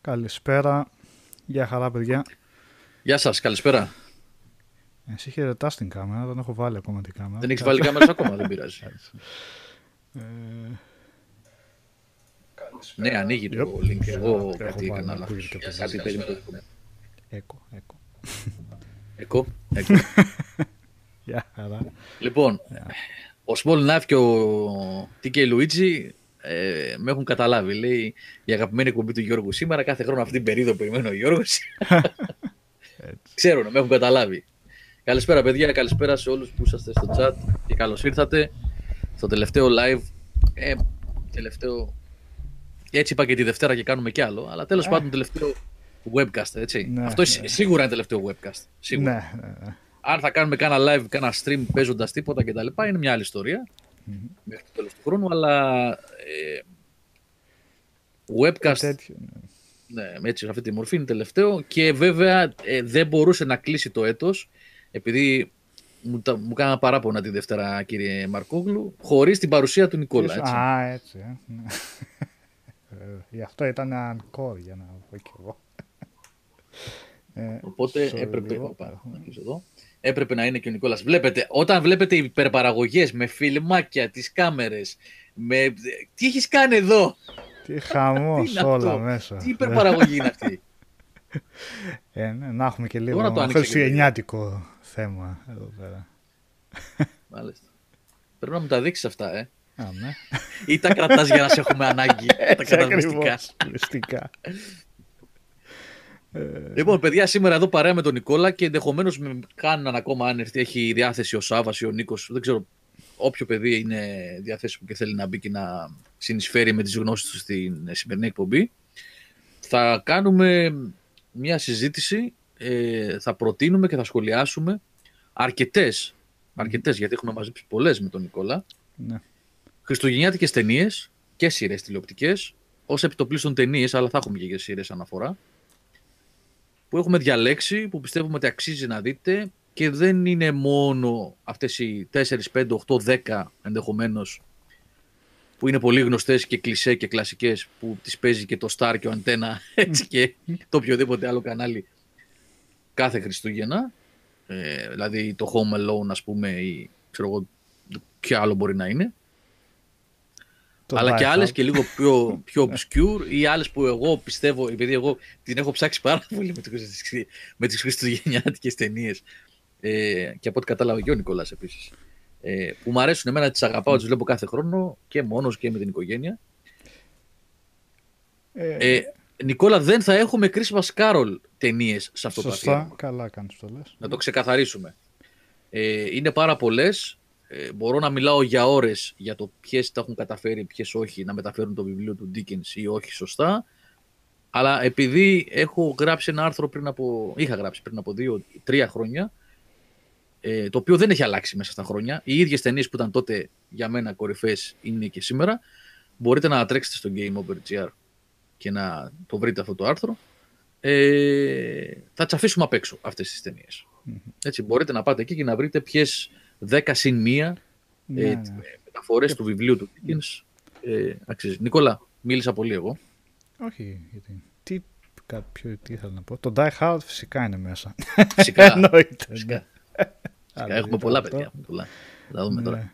Καλησπέρα. Γεια χαρά, παιδιά. Γεια σας, καλησπέρα. Εσύ χαιρετά την κάμερα, δεν έχω βάλει ακόμα την κάμερα. Δεν έχεις βάλει κάμερα ακόμα, δεν πειράζει. Ε, ναι, ανοίγει το Yep. link. Εγώ Έχω κάτι βάλει, έκανα λάθος. ακούγεται και από Κάτι εδώ. περίμενα. Έκο, έκο. Εκώ, εκώ. Γεια χαρά. Λοιπόν, ο Small Knife και ο TK Luigi ε, με έχουν καταλάβει. Λέει η αγαπημένη εκπομπή του Γιώργου σήμερα. Κάθε χρόνο αυτή την περίοδο περιμένω ο Γιώργος. Ξέρουν, με έχουν καταλάβει. Καλησπέρα, παιδιά. Καλησπέρα σε όλους που είσαστε στο chat και καλώς ήρθατε στο τελευταίο live. Ε, τελευταίο. Έτσι είπα και τη Δευτέρα και κάνουμε κι άλλο. Αλλά τέλος πάντων, τελευταίο webcast, έτσι. Ναι, Αυτό ναι. σι- σίγουρα είναι τελευταίο webcast. Σίγουρα. Ναι, ναι, ναι. Αν θα κάνουμε κάνα live, κάνα stream παίζοντας τίποτα κτλ. είναι μια άλλη ιστορία. Μέχρι το τέλος του χρόνου. Αλλά. Ε, webcast. Τέτοιο, ναι. Ναι, έτσι, σε αυτή τη μορφή είναι τελευταίο. Και βέβαια ε, δεν μπορούσε να κλείσει το έτος επειδή μου, τα, μου κάνανε παράπονα τη Δευτέρα, κύριε Μαρκόγλου, χωρίς την παρουσία του Νικόλα. Έτσι. Α, έτσι. ε, ναι. Ε, Γι' αυτό ήταν encore για να πω κι εγώ. Ε, Οπότε sorry έπρεπε. λίγο. Οπα, να αρχίσω εδώ. Έπρεπε να είναι και ο Νικόλας. Βλέπετε, όταν βλέπετε υπερπαραγωγές με φιλμάκια, τις κάμερες, με... τι έχεις κάνει εδώ, Τι χαμός Τι είναι όλα αυτό; μέσα. τι υπερπαραγωγή είναι αυτή; Ε, ναι, να έχουμε και Τώρα το λίγο άνοιξε και χριστουγεννιάτικο θέμα εδώ πέρα. Μάλιστα. Πρέπει να μου τα δείξεις αυτά, ε. Α, ναι. Ή τα κρατάς για να σε έχουμε ανάγκη. τα Έτσι κρατάς μυστικά. ακριβώς, μυστικά. Λοιπόν, παιδιά, σήμερα εδώ παρέα με τον Νικόλα και ενδεχομένως με κάναν ακόμα αν έρθει, έχει διάθεση ο Σάβας ή ο Νίκος. Δεν ξέρω, όποιο παιδί είναι διαθέσιμο και θέλει να μπει και να συνεισφέρει με τις γνώσεις του στην σημερινή εκπομπή. Θα κάνουμε μια συζήτηση, ε, θα προτείνουμε και θα σχολιάσουμε αρκετές, αρκετές, γιατί έχουμε μαζέψει πολλές με τον Νικόλα, Ναι. χριστουγεννιάτικες ταινίες και σειρές τηλεοπτικές, ως επιτοπλίστων ταινίες, αλλά θα έχουμε και σειρές αναφορά που έχουμε διαλέξει, που πιστεύουμε ότι αξίζει να δείτε και δεν είναι μόνο αυτές οι 4, 5, 8, 10 ενδεχομένως που είναι πολύ γνωστές και κλισέ και κλασικές που τις παίζει και το Star και ο Αντένα έτσι και το οποιοδήποτε άλλο κανάλι κάθε Χριστούγεννα. Ε, δηλαδή το Home Alone ας πούμε ή ξέρω εγώ ποιο άλλο μπορεί να είναι. Το αλλά και Die άλλες Hard. και λίγο πιο, πιο obscure ή άλλες που εγώ πιστεύω, επειδή εγώ την έχω ψάξει πάρα πολύ με, τις, με τις χριστουγεννιάτικες ταινίες. Ε, και από ό,τι κατάλαβα και ο Νικόλας επίσης. Ε, που μου αρέσουν εμένα, τις αγαπάω, τις βλέπω κάθε χρόνο και μόνος και με την οικογένεια. Ε, Ε, Νικόλα, δεν θα έχουμε Christmas Carol ταινίες σε αυτό το Σωστά, αφιέρωμα. καλά κάνεις το λες. Να το ξεκαθαρίσουμε. Ε, είναι πάρα πολλές. Ε, μπορώ να μιλάω για ώρες για το ποιες τα έχουν καταφέρει, ποιες όχι να μεταφέρουν το βιβλίο του Dickens ή όχι σωστά. Αλλά επειδή έχω γράψει ένα άρθρο πριν από. είχα γράψει πριν από δύο-τρία χρόνια, ε, το οποίο δεν έχει αλλάξει μέσα στα χρόνια. Οι ίδιες ταινίες που ήταν τότε για μένα κορυφαίε είναι και σήμερα. Μπορείτε να τρέξετε στο Game Over GR και να το βρείτε αυτό το άρθρο. Ε, θα τις αφήσουμε απ' έξω αυτές τις ταινίες. Έτσι, μπορείτε να πάτε εκεί και να βρείτε ποιες 10 συν 1 Ναι, ε, ναι. μεταφορές του βιβλίου του Dickens ε, αξίζει. Νικόλα, μίλησα πολύ εγώ. Όχι, γιατί. Τι, κάποιο, τι ήθελα να πω. Το Die Hard φυσικά είναι μέσα. Φυσικά. Εννοείται. Φυσικά. ναι. Φυσικά. Αλλά Έχουμε ήταν πολλά αυτό. παιδιά. έχουμε πολλά. Θα τα δούμε τώρα. Ναι.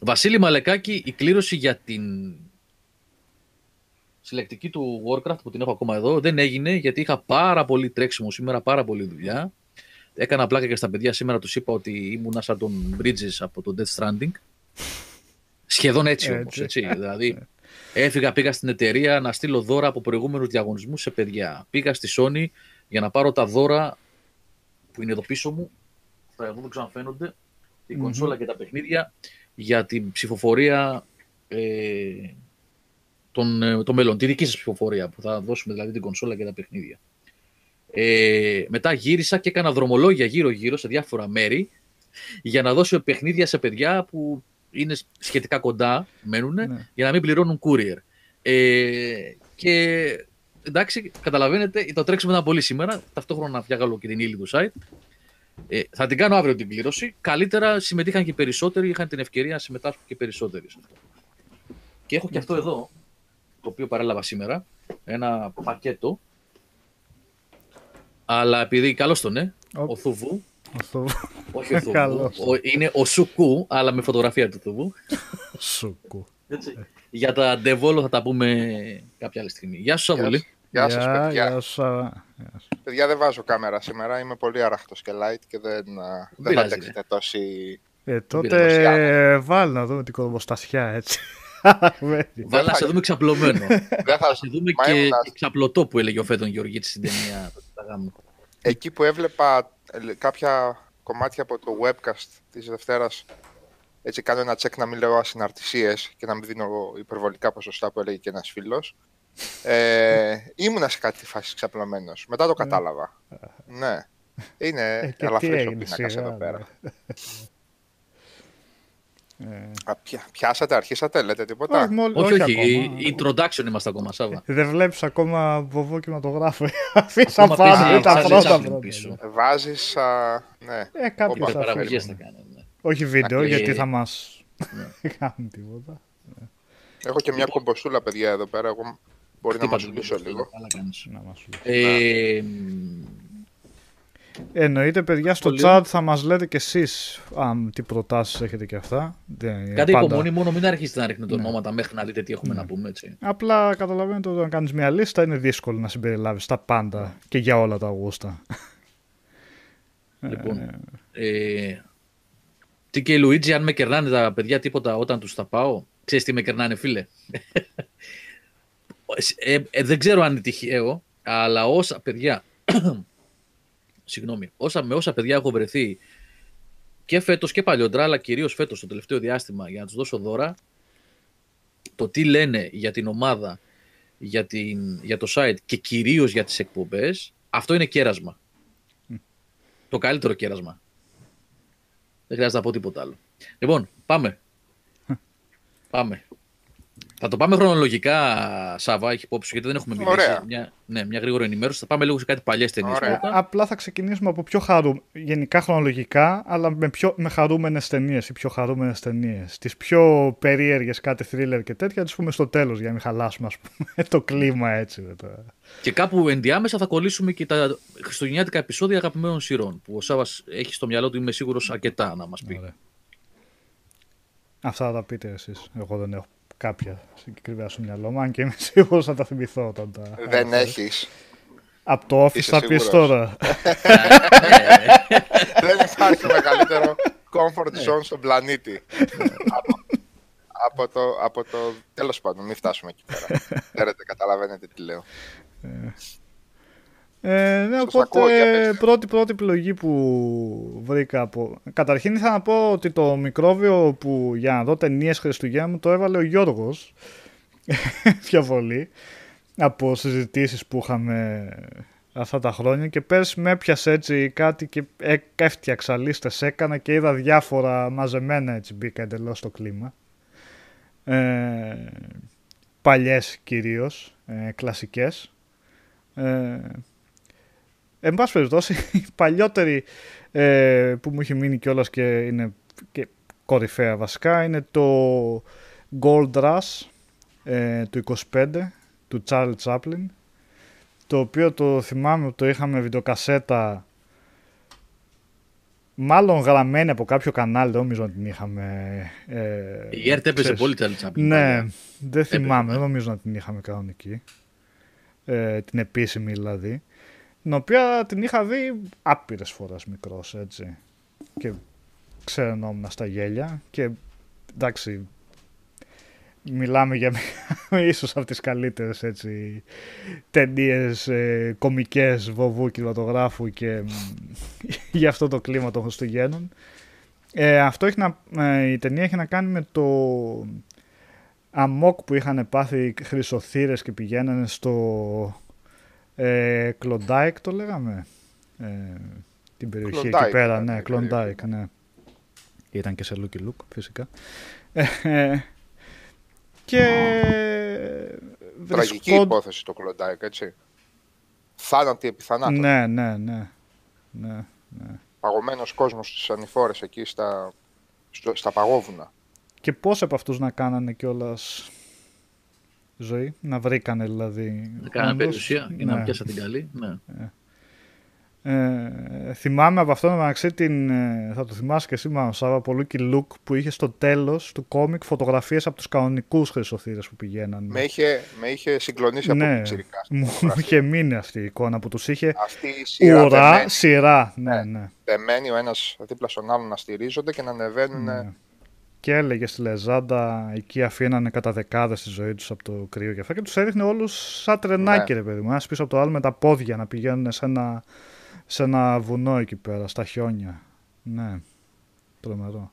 Βασίλη Μαλεκάκη, η κλήρωση για την συλλεκτική του Warcraft που την έχω ακόμα εδώ δεν έγινε γιατί είχα πάρα πολύ τρέξιμο σήμερα, πάρα πολύ δουλειά. Έκανα πλάκα και στα παιδιά σήμερα, τους είπα ότι ήμουνα σαν τον Bridges από το Death Stranding. Σχεδόν έτσι όμως, Έτσι. έτσι. δηλαδή, έφυγα, πήγα στην εταιρεία να στείλω δώρα από προηγούμενους διαγωνισμούς σε παιδιά. Πήγα στη Sony για να πάρω τα δώρα που είναι εδώ πίσω μου. Θα εδώ δεν ξαναφαίνονται. Η Μμμ. κονσόλα και τα παιχνίδια για την ψηφοφορία ε, των, ε, το μέλλον, τη δική σας ψηφοφορία που θα δώσουμε δηλαδή την κονσόλα και τα παιχνίδια. Ε, μετά γύρισα και έκανα δρομολόγια γύρω-γύρω σε διάφορα μέρη για να δώσω παιχνίδια σε παιδιά που είναι σχετικά κοντά, μένουν, Ναι. για να μην πληρώνουν courier. Ε, και εντάξει, καταλαβαίνετε, το τρέξιμο ήταν πολύ σήμερα. Ταυτόχρονα να φτιάγω και την ύλη του site. Ε, θα την κάνω αύριο την κλήρωση. Καλύτερα συμμετείχαν και περισσότεροι, είχαν την ευκαιρία να συμμετάσχουν και περισσότεροι σε αυτό. Και έχω και αυτό εδώ, το το οποίο παρέλαβα σήμερα. Ένα πακέτο. Αλλά επειδή καλώ τον, ε, Οπ. ο Θουβού. Αυτό Όχι ο Θουβού. Καλώς. ο- είναι ο Σουκού, αλλά με φωτογραφία του Θουβού. σούκου. Έτσι. Για τα Ντεβόλο θα τα πούμε κάποια άλλη στιγμή. Γεια σου, Σαββολή. Γεια σας, παιδιά. Γεια σου. Σάβα. Γεια σου. Παιδιά, δεν βάζω κάμερα σήμερα. Είμαι πολύ άραχτος και light και δεν, α, δεν θα πειράζει, αντέξετε τόση... Ε, πειράζει. τότε βάλει να δούμε την κορμοστασιά έτσι. Βάλα να σε δούμε ξαπλωμένο. δεν θα... Να σε δούμε Μα και, ήμουνα- και ξαπλωτό που έλεγε ο Φέτον Γεωργίτης στην ταινία. τα γάμου. Εκεί που έβλεπα ε, κάποια κομμάτια από το webcast της Δευτέρας έτσι κάνω ένα check να μην λέω ασυναρτησίες και να μην δίνω υπερβολικά ποσοστά που έλεγε και ένας φίλος. Ε, ήμουνα σε κάτι φάση ξαπλωμένος. Μετά το κατάλαβα. ναι. Είναι Ε, και τι ελαφρύς ο έγινε πίνακας σιγά, εδώ πέρα. Ε, Α, πια- πιάσατε, αρχίσατε, λέτε τίποτα; όχι, μόλι- όχι, όχι. ακόμα. Introduction είμαστε ακόμα, Σάβα. Δεν βλέπεις ακόμα βοβό κινηματογράφο. Αφήσα Ακόμα πάνω παίζει- τα ψάζει πρώτα Chaplin πρώτα. πίσω. Βάζεις, α, ναι. Ε, κάποιος Όπα, θα πέρα, Παραγωγές φέρει. θα κάνουν. ναι. Όχι βίντεο, Ε, γιατί θα μας κάνουν τίποτα. Έχω και μια κομποσούλα, παιδιά, εδώ πέρα. Εγώ μπορεί να Χτύπα μας το λύσω λίγο, λίγο. καλά κάνεις. Να μας σου. Ε, Εννοείται, παιδιά, στο Πολύ. chat θα μας λέτε κι εσείς αν, τι προτάσεις έχετε και αυτά. Δεν- Κάτι πάντα. υπομονή, μόνο μην αρχίσετε να ρίχνετε Ναι. ονόματα μέχρι να δείτε τι έχουμε να πούμε. Έτσι. Απλά καταλαβαίνετε ότι όταν κάνεις μια λίστα είναι δύσκολο να συμπεριλάβεις τα πάντα και για όλα τα γούστα. Λοιπόν, ε, τι και η Λουίτζι, αν με κερνάνε τα παιδιά τίποτα όταν τους τα πάω, ξέρεις τι με κερνάνε φίλε; ε, ε, δεν ξέρω αν είναι τυχαίο, αλλά όσα παιδιά, συγγνώμη, όσα, με όσα παιδιά έχω βρεθεί και φέτος και παλιότερα, αλλά κυρίως φέτος το τελευταίο διάστημα για να τους δώσω δώρα, το τι λένε για την ομάδα, για, την, για το site και κυρίως για τις εκπομπές, αυτό είναι κέρασμα. Το καλύτερο κέρασμα. Δεν χρειάζεται να πω τίποτα άλλο. Λοιπόν, πάμε. πάμε. Θα το πάμε χρονολογικά, Σάβα, έχει υπόψη, γιατί δεν έχουμε μιλήσει. Ωραία. Μια, ναι, μια γρήγορη ενημέρωση. Θα πάμε λίγο σε κάτι παλιές ταινίες Ωραία. πρώτα. Απλά θα ξεκινήσουμε από πιο χαρού... γενικά χρονολογικά, αλλά με, πιο... με χαρούμενες ταινίες ή πιο χαρούμενες ταινίες. Τις πιο περίεργες κάτι thriller και τέτοια, τις πούμε στο τέλος για να μην χαλάσουμε ας πούμε, το κλίμα έτσι. Με το... Και κάπου ενδιάμεσα θα κολλήσουμε και τα χριστουγεννιάτικα επεισόδια αγαπημένων σειρών. Που ο Σάβας έχει στο μυαλό του, είμαι σίγουρος, αρκετά να μας πει. Ωραία. Αυτά θα τα πείτε εσείς. Εγώ δεν έχω κάποια συγκεκριμένα στο μυαλό μου, αν και είμαι σίγουρος θα τα θυμηθώ όταν τα... Δεν έχεις. Από το office Είσαι θα πεις σίγουρος; τώρα. Δεν υπάρχει μεγαλύτερο comfort zone στον πλανήτη. από, από το, από το... Τέλος πάντων, μην φτάσουμε εκεί πέρα. Ξέρετε, καταλαβαίνετε τι λέω. Ε, ναι, Σας ακούω, για οπότε πες. πρώτη πρώτη επιλογή που βρήκα από... Καταρχήν ήθελα να πω ότι το μικρόβιο που για να δω ταινίες Χριστουγέννα μου το έβαλε ο Γιώργος. Πιο πολύ από συζητήσεις που είχαμε αυτά τα χρόνια και πέρσι με έπιασε έτσι κάτι και ε, έφτιαξα λίστες έκανα και είδα διάφορα μαζεμένα έτσι μπήκα εντελώς στο κλίμα. Ε, παλιές κυρίως ε, κλασικές. Ε, Εν πάση περιπτώσει, η παλιότερη ε, που μου έχει μείνει κιόλας και είναι και κορυφαία βασικά είναι το Gold Rush ε, του 25 του Charlie Chaplin το οποίο το θυμάμαι ότι το είχαμε βιντεοκασέτα μάλλον γραμμένη από κάποιο κανάλι, δεν νομίζω να την είχαμε. Ε, Η ΕΡΤ έπαιζε ξέρεις. πολύ Charlie Chaplin. Ναι, δεν θυμάμαι, ναι. δεν νομίζω να την είχαμε κανονική. Ε, την επίσημη δηλαδή. Την οποία την είχα δει άπειρες φορές μικρός, έτσι. Και ξερνόμουν στα γέλια και εντάξει, μιλάμε για μια- ίσως από τις καλύτερες έτσι ταινίες ε, κομικές βοβού κινηματογράφου και μ, για αυτό το κλίμα των Χριστουγέννων. Ε, αυτό έχει να, ε, η ταινία έχει να κάνει με το αμόκ που είχαν πάθει χρυσοθήρες και πηγαίνανε στο ε, Κλοντάικ το λέγαμε. Ε, την περιοχή εκεί Klondike πέρα, ήταν ναι, η Κλοντάικ, ναι. Ήταν και σε Λούκι Λουκ φυσικά. Ε, και Τραγική βρισκόν- υπόθεση το Κλοντάικ, έτσι. Θάνατη επιθανάτων. Ναι, ναι, ναι. ναι. Παγωμένος κόσμος στις ανηφόρες εκεί στα, στο- στα παγόβουνα. Και πώς από αυτούς να κάνανε κιόλας ζωή. Να βρήκανε δηλαδή. Να κάνανε όντως. περιουσία για να Ναι. πιάσα την καλή. Ναι. Ε, θυμάμαι από αυτό μεταξύ την. ε, θα το θυμάσαι και εσύ, μάλλον, Σάβα, πολύ και look που είχε στο τέλος του κόμικ φωτογραφίες από τους κανονικούς χρυσοθύρες που πηγαίναν. Με είχε, με είχε συγκλονίσει από ναι, την ψηρικά. μου μου είχε μείνει αυτή η εικόνα που τους είχε Αυτή η σειρά ουρά, δεμένη, σειρά. Ναι, ναι. δεμένοι ο ένας δίπλα στον άλλον να στηρίζονται και να ανεβαίνουν. ναι. Και έλεγε στη Λεζάντα εκεί αφήνανε κατά δεκάδες τη ζωή τους από το κρύο και αυτά και τους έδειχνε όλους σαν τρενάκι, Ναι. ρε παιδί μου. Ένας πίσω από το άλλο με τα πόδια να πηγαίνουν σε ένα, σε ένα βουνό εκεί πέρα, στα χιόνια. Ναι, τρομερό.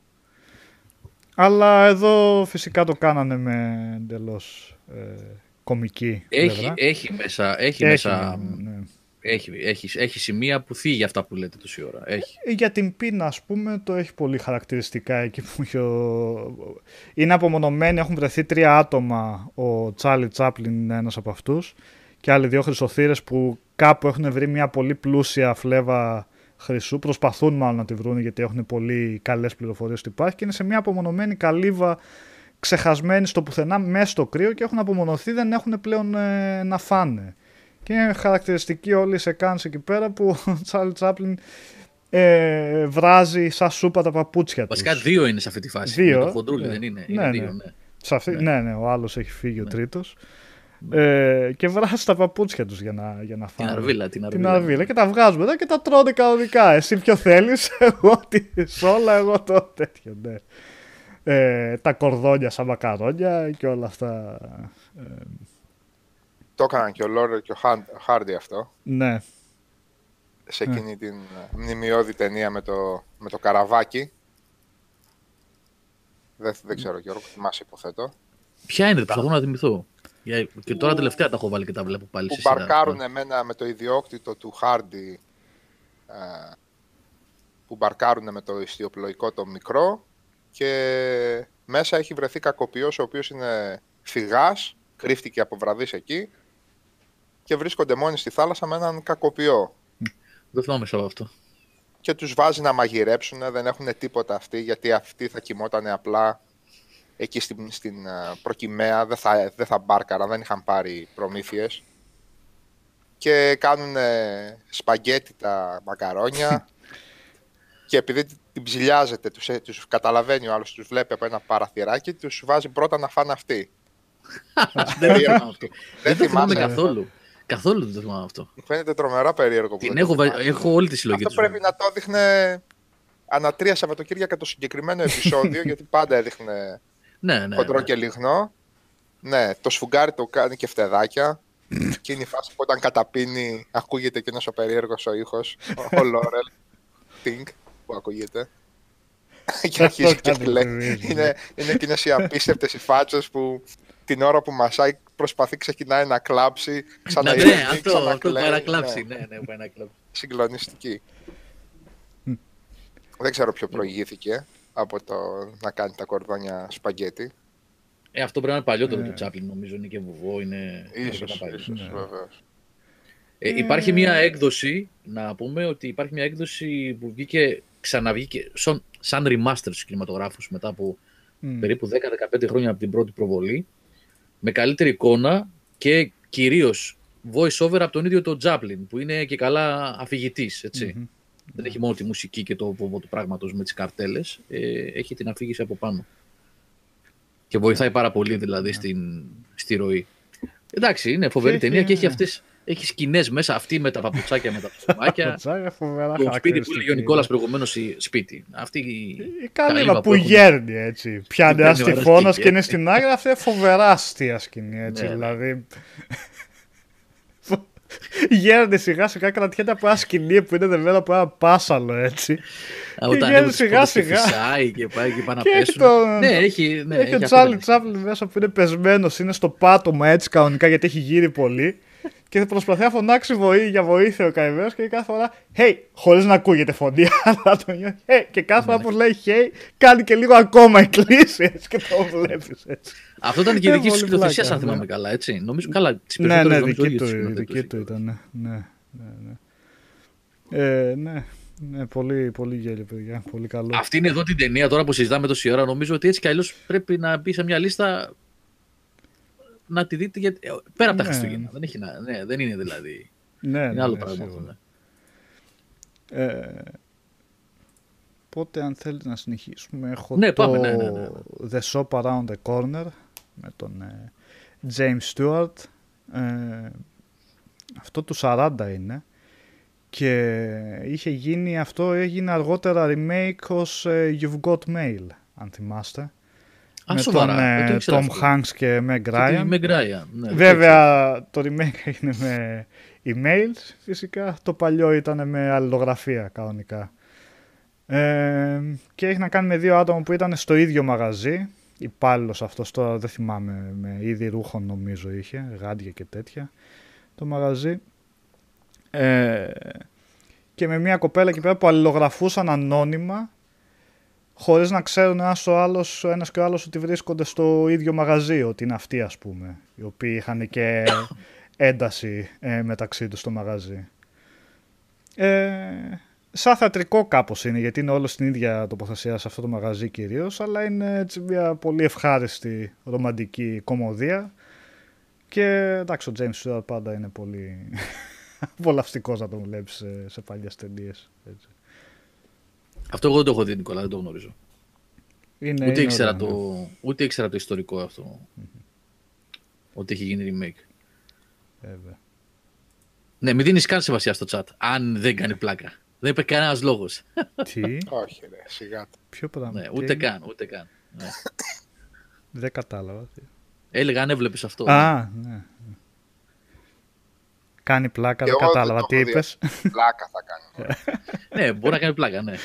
Αλλά εδώ φυσικά το κάνανε με εντελώς ε, κομική Έχει, πλευρά. έχει μέσα, έχει Έχει, μέσα ναι, ναι. Έχει, έχει, έχει σημεία που θίγει αυτά που λέτε τόση ώρα. Έχει. Ε, Για την πείνα, ας πούμε, το έχει πολύ χαρακτηριστικά εκεί που έχει ο... είναι απομονωμένοι, έχουν βρεθεί τρία άτομα. Ο Τσάρλι Τσάπλιν είναι ένας από αυτούς και άλλοι δύο χρυσοθύρες που κάπου έχουν βρει μια πολύ πλούσια φλέβα χρυσού. Προσπαθούν μάλλον να τη βρουν γιατί έχουν πολύ καλές πληροφορίες ότι υπάρχει και είναι σε μια απομονωμένη καλύβα ξεχασμένη στο πουθενά μέσα στο κρύο και έχουν απομονωθεί, δεν έχουν πλέον ε, να φάνε. Και είναι χαρακτηριστική όλη η σεκάνση εκεί πέρα που ο Τσάρλι Τσάπλιν ε, βράζει σαν σούπα τα παπούτσια του. Βασικά δύο είναι σε αυτή τη φάση. Δύο, Με το χοντρούλι ναι. δεν είναι; Ναι, είναι ναι. δύο, ναι. Σε αυτή, ναι. Ναι. ναι, ο άλλος έχει φύγει ο Ναι. τρίτος. Ε, και βράζει τα παπούτσια τους για να, για να Την φάνε. αρβίλα, την αρβίλα. Την αρβίλα και τα βγάζουμε εδώ και τα τρώνε κανονικά. Εσύ ποιο θέλεις, εγώ τη σόλα, εγώ το τέτοιο, ναι. Ε, τα κορδόνια σαν μακαρόνια και όλα αυτά. Ε, Το έκαναν και ο Λόρερ και ο Χάν- ο Χάρντι αυτό. ναι, Σε εκείνη την ε, μνημειώδη ταινία με το, με το καραβάκι. Δεν, δεν ξέρω Γιώργο, θυμάσαι υποθέτω. Ποια είναι, προσπαθώ να θυμηθώ. Για- Και τώρα τελευταία τα έχω βάλει και τα βλέπω πάλι που σε σειρά. μπαρκάρουν εμένα με το ιδιόκτητο του Χάρντι ε, που μπαρκάρουν με το ιστιοπλοϊκό το μικρό και μέσα έχει βρεθεί κακοποιός ο οποίος είναι φυγάς, κρύφτηκε από βραδείς εκεί και βρίσκονται μόνοι στη θάλασσα με έναν κακοποιό Δεν θυμάμαι σε αυτό. και τους βάζει να μαγειρέψουν, δεν έχουν τίποτα αυτοί γιατί αυτοί θα κοιμότανε απλά εκεί στην, στην ε, προκυμαία, δεν θα, δεν θα μπάρκαραν, δεν είχαν πάρει προμήθειες και κάνουν σπαγκέτι τα μακαρόνια και επειδή την ψηλιάζεται, τους, ε, τους καταλαβαίνει ο άλλος, τους βλέπει από ένα παραθυράκι, τους βάζει πρώτα να φάνε αυτοί. Δεν θυμάμαι αυτό. Δεν το θυμάμαι θυμάσαι. καθόλου. Καθόλου δεν το θυμάμαι αυτό. Μου φαίνεται τρομερά περίεργο. που Την δεν το έχω, βα- θυμάσαι. έχω όλη τη συλλογή Αυτό του. πρέπει να το έδειχνε ανά τρία Σαββατοκύριακα το συγκεκριμένο επεισόδιο, γιατί πάντα έδειχνε Ναι, ναι. χοντρό ναι. και λιγνό. Ναι, το σφουγγάρι το κάνει και φτεδάκια. και είναι η φάση που όταν καταπίνει ακούγεται και ένας ο περίεργος ο ήχος, ο Λόρελ, Τινγκ, που ακούγεται. και αρχίζει και κάνει λέει, θυμίζει. είναι, είναι εκείνες οι απίστευτες οι φάτσες που την ώρα που μασάει προσπαθεί ξεκινάει να κλάψει, Ναι, ξαναειρηνεί, ναι, αυτό, αυτό ξανακλαίει, πάει να ναι κλάψει. Ναι, ναι, πάει να κλάψει. συγκλονιστική. Δεν ξέρω ποιο προηγήθηκε από το να κάνει τα κορδόνια σπαγκέτι. Ε, αυτό πρέπει να είναι παλιότερο Ναι. του Τσάπλιν, νομίζω. Είναι και βουβό, είναι. είναι Ίσως, αρκετά παλιό. ίσως, Ναι. βεβαίως. Ε, υπάρχει μια έκδοση, να πούμε ότι υπάρχει μια έκδοση που βγήκε, ξαναβγήκε σαν, σαν remaster στους κινηματογράφους μετά από Μμ. περίπου 10-15 χρόνια από την πρώτη προβολή, με καλύτερη εικόνα και κυρίως voice over από τον ίδιο τον Τζάπλιν, που είναι και καλά αφηγητής, έτσι. Μμμ. Δεν έχει μόνο τη μουσική και το βοβό του πράγματος με τις καρτέλες, ε, έχει την αφήγηση από πάνω. Και βοηθάει πάρα πολύ δηλαδή στην, στη ροή. Εντάξει, είναι φοβερή Και έχει, ταινία και έχει ναι. αυτές, έχει σκηνές μέσα αυτή με τα παπουτσάκια με τα ψωμάκια. Το τσάγα φοβερά το σπίτι που χαρακτηριστική. έλεγε ο Νικόλας προηγουμένως η- σπίτι. Αυτή η... Η καλύβα καλύβα που που έχουν. γέρνει έτσι. Πιάνει παίρνει ένα ο ένας τυφώνα και και είναι στην άκρη. Αυτή είναι φοβερά αστεία σκηνή έτσι. Ναι, ναι. Δηλαδή. Γέρνει σιγά σιγά κρατιέται από ένα σκηνή που είναι δεμένο από ένα πάσαλο έτσι. Α, Όταν βγαίνει ανέβει τις σιγά πόρτες και σιγά. φυσάει και πάει και πάει να Και έχει πέσουν. τον- Ναι, έχει, ναι, έχει ο αυτή Τσάρλι την- Τσάπλιν μέσα που είναι πεσμένος, είναι στο πάτωμα έτσι κανονικά γιατί έχει γύρει πολύ. Και προσπαθεί να φωνάξει βοή, για βοήθεια ο καημένο και κάθε φορά Hey, χωρίς να ακούγεται φωνή, αλλά το νιώθει. Hey, και κάθε φορά που λέει Hey, κάνει και λίγο ακόμα εκκλήση έτσι και το βλέπεις έτσι. Αυτό ήταν και η Ε, δική σου πολύ σκηνοθεσία, πλάκα, αν θυμάμαι ναι. καλά, έτσι. Νομίζω καλά. τις Ναι, περισσότερες ναι, νομίζω δική ίδιος του, σκηνοθέτης δική του είχε. ήταν. Ναι, ναι, ναι. ναι. Ε, ναι, ναι, πολύ, πολύ γέλιο, παιδιά. Πολύ καλό. Αυτή είναι εδώ την ταινία τώρα που συζητάμε τόση ώρα. Νομίζω ότι έτσι κι αλλιώς πρέπει να μπει σε μια λίστα να τη δείτε γιατί, ε, πέρα από τα Ναι. Χριστούγεννα. Δεν, έχει να, ναι, δεν είναι δηλαδή. Ναι, είναι ναι, άλλο ναι, πράγμα σίγουρα. αυτό. Ναι. Ε, Οπότε αν θέλετε να συνεχίσουμε έχω Ναι, το πάμε, ναι, ναι, ναι. The Shop Around the Corner με τον ε, James Stewart ε, αυτό του 40 είναι και είχε γίνει αυτό έγινε αργότερα remake ως ε, You've Got Mail αν θυμάστε Α, με σοβαρά. τον δεν το ε, ήξερα Tom αυτό. Hanks και Meg Και Ryan τη Meg Ryan, ναι, δεν το Βέβαια το remake έγινε με emails φυσικά, το παλιό ήταν με αλληλογραφία κανονικά. Ε, και έχει να κάνει με δύο άτομα που ήταν στο ίδιο μαγαζί. Υπάλληλος αυτός τώρα δεν θυμάμαι, με είδη ρούχων νομίζω είχε, γάντια και τέτοια το μαγαζί. Ε, και με μια κοπέλα εκεί πέρα που αλληλογραφούσαν ανώνυμα χωρίς να ξέρουν ένας, ο άλλος, ο ένας και ο άλλος ότι βρίσκονται στο ίδιο μαγαζί, ότι είναι αυτοί ας πούμε, οι οποίοι είχαν και ένταση ε, μεταξύ τους στο μαγαζί. Ε, σαν θεατρικό κάπως είναι, γιατί είναι όλος στην ίδια τοποθεσία σε αυτό το μαγαζί κυρίως, αλλά είναι έτσι μια πολύ ευχάριστη ρομαντική κομμωδία και εντάξει ο James Stewart πάντα είναι πολύ απολαυστικός να τον βλέπεις σε, σε παλιές ταινίες. έτσι. Αυτό εγώ δεν το έχω δει, Νικόλα, δεν το γνωρίζω. Είναι, ούτε, είναι ήξερα ωραίο, ναι. το, ούτε ήξερα το ιστορικό αυτό. Ότι έχει γίνει remake. Βέβαια. Ναι, μην δίνεις καν σημασία στο chat. Αν δεν κάνει πλάκα. Δεν είπε κανένας λόγος. Τι, Όχι, ρε, σιγά. το. ποιο πράγμα. ναι, τι ούτε έγινε; καν, ούτε καν. Ναι. Δεν κατάλαβα. τι. Έλεγα αν έβλεπες αυτό. Α, ναι. Κάνει πλάκα, Και δεν εγώ δεν κατάλαβα το τι έχω δει. είπες. Πλάκα θα κάνει. ναι, μπορεί να κάνει πλάκα, ναι.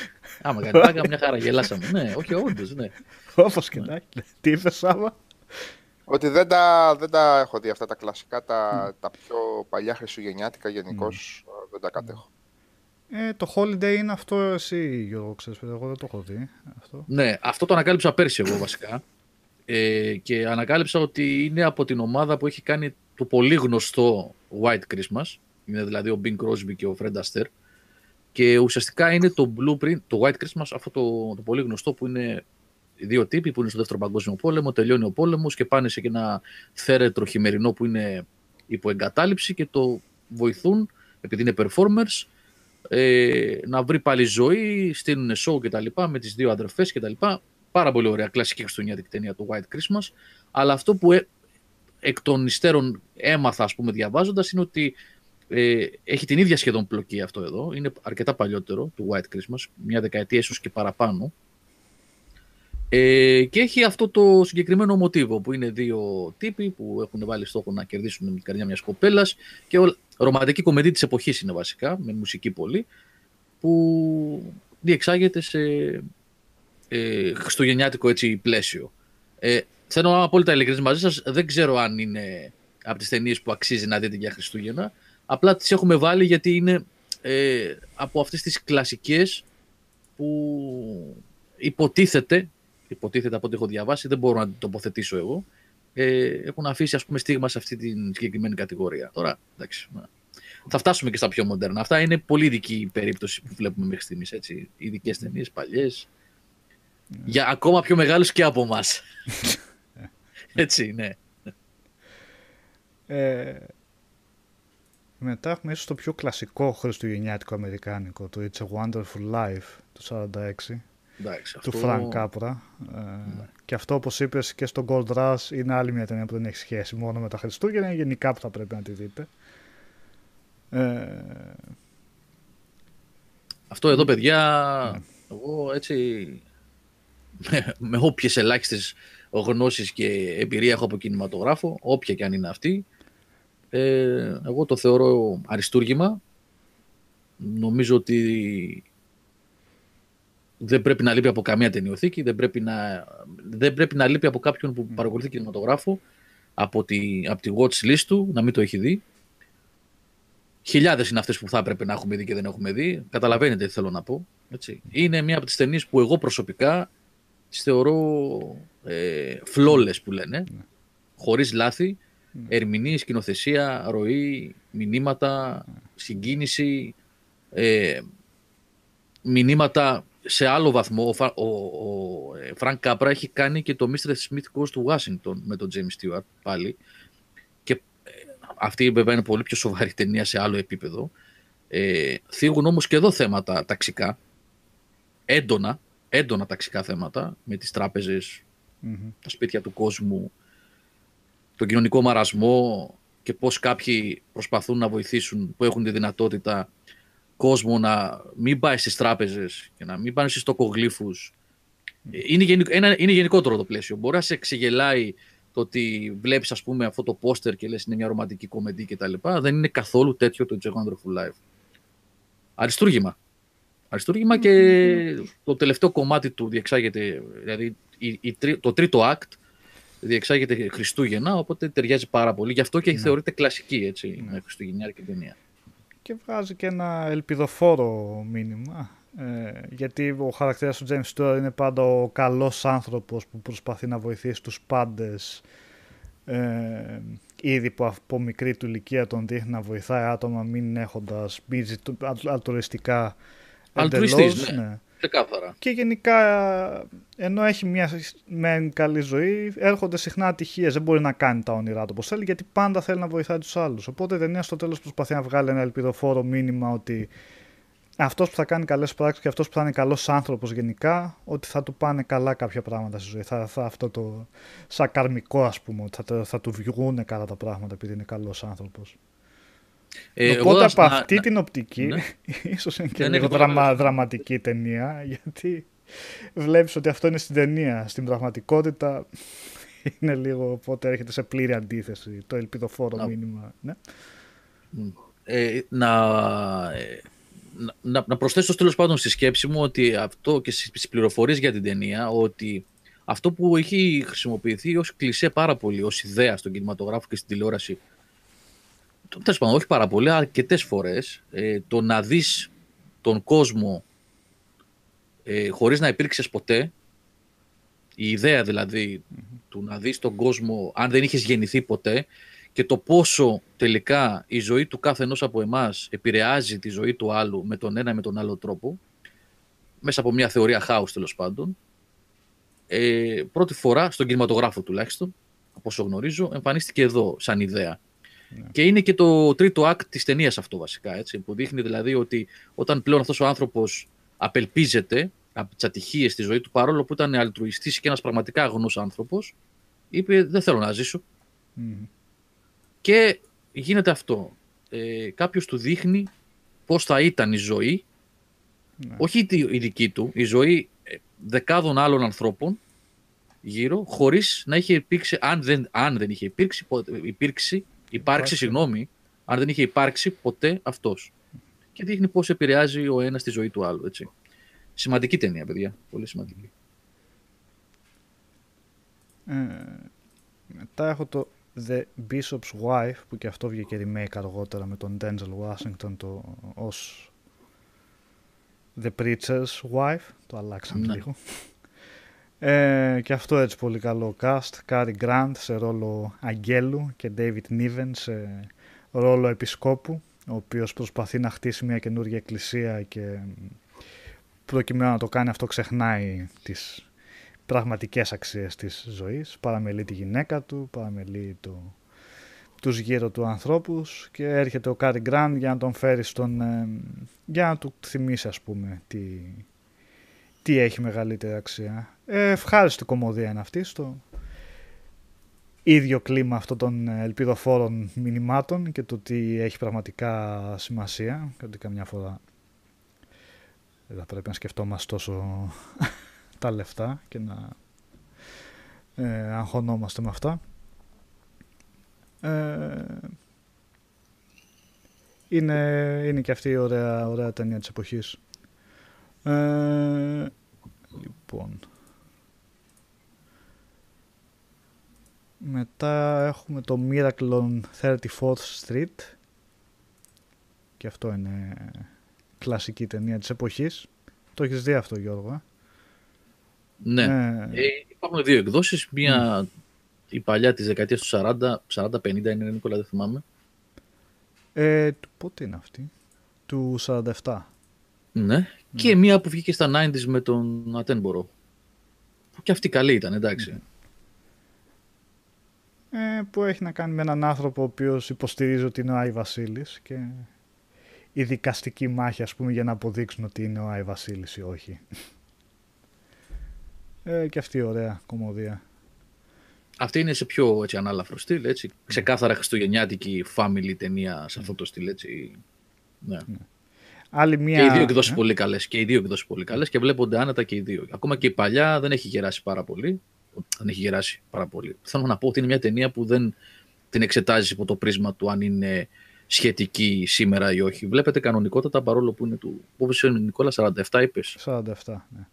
Άμα κάνει πλάκα, μια χαρά, γελάσαμε. ναι, όχι, όντως, ναι. Όπως και να έχει. Τι είπες, Σάβα; Ότι δεν τα, δεν τα έχω δει αυτά τα κλασικά, τα, τα πιο παλιά χριστουγεννιάτικα γενικώς δεν τα κατέχω. Ε, το Holiday είναι αυτό εσύ, Γιώργο, ξέρεις, παιδί, εγώ δεν το έχω δει. Αυτό. Ναι, αυτό το ανακάλυψα πέρσι εγώ βασικά. Ε, και ανακάλυψα ότι είναι από την ομάδα που έχει κάνει το πολύ γνωστό White Christmas. Είναι δηλαδή ο Bing Crosby και ο Fred Astaire. Και ουσιαστικά είναι το blueprint, το White Christmas, αυτό το, το πολύ γνωστό που είναι οι δύο τύποι που είναι στο δεύτερο παγκόσμιο πόλεμο, τελειώνει ο πόλεμος και πάνε σε ένα θέρετρο χειμερινό που είναι υπό εγκατάλειψη και το βοηθούν, επειδή είναι performers, ε, να βρει πάλι ζωή, στείλουν show και τα λοιπά με τις δύο αδερφές και τα λοιπά. Πάρα πολύ ωραία κλασική χριστουγεννιάτικη ταινία του White Christmas. Αλλά αυτό που ε, εκ των υστέρων έμαθα, ας πούμε, διαβάζοντας, είναι ότι ε, έχει την ίδια σχεδόν πλοκή αυτό εδώ. Είναι αρκετά παλιότερο του White Christmas, μια δεκαετία ίσως και παραπάνω. Ε, και έχει αυτό το συγκεκριμένο μοτίβο που είναι δύο τύποι που έχουν βάλει στόχο να κερδίσουν με την καρδιά μιας κοπέλας και ο, ρομαντική κομμεντή της εποχής είναι βασικά, με μουσική πολύ, που διεξάγεται σε ε, χριστουγεννιάτικο έτσι πλαίσιο. Ε, θέλω να είμαι απόλυτα ειλικρινής μαζί σας, δεν ξέρω αν είναι από τις ταινίες που αξίζει να δείτε για Χριστούγεννα, απλά τις έχουμε βάλει γιατί είναι ε, από αυτές τις κλασικές που υποτίθεται, υποτίθεται από ό,τι έχω διαβάσει, δεν μπορώ να το τοποθετήσω εγώ, ε, έχουν αφήσει ας πούμε στίγμα σε αυτή την συγκεκριμένη κατηγορία. Τώρα, εντάξει, να. θα φτάσουμε και στα πιο μοντέρνα. Αυτά είναι πολύ ειδική περίπτωση που βλέπουμε μέχρι στιγμής, έτσι. Ειδικές ταινίες, παλιές, για ακόμα πιο μεγάλους και από εμά. έτσι, ναι. Ε, μετά έχουμε ίσως το πιο κλασικό χριστουγεννιάτικο αμερικάνικο, το It's a Wonderful Life του 46, Εντάξει, του αυτό... Ναι. Frank Capra. Ε, Και αυτό όπως είπες και στο Gold Rush είναι άλλη μια ταινία που δεν έχει σχέση μόνο με τα Χριστούγεννα, γενικά που θα πρέπει να τη δείτε. Ε, Αυτό εδώ, παιδιά, εγώ έτσι με, με όποιες ελάχιστες γνώσεις και εμπειρία έχω από κινηματογράφο, όποια και αν είναι αυτή, ε, εγώ το θεωρώ αριστούργημα. Νομίζω ότι δεν πρέπει να λείπει από καμία ταινιοθήκη, δεν πρέπει να, δεν πρέπει να λείπει από κάποιον που παρακολουθεί κινηματογράφο, από τη, από τη watch list του, να μην το έχει δει. Χιλιάδες είναι αυτές που θα έπρεπε να έχουμε δει και δεν έχουμε δει. Καταλαβαίνετε τι θέλω να πω. Έτσι. Είναι μία από τις ταινίες που εγώ προσωπικά τις θεωρώ ε, flawless που λένε. Χωρίς λάθη, ερμηνεία, σκηνοθεσία, ροή, μηνύματα, συγκίνηση, ε, μηνύματα σε άλλο βαθμό. Ο, Φα- ο, ο ε, Frank Capra έχει κάνει και το Mr. Smith Goes to Washington με τον James Stewart πάλι. αυτή βέβαια είναι πολύ πιο σοβαρή ταινία σε άλλο επίπεδο. Ε, θίγουν όμως και εδώ θέματα ταξικά, έντονα, έντονα ταξικά θέματα, με τις τραπεζες τα σπίτια του κόσμου, τον κοινωνικό μαρασμό και πώς κάποιοι προσπαθούν να βοηθήσουν που έχουν τη δυνατότητα κόσμο να μην πάει στις τράπεζες και να μην πάνε στις τοκογλύφους. Είναι, είναι γενικότερο το πλαίσιο. Μπορεί να σε ξεγελάει το ότι βλέπεις, ας πούμε, αυτό το πόστερ και λες είναι μια ρομαντική κομμεντή κτλ. Δεν είναι καθόλου τέτοιο το Jack Wonderful Life. Αριστούργημα. Αριστούργημα και το τελευταίο κομμάτι του διεξάγεται, δηλαδή η, το τρίτο act διεξάγεται Χριστούγεννα, οπότε ταιριάζει πάρα πολύ. Γι' αυτό και ναι. θεωρείται κλασική έτσι, ναι. με Χριστουγεννιάρικη ταινία. Και βγάζει και ένα ελπιδοφόρο μήνυμα. Ε, γιατί ο χαρακτήρας του James Stewart είναι πάντα ο καλός άνθρωπος που προσπαθεί να βοηθήσει τους πάντες ε, ήδη που από μικρή του ηλικία τον δείχνει να βοηθάει άτομα μην έχοντας μπίζει αλτουριστικά εντελώς. ναι. ναι. Και γενικά ενώ έχει μια με καλή ζωή έρχονται συχνά ατυχίες. Δεν μπορεί να κάνει τα όνειρά του όπως θέλει γιατί πάντα θέλει να βοηθάει τους άλλους. Οπότε η ταινία στο τέλος προσπαθεί να βγάλει ένα ελπιδοφόρο μήνυμα ότι αυτός που θα κάνει καλές πράξεις και αυτός που θα είναι καλός άνθρωπος γενικά, ότι θα του πάνε καλά κάποια πράγματα στη ζωή. Θα, θα αυτό το σαν καρμικό, ας πούμε, ότι θα, θα του βγουν καλά τα πράγματα επειδή είναι καλός άνθρωπος. Ε, Οπότε από αυτή την οπτική, ναι. ίσως είναι και λίγο δραμα, δραματική ταινία, γιατί βλέπεις ότι αυτό είναι στην ταινία. Στην πραγματικότητα είναι λίγο, οπότε έρχεται σε πλήρη αντίθεση το ελπιδοφόρο να. μήνυμα. Ναι. Ε, να, ε, να, να προσθέσω τέλος πάντων στη σκέψη μου ότι αυτό και στις πληροφορίες για την ταινία, ότι αυτό που έχει χρησιμοποιηθεί ως κλισέ πάρα πολύ, ως ιδέα στον κινηματογράφο και στην τηλεόραση, τέλος πάντων, όχι πάρα πολύ, αρκετές φορές, ε, το να δεις τον κόσμο ε, χωρίς να υπήρξες ποτέ, η ιδέα δηλαδή του να δεις τον κόσμο αν δεν είχες γεννηθεί ποτέ και το πόσο τελικά η ζωή του κάθε ενός από εμάς επηρεάζει τη ζωή του άλλου με τον ένα ή με τον άλλο τρόπο, μέσα από μια θεωρία χάους τέλος πάντων, ε, πρώτη φορά στον κινηματογράφο τουλάχιστον, από όσο γνωρίζω, εμφανίστηκε εδώ σαν ιδέα. Ναι. Και είναι και το τρίτο act της ταινίας αυτό βασικά, έτσι, που δείχνει δηλαδή ότι όταν πλέον αυτός ο άνθρωπος απελπίζεται από τις ατυχίες στη ζωή του, παρόλο που ήταν αλτρουιστής και ένας πραγματικά αγνός άνθρωπος, είπε δεν θέλω να ζήσω. Και γίνεται αυτό. Ε, κάποιος του δείχνει πώς θα ήταν η ζωή, ναι. όχι η δική του, η ζωή ε, δεκάδων άλλων ανθρώπων γύρω, χωρίς να είχε υπήρξει, αν δεν, αν δεν είχε υπήρξει, υπήρξει, υπάρξει, συγγνώμη, αν δεν είχε υπάρξει ποτέ αυτός. Και δείχνει πώς επηρεάζει ο ένας τη ζωή του άλλου, έτσι. Σημαντική ταινία, παιδιά. Πολύ σημαντική. Ε, μετά έχω το The Bishop's Wife που και αυτό βγήκε remake αργότερα με τον Denzel Washington το, ως The Preacher's Wife το αλλάξαμε ναι. λίγο ε, και αυτό έτσι πολύ καλό cast Cary Grant σε ρόλο Αγγέλου και David Niven σε ρόλο Επισκόπου ο οποίος προσπαθεί να χτίσει μια καινούργια εκκλησία και προκειμένου να το κάνει αυτό ξεχνάει τις πραγματικές αξίες της ζωής. Παραμελεί τη γυναίκα του, παραμελεί το, τους γύρω του ανθρώπους και έρχεται ο Κάρι Γκραντ για να τον φέρει στον... Ε, για να του θυμίσει ας πούμε τι, τι έχει μεγαλύτερη αξία. Ε, ευχάριστη κομμωδία είναι αυτή στο ίδιο κλίμα αυτών των ελπιδοφόρων μηνυμάτων και το ότι έχει πραγματικά σημασία και ότι καμιά φορά δεν θα πρέπει να σκεφτόμαστε τόσο τα λεφτά και να ε, αγχωνόμαστε με αυτά. Ε, είναι, είναι και αυτή η ωραία, ωραία ταινία της εποχής. Ε, λοιπόν. Μετά έχουμε το Miracle on 34th Street. Και αυτό είναι κλασική ταινία της εποχής. Το έχεις δει αυτό Γιώργο, ε; Ναι. Ε... υπάρχουν δύο εκδόσεις. Μία η παλιά της δεκαετίας του 40, 40-50 είναι Νίκολα, δεν θυμάμαι. Ε, πότε είναι αυτή, του 47. Ναι. ναι. Και μία που βγήκε στα 90s με τον Ατένμπορο. Που και αυτή καλή ήταν, εντάξει. Ε, που έχει να κάνει με έναν άνθρωπο ο οποίος υποστηρίζει ότι είναι ο Άι Βασίλης και η δικαστική μάχη ας πούμε για να αποδείξουν ότι είναι ο Άι Βασίλης ή όχι. Ε, και αυτή η ωραία κομμωδία. Αυτή είναι σε πιο έτσι, ανάλαφρο στυλ, έτσι. Ξεκάθαρα χριστουγεννιάτικη family ταινία σε αυτό το στυλ, έτσι. Ναι. Άλλη μια... Και οι δύο εκδόσεις ε; πολύ καλές. Και οι δύο εκδόσεις πολύ καλές και βλέπονται άνετα και οι δύο. Ακόμα και η παλιά δεν έχει γεράσει πάρα πολύ. Δεν έχει γεράσει πάρα πολύ. Θέλω να πω ότι είναι μια ταινία που δεν την εξετάζεις υπό το πρίσμα του αν είναι σχετική σήμερα ή όχι. Βλέπετε κανονικότατα παρόλο που είναι του. Πόσο είναι Νικόλας, 47 είπες. 47, ναι.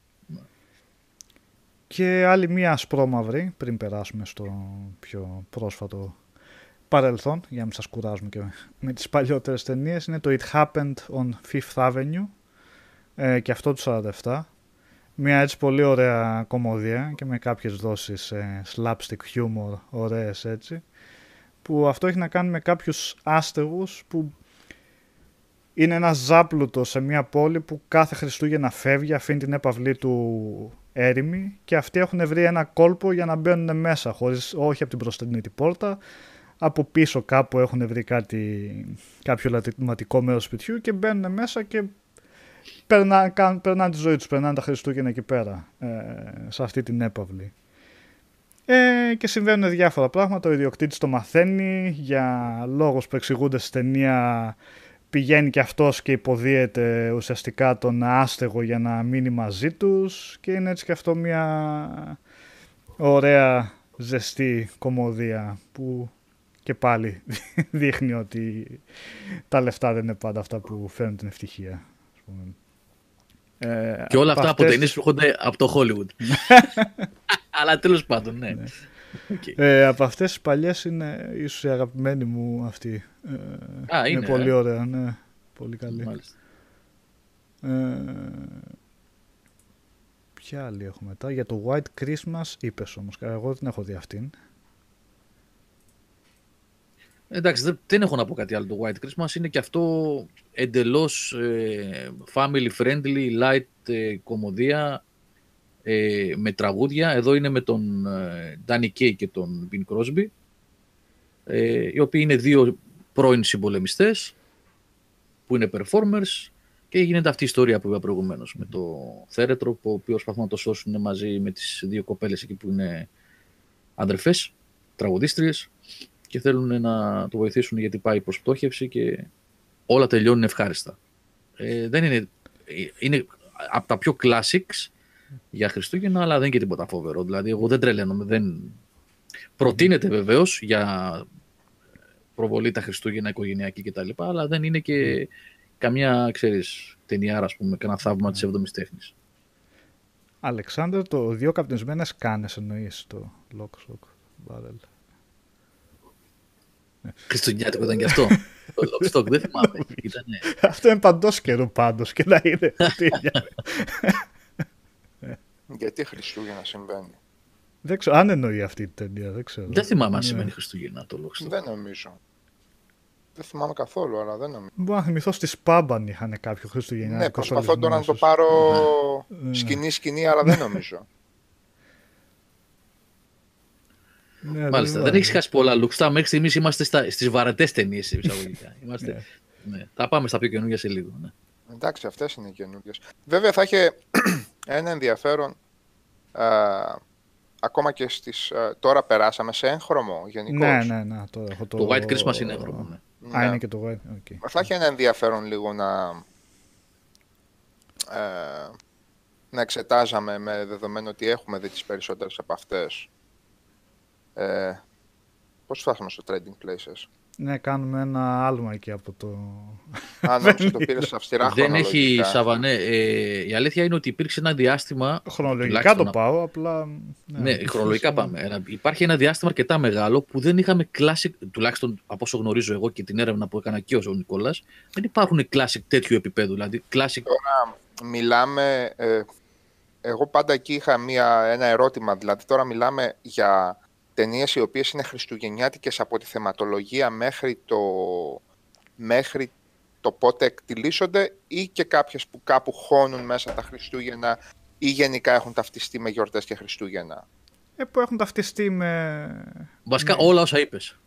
Και άλλη μία ασπρόμαυρη, πριν περάσουμε στο πιο πρόσφατο παρελθόν, για να μην σας κουράζουμε και με τις παλιότερες ταινίες, είναι το It Happened on Fifth Avenue ε, και αυτό του 47. Μια έτσι πολύ ωραία κομμωδία και με κάποιες δόσεις ε, slapstick humor ωραίες έτσι που αυτό έχει να κάνει με κάποιους άστεγους που είναι ένας ζάπλουτος σε μια πόλη που κάθε Χριστούγεννα φεύγει, αφήνει την έπαυλή του έρημη και αυτοί έχουν βρει ένα κόλπο για να μπαίνουν μέσα, χωρίς, όχι από την μπροστινή την πόρτα, από πίσω κάπου έχουν βρει κάτι, κάποιο λατιματικό μέρος σπιτιού και μπαίνουν μέσα και περνάνε, περνάνε τη ζωή τους, περνάνε τα Χριστούγεννα εκεί πέρα, ε, σε αυτή την έπαυλη. Ε, και συμβαίνουν διάφορα πράγματα, ο ιδιοκτήτης το μαθαίνει για λόγους που εξηγούνται στη ταινία πηγαίνει και αυτός και υποδίεται ουσιαστικά τον άστεγο για να μείνει μαζί τους και είναι έτσι και αυτό μια ωραία ζεστή κομμωδία που και πάλι δείχνει ότι τα λεφτά δεν είναι πάντα αυτά που φέρνουν την ευτυχία. Ε, και όλα αυτά αυτές... από ταινίες που έρχονται από το Hollywood. Αλλά τέλος πάντων, ναι. ναι. Okay. Ε, από αυτές τις παλιές είναι ίσως η αγαπημένη μου αυτή. Ε, Α, είναι, πολύ ωραία, ναι. Πολύ καλή. Μάλιστα. Ε, ποια άλλη έχουμε μετά; Για το White Christmas είπες όμως. Εγώ δεν έχω δει αυτήν. Εντάξει, δεν, έχω να πω κάτι άλλο. Το White Christmas είναι και αυτό εντελώς ε, family friendly, light ε, κομμωδία ε, με τραγούδια. Εδώ είναι με τον ε, Danny Kaye και τον Bing Crosby, ε, οι οποίοι είναι δύο πρώην συμπολεμιστές που είναι performers και γίνεται αυτή η ιστορία που είπα προηγουμένως με το θέρετρο που οποίο προσπαθούν να το σώσουν μαζί με τις δύο κοπέλες εκεί που είναι αδερφές, τραγουδίστριες και θέλουν να το βοηθήσουν γιατί πάει προς πτώχευση και όλα τελειώνουν ευχάριστα. Ε, δεν είναι, είναι από τα πιο classics για Χριστούγεννα, αλλά δεν είναι και τίποτα φοβερό. Δηλαδή, εγώ δεν τρελαίνομαι. Δεν... Προτείνεται βεβαίως για προβολή τα Χριστούγεννα οικογενειακή κτλ. Αλλά δεν είναι και καμιά, ξέρεις, ταινιάρα, ας πούμε, κανένα θαύμα της 7ης τέχνης. Αλεξάνδρ, το δύο καπνισμένες κάνες εννοείς το Lock Stock Barrel. Χριστουγεννιάτικο ήταν και αυτό. το Lock Stock, δεν θυμάμαι. Ήτανε... Αυτό είναι παντός καιρού πάντως και να είναι. Γιατί Χριστούγεννα συμβαίνει; Δεν ξέρω, αν εννοεί αυτή η ταινία, δεν ξέρω. Δεν θυμάμαι αν ναι. σημαίνει Χριστούγεννα το λόγο. Δεν νομίζω. Δεν θυμάμαι καθόλου, αλλά δεν νομίζω. Μπορώ να θυμηθώ στη Σπάμπαν είχαν κάποιο Χριστούγεννα. Ναι, προσπαθώ τώρα να το πάρω σκηνή-σκηνή, αλλά δεν νομίζω. Ναι, Μάλιστα, δεν έχεις χάσει πολλά λουξτά. Μέχρι στιγμής είμαστε στις βαρετές ταινίες είμαστε... ναι. ναι. Θα πάμε στα πιο καινούργια σε λίγο. Ναι. Εντάξει, αυτές είναι οι καινούργιες. Βέβαια θα είχε ένα ενδιαφέρον ακόμα και στις, τώρα περάσαμε σε έγχρωμο γενικώς. Ναι, ναι, ναι. Το, έχω το... το White Christmas είναι έγχρωμο. Ναι. Α, είναι και το White. Okay. Θα έχει ένα ενδιαφέρον λίγο να, ε, να εξετάζαμε με δεδομένο ότι έχουμε δει τις περισσότερες από αυτές. Ε, πώς φτάσαμε στο Trading Places; Ναι, κάνουμε ένα άλμα εκεί από το. Α, νόμιζα το πήρες αυστηρά Δεν έχει σαβανέ. Ε, η αλήθεια είναι ότι υπήρξε ένα διάστημα. Χρονολογικά το πάω, απλά. Ναι, ναι χρονολογικά πάμε. Υπάρχει ένα διάστημα αρκετά μεγάλο που δεν είχαμε classic, τουλάχιστον από όσο γνωρίζω εγώ και την έρευνα που έκανα και ο Νικόλας, δεν υπάρχουν classic τέτοιου επίπεδου. Δηλαδή, classic... Τώρα μιλάμε. Ε, εγώ πάντα εκεί είχα μία, ένα ερώτημα. Δηλαδή, τώρα μιλάμε για ταινίες οι οποίες είναι χριστουγεννιάτικες από τη θεματολογία μέχρι το, μέχρι το πότε εκτιλήσονται ή και κάποιες που κάπου χώνουν μέσα τα Χριστούγεννα ή γενικά έχουν ταυτιστεί με γιορτές και Χριστούγεννα. Ε, που έχουν ταυτιστεί με... Βασικά όλα όσα είπες.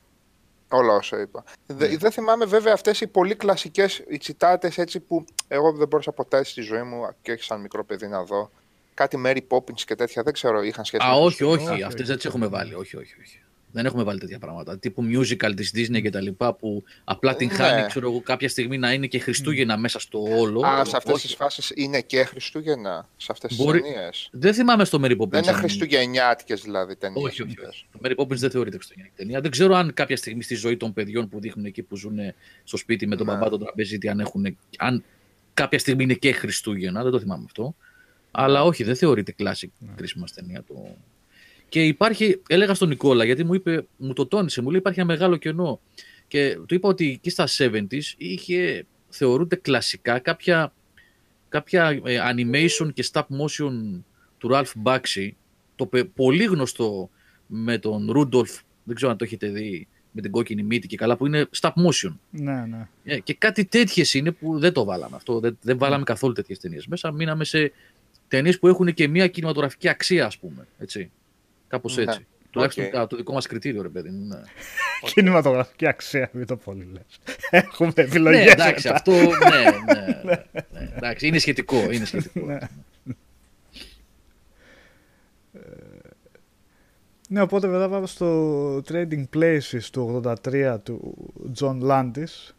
Όλα όσα είπα. Δε- Δεν θυμάμαι βέβαια αυτές οι πολύ κλασικές οι τσιτάτες έτσι που εγώ δεν μπορούσα ποτέ στη ζωή μου και όχι σαν μικρό παιδί να δω. Κάτι Mary Poppins και τέτοια, δεν ξέρω, είχαν σχέση Α, με όχι, Χριστούγεννα. όχι. Αυτές δεν τις έχουμε βάλει. Όχι, όχι, όχι. Δεν έχουμε βάλει τέτοια πράγματα. Τύπου musical της Disney και τα λοιπά που απλά την Ναι. χάνει, ξέρω εγώ, κάποια στιγμή να είναι και Χριστούγεννα μέσα στο όλο. Α, σε αυτές Όχι. τις φάσεις είναι και Χριστούγεννα, σε αυτές τις Μπορεί- ταινίες. Δεν θυμάμαι στο Mary Poppins. Δεν είναι αν- χριστουγεννιάτικες δηλαδή ταινίες. Όχι, όχι, αυτές. όχι. Το Mary Poppins δεν θεωρείται χριστουγεννιάτικη ταινία. Δεν ξέρω αν κάποια στιγμή στη ζωή των παιδιών που δείχνουν εκεί που ζουν στο σπίτι με τον Ναι. μπαμπά τον τραπεζίτη, αν, έχουν, αν κάποια στιγμή είναι και Χριστούγεννα, δεν το θυμάμαι αυτό. Αλλά όχι, δεν θεωρείται classic Christmas ταινία. Το... Και υπάρχει, έλεγα στον Νικόλα, γιατί μου, είπε, μου το τόνισε, μου λέει υπάρχει ένα μεγάλο κενό. Και του είπα ότι εκεί στα 70s είχε, θεωρούνται κλασικά κάποια, κάποια ε, animation και stop motion του Ralph Bakshi, το πε- πολύ γνωστό με τον Rudolph, δεν ξέρω αν το έχετε δει, με την κόκκινη μύτη και καλά, που είναι stop motion. Ναι, ναι. Ε, Και κάτι τέτοιες είναι που δεν το βάλαμε αυτό. Δεν, δεν βάλαμε καθόλου τέτοιες ταινίες μέσα. Μείναμε σε ταινίες που έχουν και μια κινηματογραφική αξία, ας πούμε. Έτσι. Κάπως Ναι. έτσι. Τουλάχιστον Οκ. κατά το δικό μας κριτήριο, ρε παιδί μου. Ναι. Κινηματογραφική αξία, μην το πολύ λες. Έχουμε ναι, επιλογές. εντάξει, μετά. αυτό. Ναι, ναι, ναι, ναι, εντάξει, είναι σχετικό. Είναι σχετικό. Ναι. Ναι, οπότε βέβαια πάμε στο Trading Places του 83 του John Landis.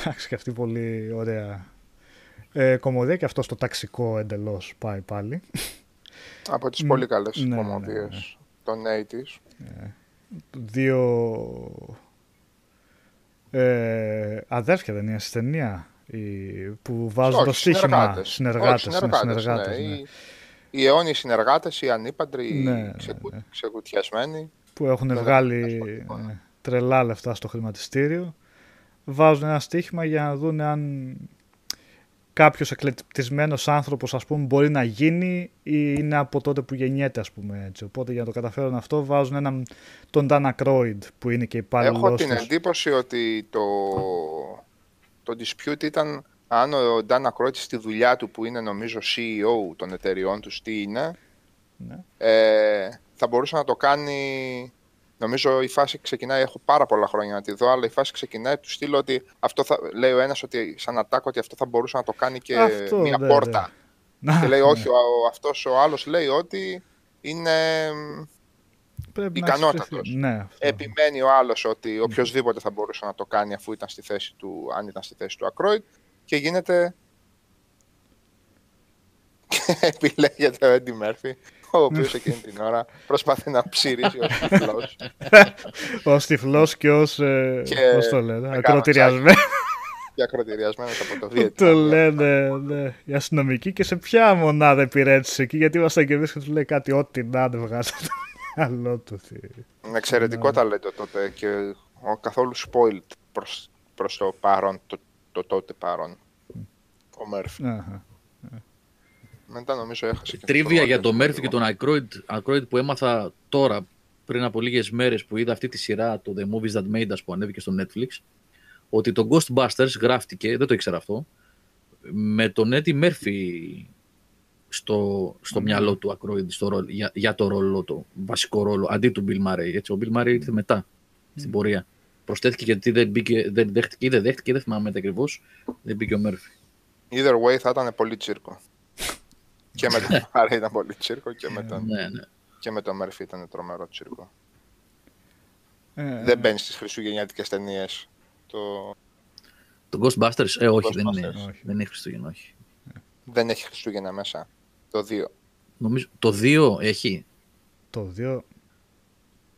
Εντάξει, και αυτή πολύ ωραία ε, κομμωδία και αυτό στο ταξικό εντελώς πάει πάλι. Από τις Μ, πολύ καλές ναι, ναι, κομμωδίες των 80s. Δύο ε, αδέρφια δεν είναι στη ταινία η- που βάζουν Όχι, το στοίχημα. συνεργάτες. Συνεργάτες, Όχι, ναι, συνεργάτες, συνεργάτες, ναι. ναι. Οι, οι αιώνιοι συνεργάτες, οι ανήπαντροι, οι Ναι, ναι, ξεκου- ναι. ξεκουτιασμένοι. που έχουν Δεν βγάλει έχω να σου πω, ε, τρελά λεφτά στο χρηματιστήριο βάζουν ένα στοίχημα για να δουν αν κάποιος εκλεπτισμένος άνθρωπος ας πούμε μπορεί να γίνει ή είναι από τότε που γεννιέται ας πούμε έτσι. Οπότε για να το καταφέρουν αυτό βάζουν έναν τον Dan Aykroyd που είναι και υπάλληλος Έχω την τους. εντύπωση ότι το, το dispute ήταν αν ο Dan Aykroyd στη δουλειά του που είναι νομίζω CEO των εταιριών του τι είναι Ναι. ε, θα μπορούσε να το κάνει νομίζω η φάση ξεκινάει, έχω πάρα πολλά χρόνια να τη δω αλλά η φάση ξεκινάει του στείλω ότι αυτό θα, λέει ο ένας ότι σαν ατάκ ότι αυτό θα μπορούσε να το κάνει και Αυτό, μια ναι, πόρτα Να, και λέει ναι. όχι ο, ο- αυτός ο άλλος λέει ότι είναι Πρέπει να ικανότατος. εξυπηρετεί. Ναι, αυτό. Επιμένει ο άλλος ότι οποιοδήποτε θα μπορούσε να το κάνει αφού ήταν στη θέση του, αν ήταν στη θέση του Ακρόιτ και γίνεται. και επιλέγεται ο Έντι Μέρφυ, ο οποίος εκείνη την ώρα προσπαθεί να ψηρίσει ω τυφλός. Ως τυφλός και ως, ε, Και πώς το λένε, με ακροτηριασμένος. και ακροτηριασμένος από το Το Βιετνάμ. λένε, ναι. Οι αστυνομικοί και σε ποια μονάδα υπηρέτησε εκεί, γιατί ήμασταν και εμείς και τους λέει κάτι ό,τι να δεν βγάζει από το μυαλό του. τι. Με εξαιρετικό ταλέντο τότε και ο καθόλου spoiled προς, προς το παρόν, το, το τότε παρόν. Ο Μέρφυ. Αχα. Μετά νομίζω έχασε και Τρίβια το για τον ρόλο Μέρφυ και τον Aykroyd, Aykroyd που έμαθα τώρα πριν από λίγες μέρες που είδα αυτή τη σειρά το The Movies That Made Us που ανέβηκε στο Netflix ότι το Ghostbusters γράφτηκε, δεν το ήξερα αυτό, με τον Eddie Murphy στο, στο μυαλό του Aykroyd στο ρόλο, για, για το ρόλο, το βασικό ρόλο, αντί του Bill Murray. Έτσι, ο Bill Murray ήρθε μετά στην πορεία. Προσθέθηκε γιατί δεν, μπήκε, δεν δέχτηκε ή δεν δέχτηκε, δεν θυμάμαι ακριβώς. Δεν μπήκε ο Murphy. Either way θα ήταν πολύ τσίρκο. Και με τον Μάρε ήταν πολύ τσίρκο και με τον, Ναι, ναι. και με τον Μέρφυ ήταν τρομερό τσίρκο. Ε, Δεν μπαίνεις στις χριστουγεννιάτικες ταινίες. Το... Το Ghostbusters, ε, όχι, δεν είναι, Ghostbusters. Όχι. δεν είναι Χριστούγεννα, όχι. Δεν έχει Χριστούγεννα μέσα. Το 2. Νομίζω, το 2 έχει. Το 2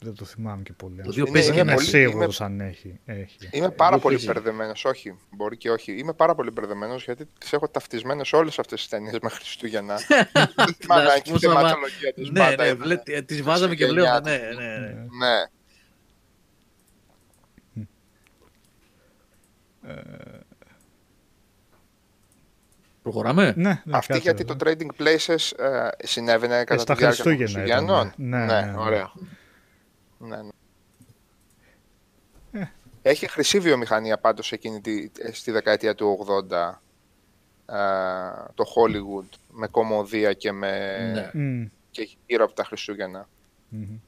δεν το θυμάμαι και πολύ. Το ας δύο πούμε. παίζει Δεν και είμαι πολύ- σίγουρος αν έχει. έχει. Είμαι πάρα Εγώ πολύ παίζει. μπερδεμένος. Όχι, μπορεί και όχι. Είμαι πάρα πολύ μπερδεμένος γιατί τις έχω ταυτισμένες όλες αυτές τις ταινίες με Χριστούγεννα. Δεν θυμάμαι Να αν σου και η πω, Σάβα, θεματολογία του Ναι, ναι, βλέ- τις βάζαμε και βλέπαμε. Ναι, ναι, ναι. Ναι. Προχωράμε; Ναι, ναι, Αυτή κάτσε γιατί εδώ. το Trading Places ε, συνέβαινε κατά στα τη διάρκεια των Χριστούγεννα ήταν, Χριστουγέννων. ναι. Ναι, ναι, ναι. ωραία. Ναι, ναι. Ε. Έχει χρυσή βιομηχανία πάντως εκείνη τη, ε, στη δεκαετία του 80 ε, το Hollywood με κομμωδία και με, Ναι. Μμ. και γύρω από τα Χριστούγεννα. Μμμ.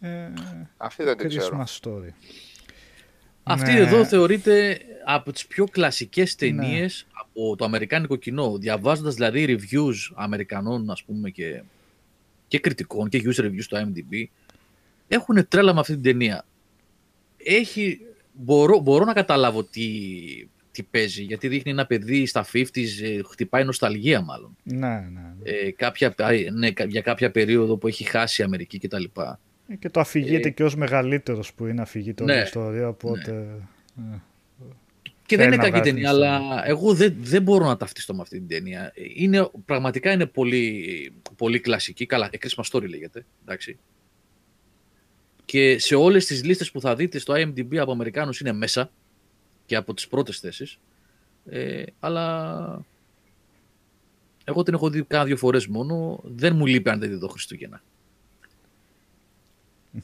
Ε, Αυτή δεν την ξέρω. Christmas story. Αυτή Ναι. εδώ θεωρείται από τις πιο κλασικές ταινίες από το αμερικάνικο κοινό. Διαβάζοντας δηλαδή reviews Αμερικανών ας πούμε και, και κριτικών και user reviews στο IMDb έχουν τρέλα με αυτή την ταινία. Έχει, μπορώ, μπορώ να καταλάβω τι, τι παίζει γιατί δείχνει ένα παιδί στα 50s, ε, χτυπάει νοσταλγία μάλλον. Ναι, ναι. ναι. Ε, κάποια, α, ναι, κα- για κάποια περίοδο που έχει χάσει η Αμερική κτλ. Ε, Και το αφηγείται Ε, και ως μεγαλύτερος που είναι αφηγείται όλη η ναι, ιστορία, οπότε... ε, Και δεν Θέλει είναι να κακή βγάζεις ταινία, την αλλά εγώ δεν, δεν μπορώ να ταυτιστώ με αυτή την ταινία. Είναι, πραγματικά είναι πολύ, πολύ κλασική. Καλά, A Christmas Story λέγεται. Εντάξει. Και σε όλες τις λίστες που θα δείτε στο IMDb από Αμερικάνους είναι μέσα και από τις πρώτες θέσεις. Ε, αλλά εγώ την έχω δει κάνα δύο φορές μόνο. Δεν μου λείπει αν δεν τη δω Χριστούγεννα.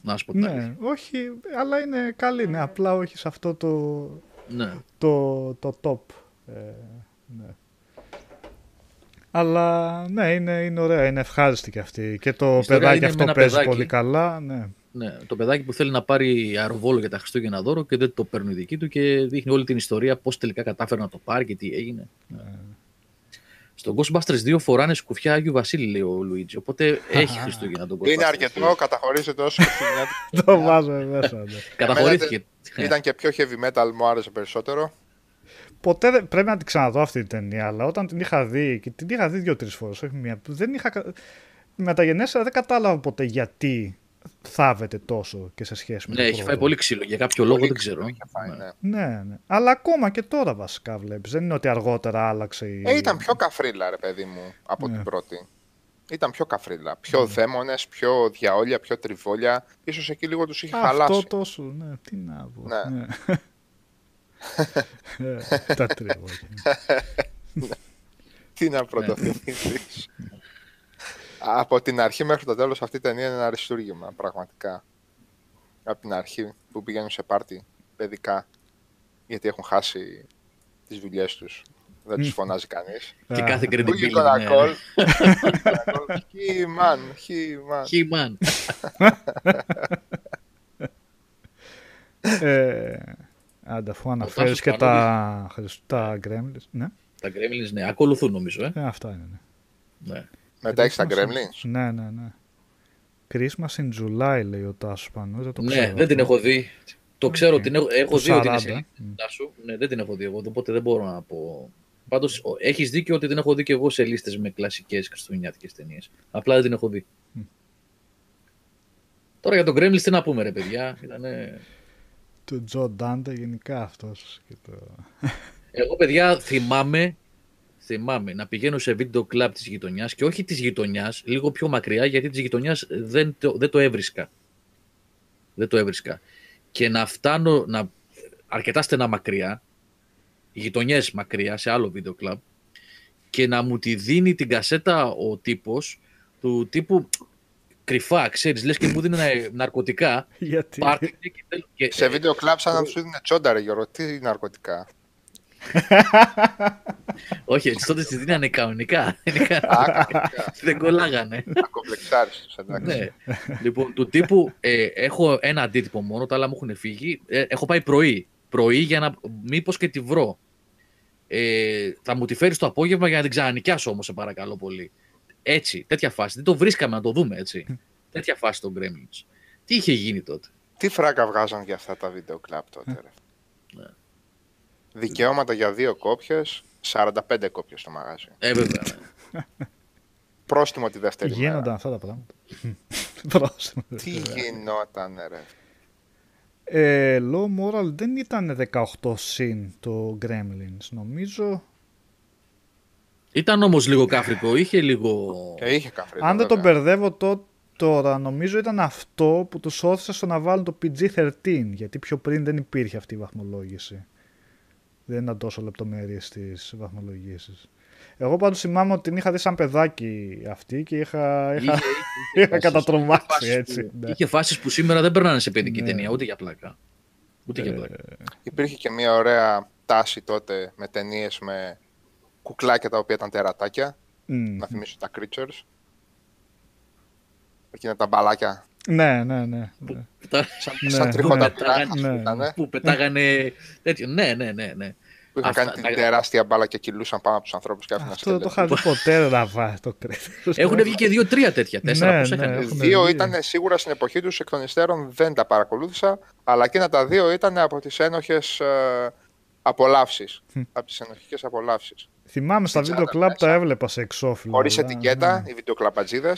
Να σου πω την αλήθεια. Ναι, όχι, αλλά είναι καλή, ναι, απλά όχι σε αυτό το, Ναι. το, το top. Ε, ναι. Αλλά ναι, είναι, είναι ωραία, είναι ευχάριστη και αυτή. Και το Η ιστορία παιδάκι είναι με αυτό ένα παίζει παιδάκι. πολύ καλά. Ναι. Ναι, το παιδάκι που θέλει να πάρει αεροβόλο για τα Χριστούγεννα δώρο και δεν το παίρνουν οι δικοί του και δείχνει όλη την ιστορία πώς τελικά κατάφερε να το πάρει και τι έγινε. Ναι. Στο Ghostbusters 2 φοράνε σκουφιά Άγιου Βασίλη, λέει ο Λουίτζι. Οπότε έχει Χριστούγεννα τον Ghostbusters. Είναι αρκετό, καταχωρίζεται όσο χριστουγεννιάτικη το βάζω μέσα. Ναι. Καταχωρήθηκε. Ήταν και πιο heavy metal, μου άρεσε περισσότερο. Ποτέ δεν, πρέπει να την ξαναδώ αυτή την ταινία, αλλά όταν την είχα δει, και την είχα δει δύο-τρεις φορές, όχι μία, δεν είχα. κα- Μεταγενέστερα δεν κατάλαβα ποτέ γιατί θάβεται τόσο και σε σχέση με Ναι, το έχει πρώτο. φάει πολύ ξύλο. Για κάποιο λόγο Πολύ δεν ξύλο ξέρω. είχε φάει, Ναι. ναι. Ναι, ναι. Αλλά ακόμα και τώρα βασικά βλέπεις. Δεν είναι ότι αργότερα άλλαξε η. Ε, ήταν πιο καφρίλα, ρε παιδί μου, από Ναι. την πρώτη. Ήταν πιο καφρίλα. Πιο δαίμονες, πιο διαόλια, πιο τριβόλια. Ίσως εκεί λίγο τους είχε Αυτό χαλάσει. τόσο. Ναι, τι να πω. Ναι. Ναι. Ε, Τα τρίβω. Τι να πρωτοθυμηθείς. Από την αρχή μέχρι το τέλος αυτή η ταινία είναι ένα αριστούργημα, πραγματικά. Από την αρχή που πηγαίνουν σε πάρτι παιδικά, γιατί έχουν χάσει τις δουλειές τους. Δεν τους φωνάζει κανείς. Και Α, κάθε Who you credibility. gonna ναι. call? He man, he man. He-Man. ε, Άντε, αφού αναφέρεις Τάσος και τα, Πανούδης. Χριστ- τα Gremlins. Ναι, Τα Gremlins, ναι, ακολουθούν νομίζω. Ε. ε, αυτά είναι. Ναι. Ναι. Μετά έχεις τα Christmas- Gremlins; Ναι, ναι, ναι. Christmas in July, λέει ο Τάσος Πανού. Δεν το Ναι, ξέρω δεν την αυτό. έχω δει. Το ξέρω, την έχω, έχω Το δει ότι είναι 40, σε μμ. λίστα σου. Ναι, δεν την έχω δει εγώ, οπότε δεν μπορώ να πω. Πάντως, έχεις δίκιο ότι την έχω δει και εγώ σε λίστες με κλασικές χριστουγεννιάτικες ταινίες. Απλά δεν την έχω δει. Μμ. Τώρα για τον Gremlins τι να πούμε, ρε παιδιά. Ήτανε... Του Τζο Ντάντε γενικά αυτός. Και το... Εγώ, παιδιά, θυμάμαι, θυμάμαι να πηγαίνω σε βίντεο κλαμπ της γειτονιάς και όχι της γειτονιάς, λίγο πιο μακριά, γιατί της γειτονιάς δεν, το- δεν το έβρισκα. Δεν το έβρισκα. Και να φτάνω να, αρκετά στενά μακριά, γειτονιές μακριά, σε άλλο βίντεο κλαμπ, και να μου τη δίνει την κασέτα ο τύπος του τύπου κρυφά, ξέρεις, λες και μου δίνει να- ναρκωτικά, Γιατί... πάρτε και, και, τέλος- και- Σε βίντεο κλαμπ σαν να τους δίνουν τσόντα ρε Γιώργο. Τι ναρκωτικά; Όχι, έτσι τότε της δίνανε κανονικά. Α, κανονικά. δεν κολλάγανε. Ακομπλεξάριστος, εντάξει. ναι. λοιπόν, του τύπου ε, έχω ένα αντίτυπο μόνο, τα άλλα μου έχουν φύγει. Ε, έχω πάει πρωί. Πρωί για να. Μήπως και τη βρω. Ε, θα μου τη φέρεις το απόγευμα για να την ξανανοικιάσω όμως, σε παρακαλώ πολύ. Έτσι, τέτοια φάση. Δεν το βρίσκαμε να το δούμε έτσι. τέτοια φάση των Gremlins. Τι είχε γίνει τότε; Τι φράγκα βγάζαν για αυτά τα βίντεο κλαμπ τότε, ρε. Ναι. Δικαιώματα για δύο κόπιες, 45 κόπιες στο μαγάζι. Ε, βέβαια. ναι. Πρόστιμο τη δεύτερη μέρα. Γίνονταν αυτά τα πράγματα. Πρόστιμο. Τι γινόταν, ρε. Ε, low moral δεν ήταν 18 συν το Gremlins. Νομίζω. Ήταν όμως λίγο κάφρικο. Είχε λίγο. Και είχε καφρίδα. Αν δεν τον βέβαια. μπερδεύω τό- τώρα, νομίζω ήταν αυτό που τους όθησε στο να βάλουν το PG-13. Γιατί πιο πριν δεν υπήρχε αυτή η βαθμολόγηση. Δεν ήταν τόσο λεπτομέρειες στις βαθμολογήσεις. Εγώ πάντως θυμάμαι ότι την είχα δει σαν παιδάκι αυτή και είχα, είχα, είχα φάσεις- κατατρομάξει είχε φάσεις έτσι. που- ναι. Είχε φάσεις που σήμερα δεν περνάνε σε παιδική Ναι. ταινία, ούτε για πλάκα. Ούτε Ε, για πλάκα. Υπήρχε και μια ωραία τάση τότε με ταινίες με κουκλάκια τα οποία ήταν τερατάκια. Να θυμίσω τα Creatures. Εκείνα τα μπαλάκια. Ναι, ναι, ναι. ναι. Τα- Σαν, Ναι, σαν τριχώτα ναι, τράχα ναι. που ήτανε, Που πετάγανε τέτοιο. Ναι, ναι, ναι, ναι. που είχαν Αυτά, κάνει την τα- τεράστια μπάλα και κυλούσαν πάνω από τους ανθρώπους και άφηναν Αυτό δεν το σκέλετο. είχα δει ποτέ να βάζει το Creatures. Έχουν βγει και δύο-τρία τέτοια. Τέσσερα Ναι, πώς ναι. έκανε. έχουν Δύο βγει. ήταν σίγουρα στην εποχή τους, εκ των υστέρων δεν τα παρακολούθησα, αλλά εκείνα τα δύο ήταν από τις ένοχες απολαύσεις. από τις ενοχικές απολαύσεις. Θυμάμαι στα Στην βίντεο τσάντα κλαμπ τα μέσα. έβλεπα σε εξώφυλλο. Χωρίς αλλά, ετικέτα, ναι. οι βιντεοκλαμπατζίδε.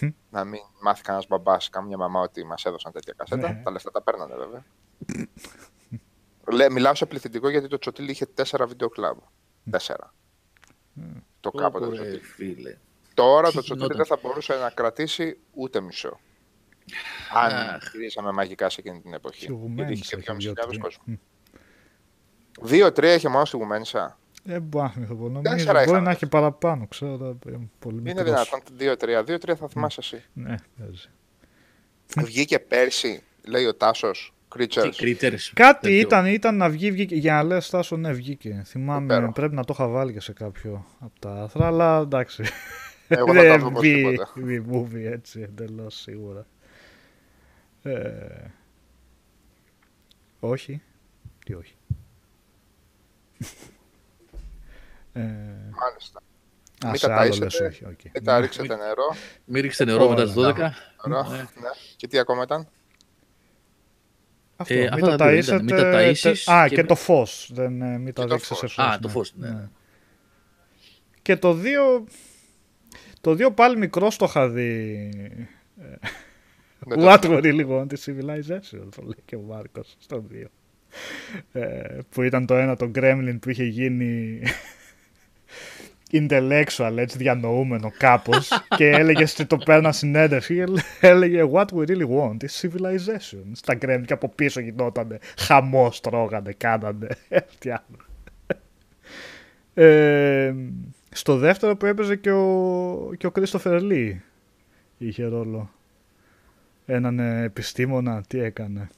Μμ. Να μην μάθει κανένας μπαμπάς, καμιά μαμά ότι μας έδωσαν τέτοια κασέτα. Ναι. Τα λεφτά τα παίρνανε βέβαια. Λέ, μιλάω σε πληθυντικό γιατί το Τσοτήλ είχε τέσσερα βίντεο κλαμπ. Τέσσερα. Το κάποτε το Ω, ρε, Τσοτήλ. φίλε. Τώρα Τι το Τσοτήλ γινόταν. δεν θα μπορούσε να κρατήσει ούτε μισό. Αν Αχ. γυρίσαμε μαγικά σε εκείνη την εποχή. Και ο Γιατί Γουμένης είχε και έχει 2.500 δύο-τρία. κόσμο. Μμ. Δύο-τρία είχε μόνο στη Γουμένισσα. Ε, μπορεί να μην νομίζω. Τέσσερα Μπορεί είχαμε. να έχει παραπάνω, ξέρω. τώρα, ε, Πολύ Είναι μικρός. δυνατόν δύο-τρία. Δύο-τρία θα θυμάσαι εσύ. Ναι, παίζει. Βγήκε πέρσι, λέει ο Τάσος, Τι Creatures. Critters. Κάτι τέτοιο. ήταν, ήταν να βγει, βγήκε. Για να λες Τάσο, ναι, βγήκε. Θυμάμαι, Υπέροχο. πρέπει να το είχα βάλει και σε κάποιο από τα άρθρα, αλλά εντάξει. Εγώ θα τα Δεν βρω βγει οπωσδήποτε. η movie έτσι εντελώς σίγουρα. Ε, όχι. Τι όχι. Ε, Μάλιστα. α, Μην σε τα άλλο ταΐσετε. λες όχι. οκ. Μην τα ρίξετε νερό. Μην ρίξετε νερό μετά τις Όλα. 12. νερό. Ναι. Ναι. Και τι ακόμα ήταν; Αυτό, Ε, μην αυτά τα τα δύο ήταν. ταΐσετε. Μην τα ταΐσεις τε- Α, και και, με- το φως. Δεν, ε, μην τα Και το ρίξετε σε φως. φως. Α, το φως, ναι. Και το 2... Το 2 πάλι μικρό το είχα δει. Δεν το What θυμάμαι. were really want civilization, το λέει και ο Μάρκος στο 2. Ε, που ήταν το ένα το Gremlin που είχε γίνει intellectual, έτσι διανοούμενο κάπως και έλεγε ότι το παίρνα συνέντευξη και έλεγε what we really want is civilization. Στα Gremlin και από πίσω γινόταν χαμός, τρώγανε, κάνανε. Τι άλλο. Ε, στο δεύτερο που έπαιζε και ο, και ο Christopher Lee είχε ρόλο. Έναν ε, επιστήμονα, τι έκανε.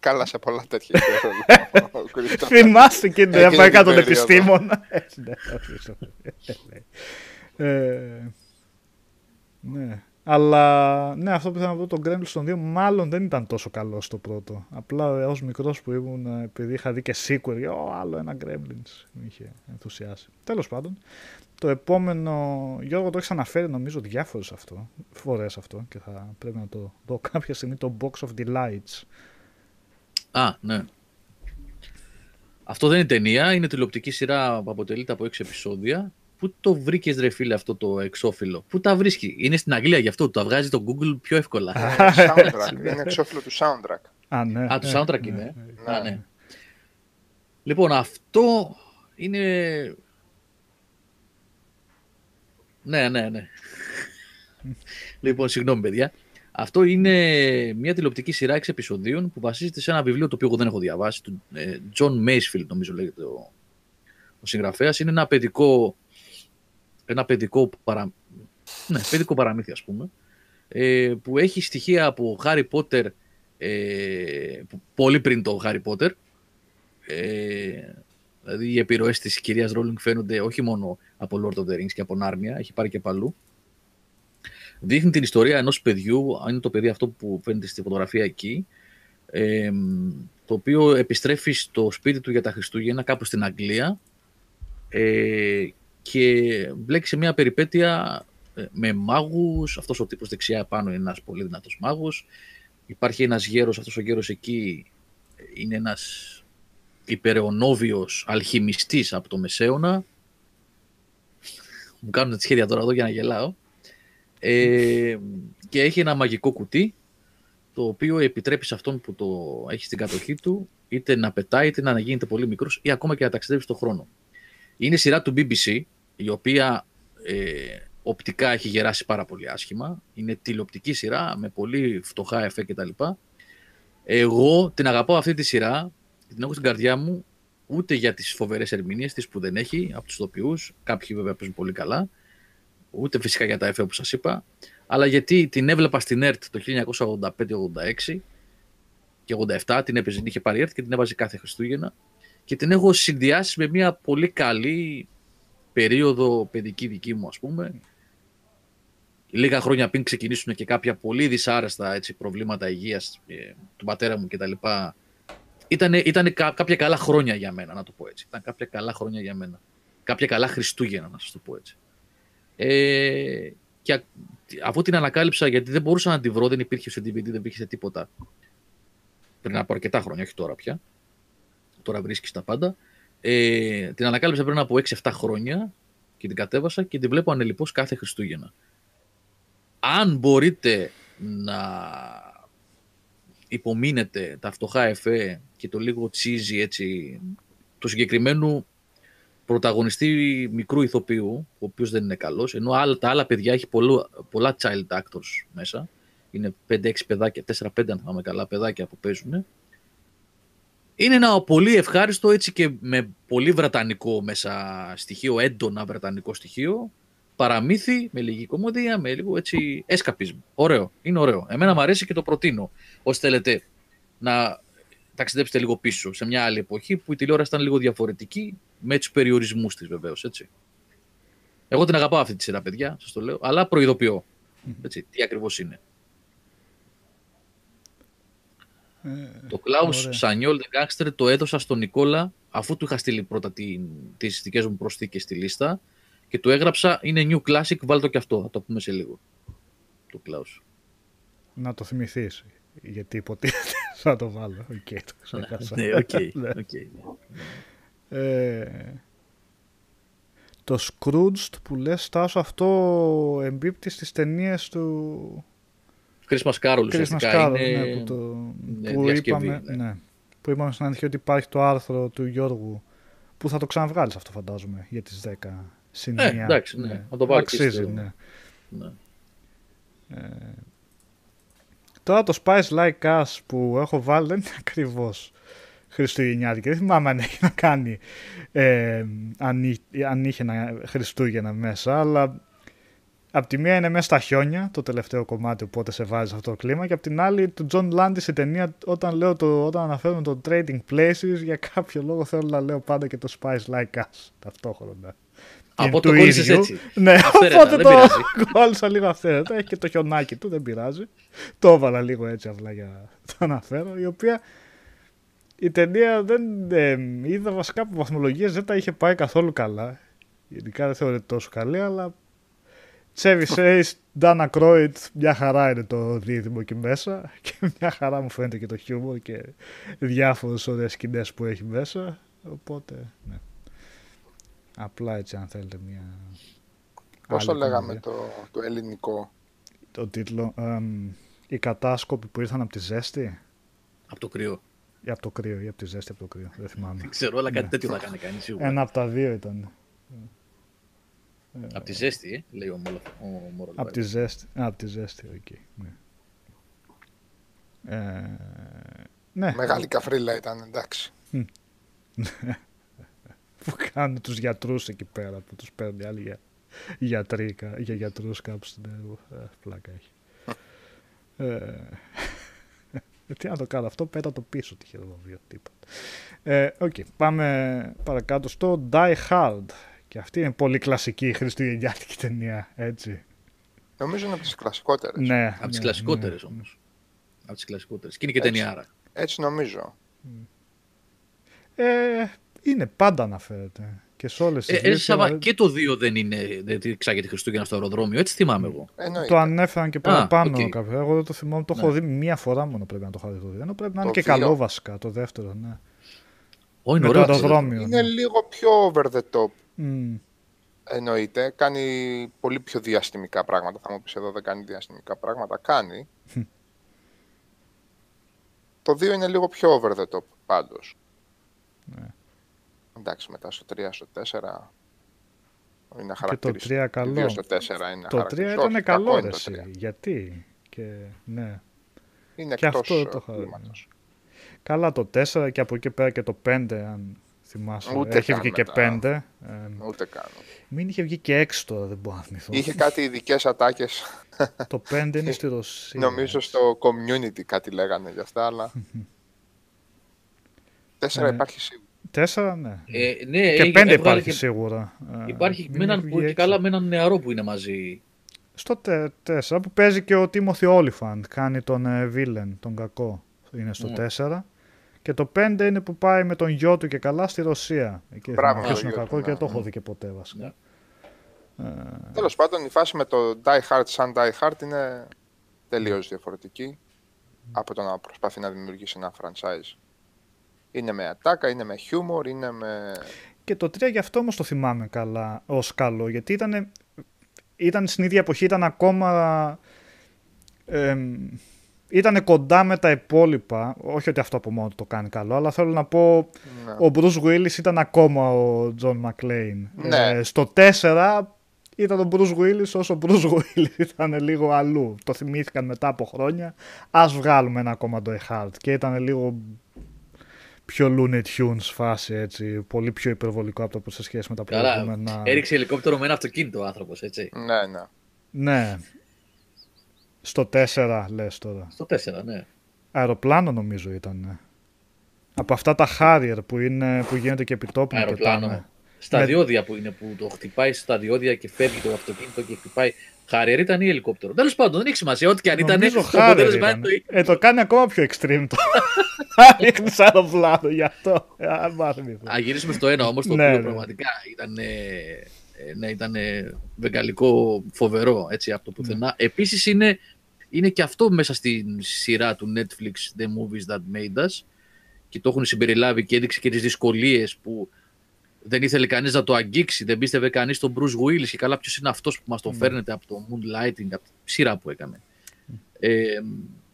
Καλά σε πολλά τέτοια. είχε ρόλο. Ο Christopher. Θυμάστε και την Εκείνη έπακα την τον περίοδο. επιστήμονα. Έτσι, ναι, αυτό ε, ναι. Αλλά ναι, αυτό που ήθελα να πω, το Gremlins στον 2 μάλλον δεν ήταν τόσο καλό στο πρώτο. Απλά ως μικρός που ήμουν, ε, επειδή είχα δει και sequel, για «Ω, άλλο ένα Gremlins. Με είχε ενθουσιάσει. Τέλος πάντων, το επόμενο. Γιώργο το έχεις αναφέρει νομίζω διάφορες αυτό, φορές αυτό και θα πρέπει να το δω κάποια στιγμή το Box of Delights. Α, ναι. Αυτό δεν είναι ταινία, είναι τηλεοπτική σειρά που αποτελείται από 6 επεισόδια. Πού το βρήκες, ρε φίλε, αυτό το εξώφυλλο; Πού τα βρίσκει; Είναι στην Αγγλία γι' αυτό. Το βγάζει το Google πιο εύκολα. Ε, soundtrack. Είναι εξώφυλλο του soundtrack. Α, ναι. Α, το ναι, soundtrack ναι, είναι. ναι. Α, ναι. Λοιπόν, αυτό είναι. Ναι, ναι, ναι. λοιπόν, συγγνώμη, παιδιά. Αυτό είναι μια τηλεοπτική σειρά 6 επεισοδίων που βασίζεται σε ένα βιβλίο το οποίο εγώ δεν έχω διαβάσει. Του ε, John Masefield, νομίζω λέγεται ο, ο συγγραφέας. Είναι ένα παιδικό, ένα παιδικό, παρα, ναι, παιδικό παραμύθι, ας πούμε, ε, που έχει στοιχεία από Harry Potter ε, που- πολύ πριν το Harry Potter. Ε, δηλαδή οι επιρροές της κυρίας Rowling φαίνονται όχι μόνο από Lord of the Rings και από Narnia, έχει πάρει και παλού. Δείχνει την ιστορία ενός παιδιού, είναι το παιδί αυτό που φαίνεται στη φωτογραφία εκεί, ε, το οποίο επιστρέφει στο σπίτι του για τα Χριστούγεννα κάπου στην Αγγλία ε, και μπλέκει σε μια περιπέτεια ε, με μάγους, αυτός ο τύπος δεξιά επάνω είναι ένας πολύ δυνατός μάγος, υπάρχει ένας γέρος, αυτός ο γέρος εκεί ε, είναι ένας υπεραιωνόβιος αλχημιστής από το Μεσαίωνα. Μου κάνουν τη σχέδια τώρα εδώ για να γελάω. Ε, και έχει ένα μαγικό κουτί το οποίο επιτρέπει σε αυτόν που το έχει στην κατοχή του είτε να πετάει είτε να γίνεται πολύ μικρός ή ακόμα και να ταξιδεύει στον χρόνο. Είναι σειρά του BBC η οποία ε, οπτικά έχει γεράσει πάρα πολύ άσχημα. Είναι τηλεοπτική σειρά με πολύ φτωχά εφέ κτλ. Εγώ την αγαπάω αυτή τη σειρά, την έχω στην καρδιά μου, ούτε για τις φοβερές ερμηνείες της που δεν έχει από τους ηθοποιούς, κάποιοι βέβαια παίζουν πολύ καλά, ούτε φυσικά για τα εφέ όπως σας είπα, αλλά γιατί την έβλεπα στην ΕΡΤ το 1985-86 και 87, την έπαιζε, την είχε πάρει η ΕΡΤ και την έβαζε κάθε Χριστούγεννα και την έχω συνδυάσει με μια πολύ καλή περίοδο παιδική δική μου, ας πούμε, λίγα χρόνια πριν ξεκινήσουν και κάποια πολύ δυσάρεστα έτσι, προβλήματα υγείας ε, του πατέρα μου κτλ. Ήταν, ήταν κάποια καλά χρόνια για μένα, να το πω έτσι. Ήταν κάποια καλά χρόνια για μένα. Κάποια καλά Χριστούγεννα, να σας το πω έτσι. Ε, και αφού την ανακάλυψα, γιατί δεν μπορούσα να τη βρω, δεν υπήρχε σε DVD, δεν υπήρχε τίποτα. Πριν από αρκετά χρόνια, όχι τώρα πια. Τώρα βρίσκεις τα πάντα. Ε, την ανακάλυψα πριν από 6-7 χρόνια και την κατέβασα και την βλέπω ανελειπώς κάθε Χριστούγεννα. Αν μπορείτε να υπομείνετε τα φτωχά εφέ και το λίγο τσίζι έτσι, του συγκεκριμένου πρωταγωνιστή μικρού ηθοποιού, ο οποίος δεν είναι καλός, ενώ άλλα, τα άλλα παιδιά έχει πολλού, πολλά child actors μέσα, είναι 5-6 παιδάκια, 4-5 αν θυμάμαι καλά παιδάκια που παίζουν, είναι ένα πολύ ευχάριστο έτσι και με πολύ βρετανικό μέσα στοιχείο, έντονα βρετανικό στοιχείο, παραμύθι με λίγη κομμωδία, με λίγο έτσι escapism. Ωραίο, είναι ωραίο. Εμένα μου αρέσει και το προτείνω. Όσοι θέλετε να ταξιδέψετε λίγο πίσω σε μια άλλη εποχή που η τηλεόραση ήταν λίγο διαφορετική με τους περιορισμούς της βεβαίως. Εγώ την αγαπάω αυτή τη σειρά, παιδιά, σας το λέω, αλλά προειδοποιώ. Έτσι, τι ακριβώς είναι. Ε, το Klaus Σανιόλ The Gangster το έδωσα στον Νικόλα αφού του είχα στείλει πρώτα τι τις δικές μου προσθήκες στη λίστα και του έγραψα είναι new classic, βάλτε το και αυτό, θα το πούμε σε λίγο. Το Klaus. Να το θυμηθείς, γιατί υποτίθεται θα το βάλω. Ok, okay, το ξέχασα. ναι, ok. Okay, ναι. okay. Ε, το Scrooge που λες, Τάσο, αυτό εμπίπτει στις ταινίες του... Christmas Carol, ουσιαστικά Carol, είναι... Ναι, που, το, ναι, που, είπαμε, ναι. ναι. που είπαμε στην αρχή ότι υπάρχει το άρθρο του Γιώργου που θα το ξαναβγάλεις αυτό φαντάζομαι για τις 10 σημεία. Ε, εντάξει, ναι. ναι. Θα το βάλω Αξίζει, ναι. ναι. Ε, τώρα το Spice Like Us που έχω βάλει δεν είναι ακριβώς Χριστουγεννιάτικη. Δεν θυμάμαι αν έχει να κάνει ε, αν, αν είχε ένα Χριστούγεννα μέσα, αλλά Απ' τη μία είναι μέσα στα χιόνια, το τελευταίο κομμάτι, οπότε σε βάζει αυτό το κλίμα. Και απ' την άλλη, του John Landis η ταινία, όταν, λέω το, όταν αναφέρουμε το Trading Places, για κάποιο λόγο θέλω να λέω πάντα και το Spice Like Us ταυτόχρονα. Από το κόλλησες έτσι. Ναι, οπότε το κόλλησα λίγο αυθαίρετα. Έχει και το χιονάκι του, δεν πειράζει. Το έβαλα λίγο έτσι απλά για το αναφέρω. Η οποία η ταινία δεν ε, είδα βασικά από βαθμολογίες δεν τα είχε πάει καθόλου καλά. Ειδικά δεν θεωρείται τόσο καλή, αλλά Chevy Chase, Dana Croyd, μια χαρά είναι το δίδυμο εκεί μέσα και μια χαρά μου φαίνεται και το χιούμορ και διάφορες ωραίες σκηνές που έχει μέσα. Οπότε, ναι. Απλά έτσι αν θέλετε μια... Πώς το λέγαμε το, το ελληνικό; Το τίτλο, οι κατάσκοποι που ήρθαν από τη ζέστη. Από το κρύο. Ή από το κρύο, ή από τη ζέστη από το κρύο. Δεν θυμάμαι. Δεν ξέρω, αλλά κάτι ναι. τέτοιο θα κάνει κανείς σίγουρα. Ένα από τα δύο ήταν. Από τη ζέστη, ε, λέει ο, Μόρο. Από τη ζέστη, από τη ζέστη, ok. Okay. Ναι. Ε, ναι. Μεγάλη καφρίλα ήταν, εντάξει. που κάνουν τους γιατρούς εκεί πέρα, που τους παίρνει άλλοι για, γιατροί, για γιατρούς κάπου στην ε, πλάκα έχει. ε, τι να το κάνω αυτό, πέτα το πίσω τη χειροβοβία, τίποτα. Ε, Ok, okay, πάμε παρακάτω στο Die Hard. Και αυτή είναι πολύ κλασική χριστουγεννιάτικη ταινία, έτσι. Νομίζω είναι από τις κλασικότερες. Ναι, από τις ναι, κλασικότερες ναι. όμως. Από τις κλασικότερες. Και είναι και ταινιάρα. Έτσι νομίζω. Ε, είναι πάντα αναφέρεται. Και σε όλες τις. Ε, ε, και το 2 δεν είναι. Διεξάγεται Χριστούγεννα στο αεροδρόμιο, έτσι θυμάμαι εγώ. Εννοείται. Το ανέφεραν και παραπάνω okay. κάποια. Εγώ δεν το θυμάμαι. Το ναι. έχω δει μία φορά μόνο πρέπει να το έχω δει. Ενώ πρέπει να είναι και καλό βασικά το δεύτερο. Ναι. Oh, είναι, ωραίο, το είναι ναι. λίγο πιο over the top. Mm. Εννοείται. Κάνει πολύ πιο διαστημικά πράγματα. Θα μου πεις εδώ δεν κάνει διαστημικά πράγματα. Κάνει. το 2 είναι λίγο πιο over the top πάντως. Ναι. Εντάξει, μετά στο 3, στο 4 είναι χαρακτηριστικό. Και το 3 καλό. στο 4 είναι το 3 ήταν καλό, ρε, Γιατί. Και, ναι. Είναι και εκτός αυτό το Καλά το 4 και από εκεί πέρα και το 5, αν θυμάσαι. Ούτε Έχει βγει και 5. Ε, Ούτε καν. Μην είχε βγει και 6 τώρα, δεν μπορώ να θυμηθώ. Είχε κάτι ειδικές ατάκες. το 5 είναι στη Ρωσία. Νομίζω στο community κάτι λέγανε γι' αυτά, αλλά. 4 ε, υπάρχει σίγουρα. Τέσσερα, ναι. Ε, ναι και έγινε- πέντε έβγαλε υπάρχει και- σίγουρα. Ε, Υπάρχει μην με έναν, βγει που, και έξω. καλά με έναν νεαρό που είναι μαζί. Στο τε, τέσσερα που παίζει και ο Τίμωθη Όλιφαντ. Κάνει τον ε, Βίλεν, τον κακό. Είναι στο Ναι. τέσσερα. Και το πέντε είναι που πάει με τον γιο του και καλά στη Ρωσία. Εκεί δεν Μπράβο, θυμάμαι ποιος ο είναι ο γιος κακό του, και ναι. το έχω δει και ποτέ βασικά. Ναι. Τέλος πάντων, η φάση με το Die Hard σαν Die Hard είναι τελείως διαφορετική από το να προσπαθεί να δημιουργήσει ένα franchise. Είναι με ατάκα, είναι με χιούμορ, είναι με. Και το 3 γι' αυτό όμως το θυμάμαι καλά ως καλό. Γιατί ήταν, ήταν στην ίδια εποχή, ήταν ακόμα. εμ, ήταν κοντά με τα υπόλοιπα. Όχι ότι αυτό από μόνο του το κάνει καλό, αλλά θέλω να πω. Ναι. Ο Bruce Willis ήταν ακόμα ο John McClane. Ναι. Ε, στο 4 ήταν ο Bruce Willis όσο ο Bruce Willis ήταν λίγο αλλού. Το θυμήθηκαν μετά από χρόνια. Ας βγάλουμε ένα ακόμα το Hard. Και ήταν λίγο πιο Looney Tunes φάση έτσι. Πολύ πιο υπερβολικό από το που σε σχέση με τα Καλά. προηγούμενα. Έριξε ελικόπτερο με ένα αυτοκίνητο ο άνθρωπος, έτσι. Ναι, ναι. Ναι. Στο 4 λες τώρα. Στο 4, ναι. Αεροπλάνο νομίζω ήταν. Από αυτά τα Harrier που, είναι, που γίνεται και επιτόπου και Αεροπλάνο. πετάνε. Στα Με- διόδια που είναι που το χτυπάει στα διόδια και φεύγει το αυτοκίνητο και χτυπάει. Χάριερ ήταν ή ελικόπτερο. Τέλος πάντων, δεν έχει σημασία. Ό,τι και αν ήταν, Νομίζω το Harrier αποτέλεσμα ήταν. είναι το ίδιο. Ε, το κάνει ακόμα πιο extreme το. Ρίχνεις αεροπλάνο γι' αυτό. Ε, Αν μ' θυμηθώ. Α, γυρίσουμε στο ένα όμως, το Ναι, οποίο ναι. πραγματικά ήταν, ε, ε, ναι, ήταν ε, βεγγαλικό φοβερό έτσι, από το πουθενά. Ναι. Επίσης είναι, είναι και αυτό μέσα στη σειρά του Netflix The Movies That Made Us και το έχουν συμπεριλάβει και έδειξε και τις δυσκολίες που δεν ήθελε κανείς να το αγγίξει, δεν πίστευε κανείς τον Bruce Willis και καλά ποιος είναι αυτός που μας Ναι. τον φέρνετε από το Moonlighting, από τη σειρά που έκανε. Ε,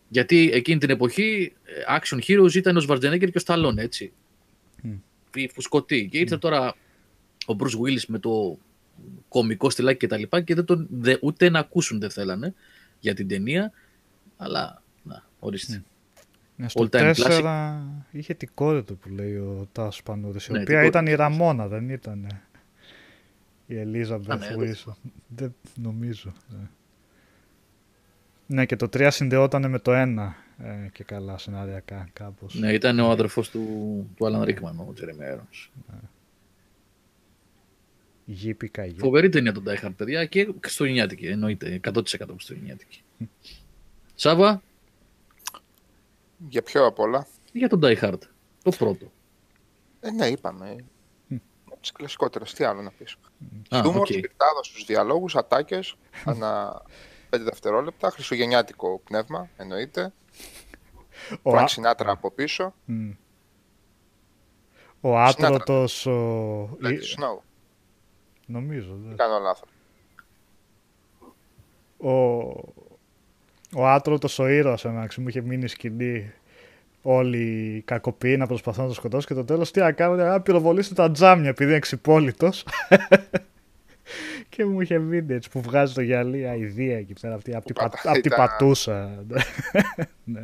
γιατί εκείνη την εποχή ε, action heroes ήταν ο Schwarzenegger και ο Stallone, έτσι. Μμ. Η φουσκωτή. Και ήρθε τώρα ο Bruce Willis με το κομικό στυλάκι και τα λοιπά και δεν τον, δε, ούτε να ακούσουν δεν θέλανε για την ταινία. Αλλά, να, ορίστε. Ναι, στο All time 4 είχε την κόρη του που λέει ο Τάσος Πανούδης, η Ναι, την οποία κόρη ήταν του. η Ραμόνα, δεν ήταν η Ελίζα Α, ναι, Μπεθ δεν- Δεν νομίζω. ναι. Ναι, και το 3 συνδεόταν με το 1 ε, και καλά σενάριακά κάπως. Ναι, ήταν ο αδερφός του, του Alan Rickman, ο Jeremy Irons. Γήπικα γη. Φοβερή ταινία τον Die Hard, παιδιά, και χριστουγεννιάτικη, εννοείται, 100% χριστουγεννιάτικη. Σάββα, Για ποιο απ' όλα. για τον Die Hard, το πρώτο. Ε, ναι, είπαμε. Από τι κλασικότερες, τι άλλο να πεις. Α, Χιούμορ, οκ. σπιρτάδα στους διαλόγους, ατάκες, ανά 5 δευτερόλεπτα. Χριστουγεννιάτικο πνεύμα, εννοείται. Ο, Frank Α- Sinatra από πίσω. Μμ. ο άτρωτος, ο... Let η- it snow. νομίζω, δεν- Κάνω λάθος. ο, ο άτρωτος ο ήρωας εμάξι μου είχε μείνει σκηνή όλοι οι κακοποιοί να προσπαθούν να το σκοτώσουν και το τέλος τι να κάνουν, να πυροβολήσουν τα τζάμια επειδή είναι ξυπόλυτος. Και μου είχε μείνει έτσι που βγάζει το γυαλί αηδία εκεί πέρα αυτή, από την, πα- πατάει απ' την τα- πατούσα. Ναι.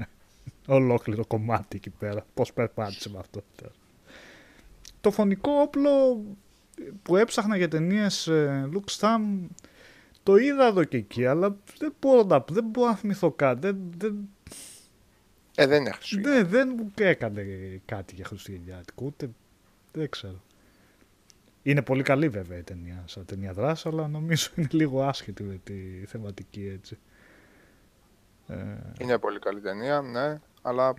ολόκληρο κομμάτι εκεί πέρα πως περπάτησε με αυτό. Το φωνικό όπλο που έψαχνα για ταινίες Luke Stam το είδα εδώ και εκεί, αλλά δεν μπορώ να, δεν μπορώ να θυμηθώ κάτι. Δεν, δεν, Ε, δεν είναι Χριστούγεννα. δεν, δεν μου έκανε κάτι για Χριστουγεννιάτικο, ούτε δεν ξέρω. Είναι πολύ καλή βέβαια η ταινία, σαν ταινία δράσης, αλλά νομίζω είναι λίγο άσχετη με τη θεματική έτσι. Ε, Είναι πολύ καλή ταινία, ναι, αλλά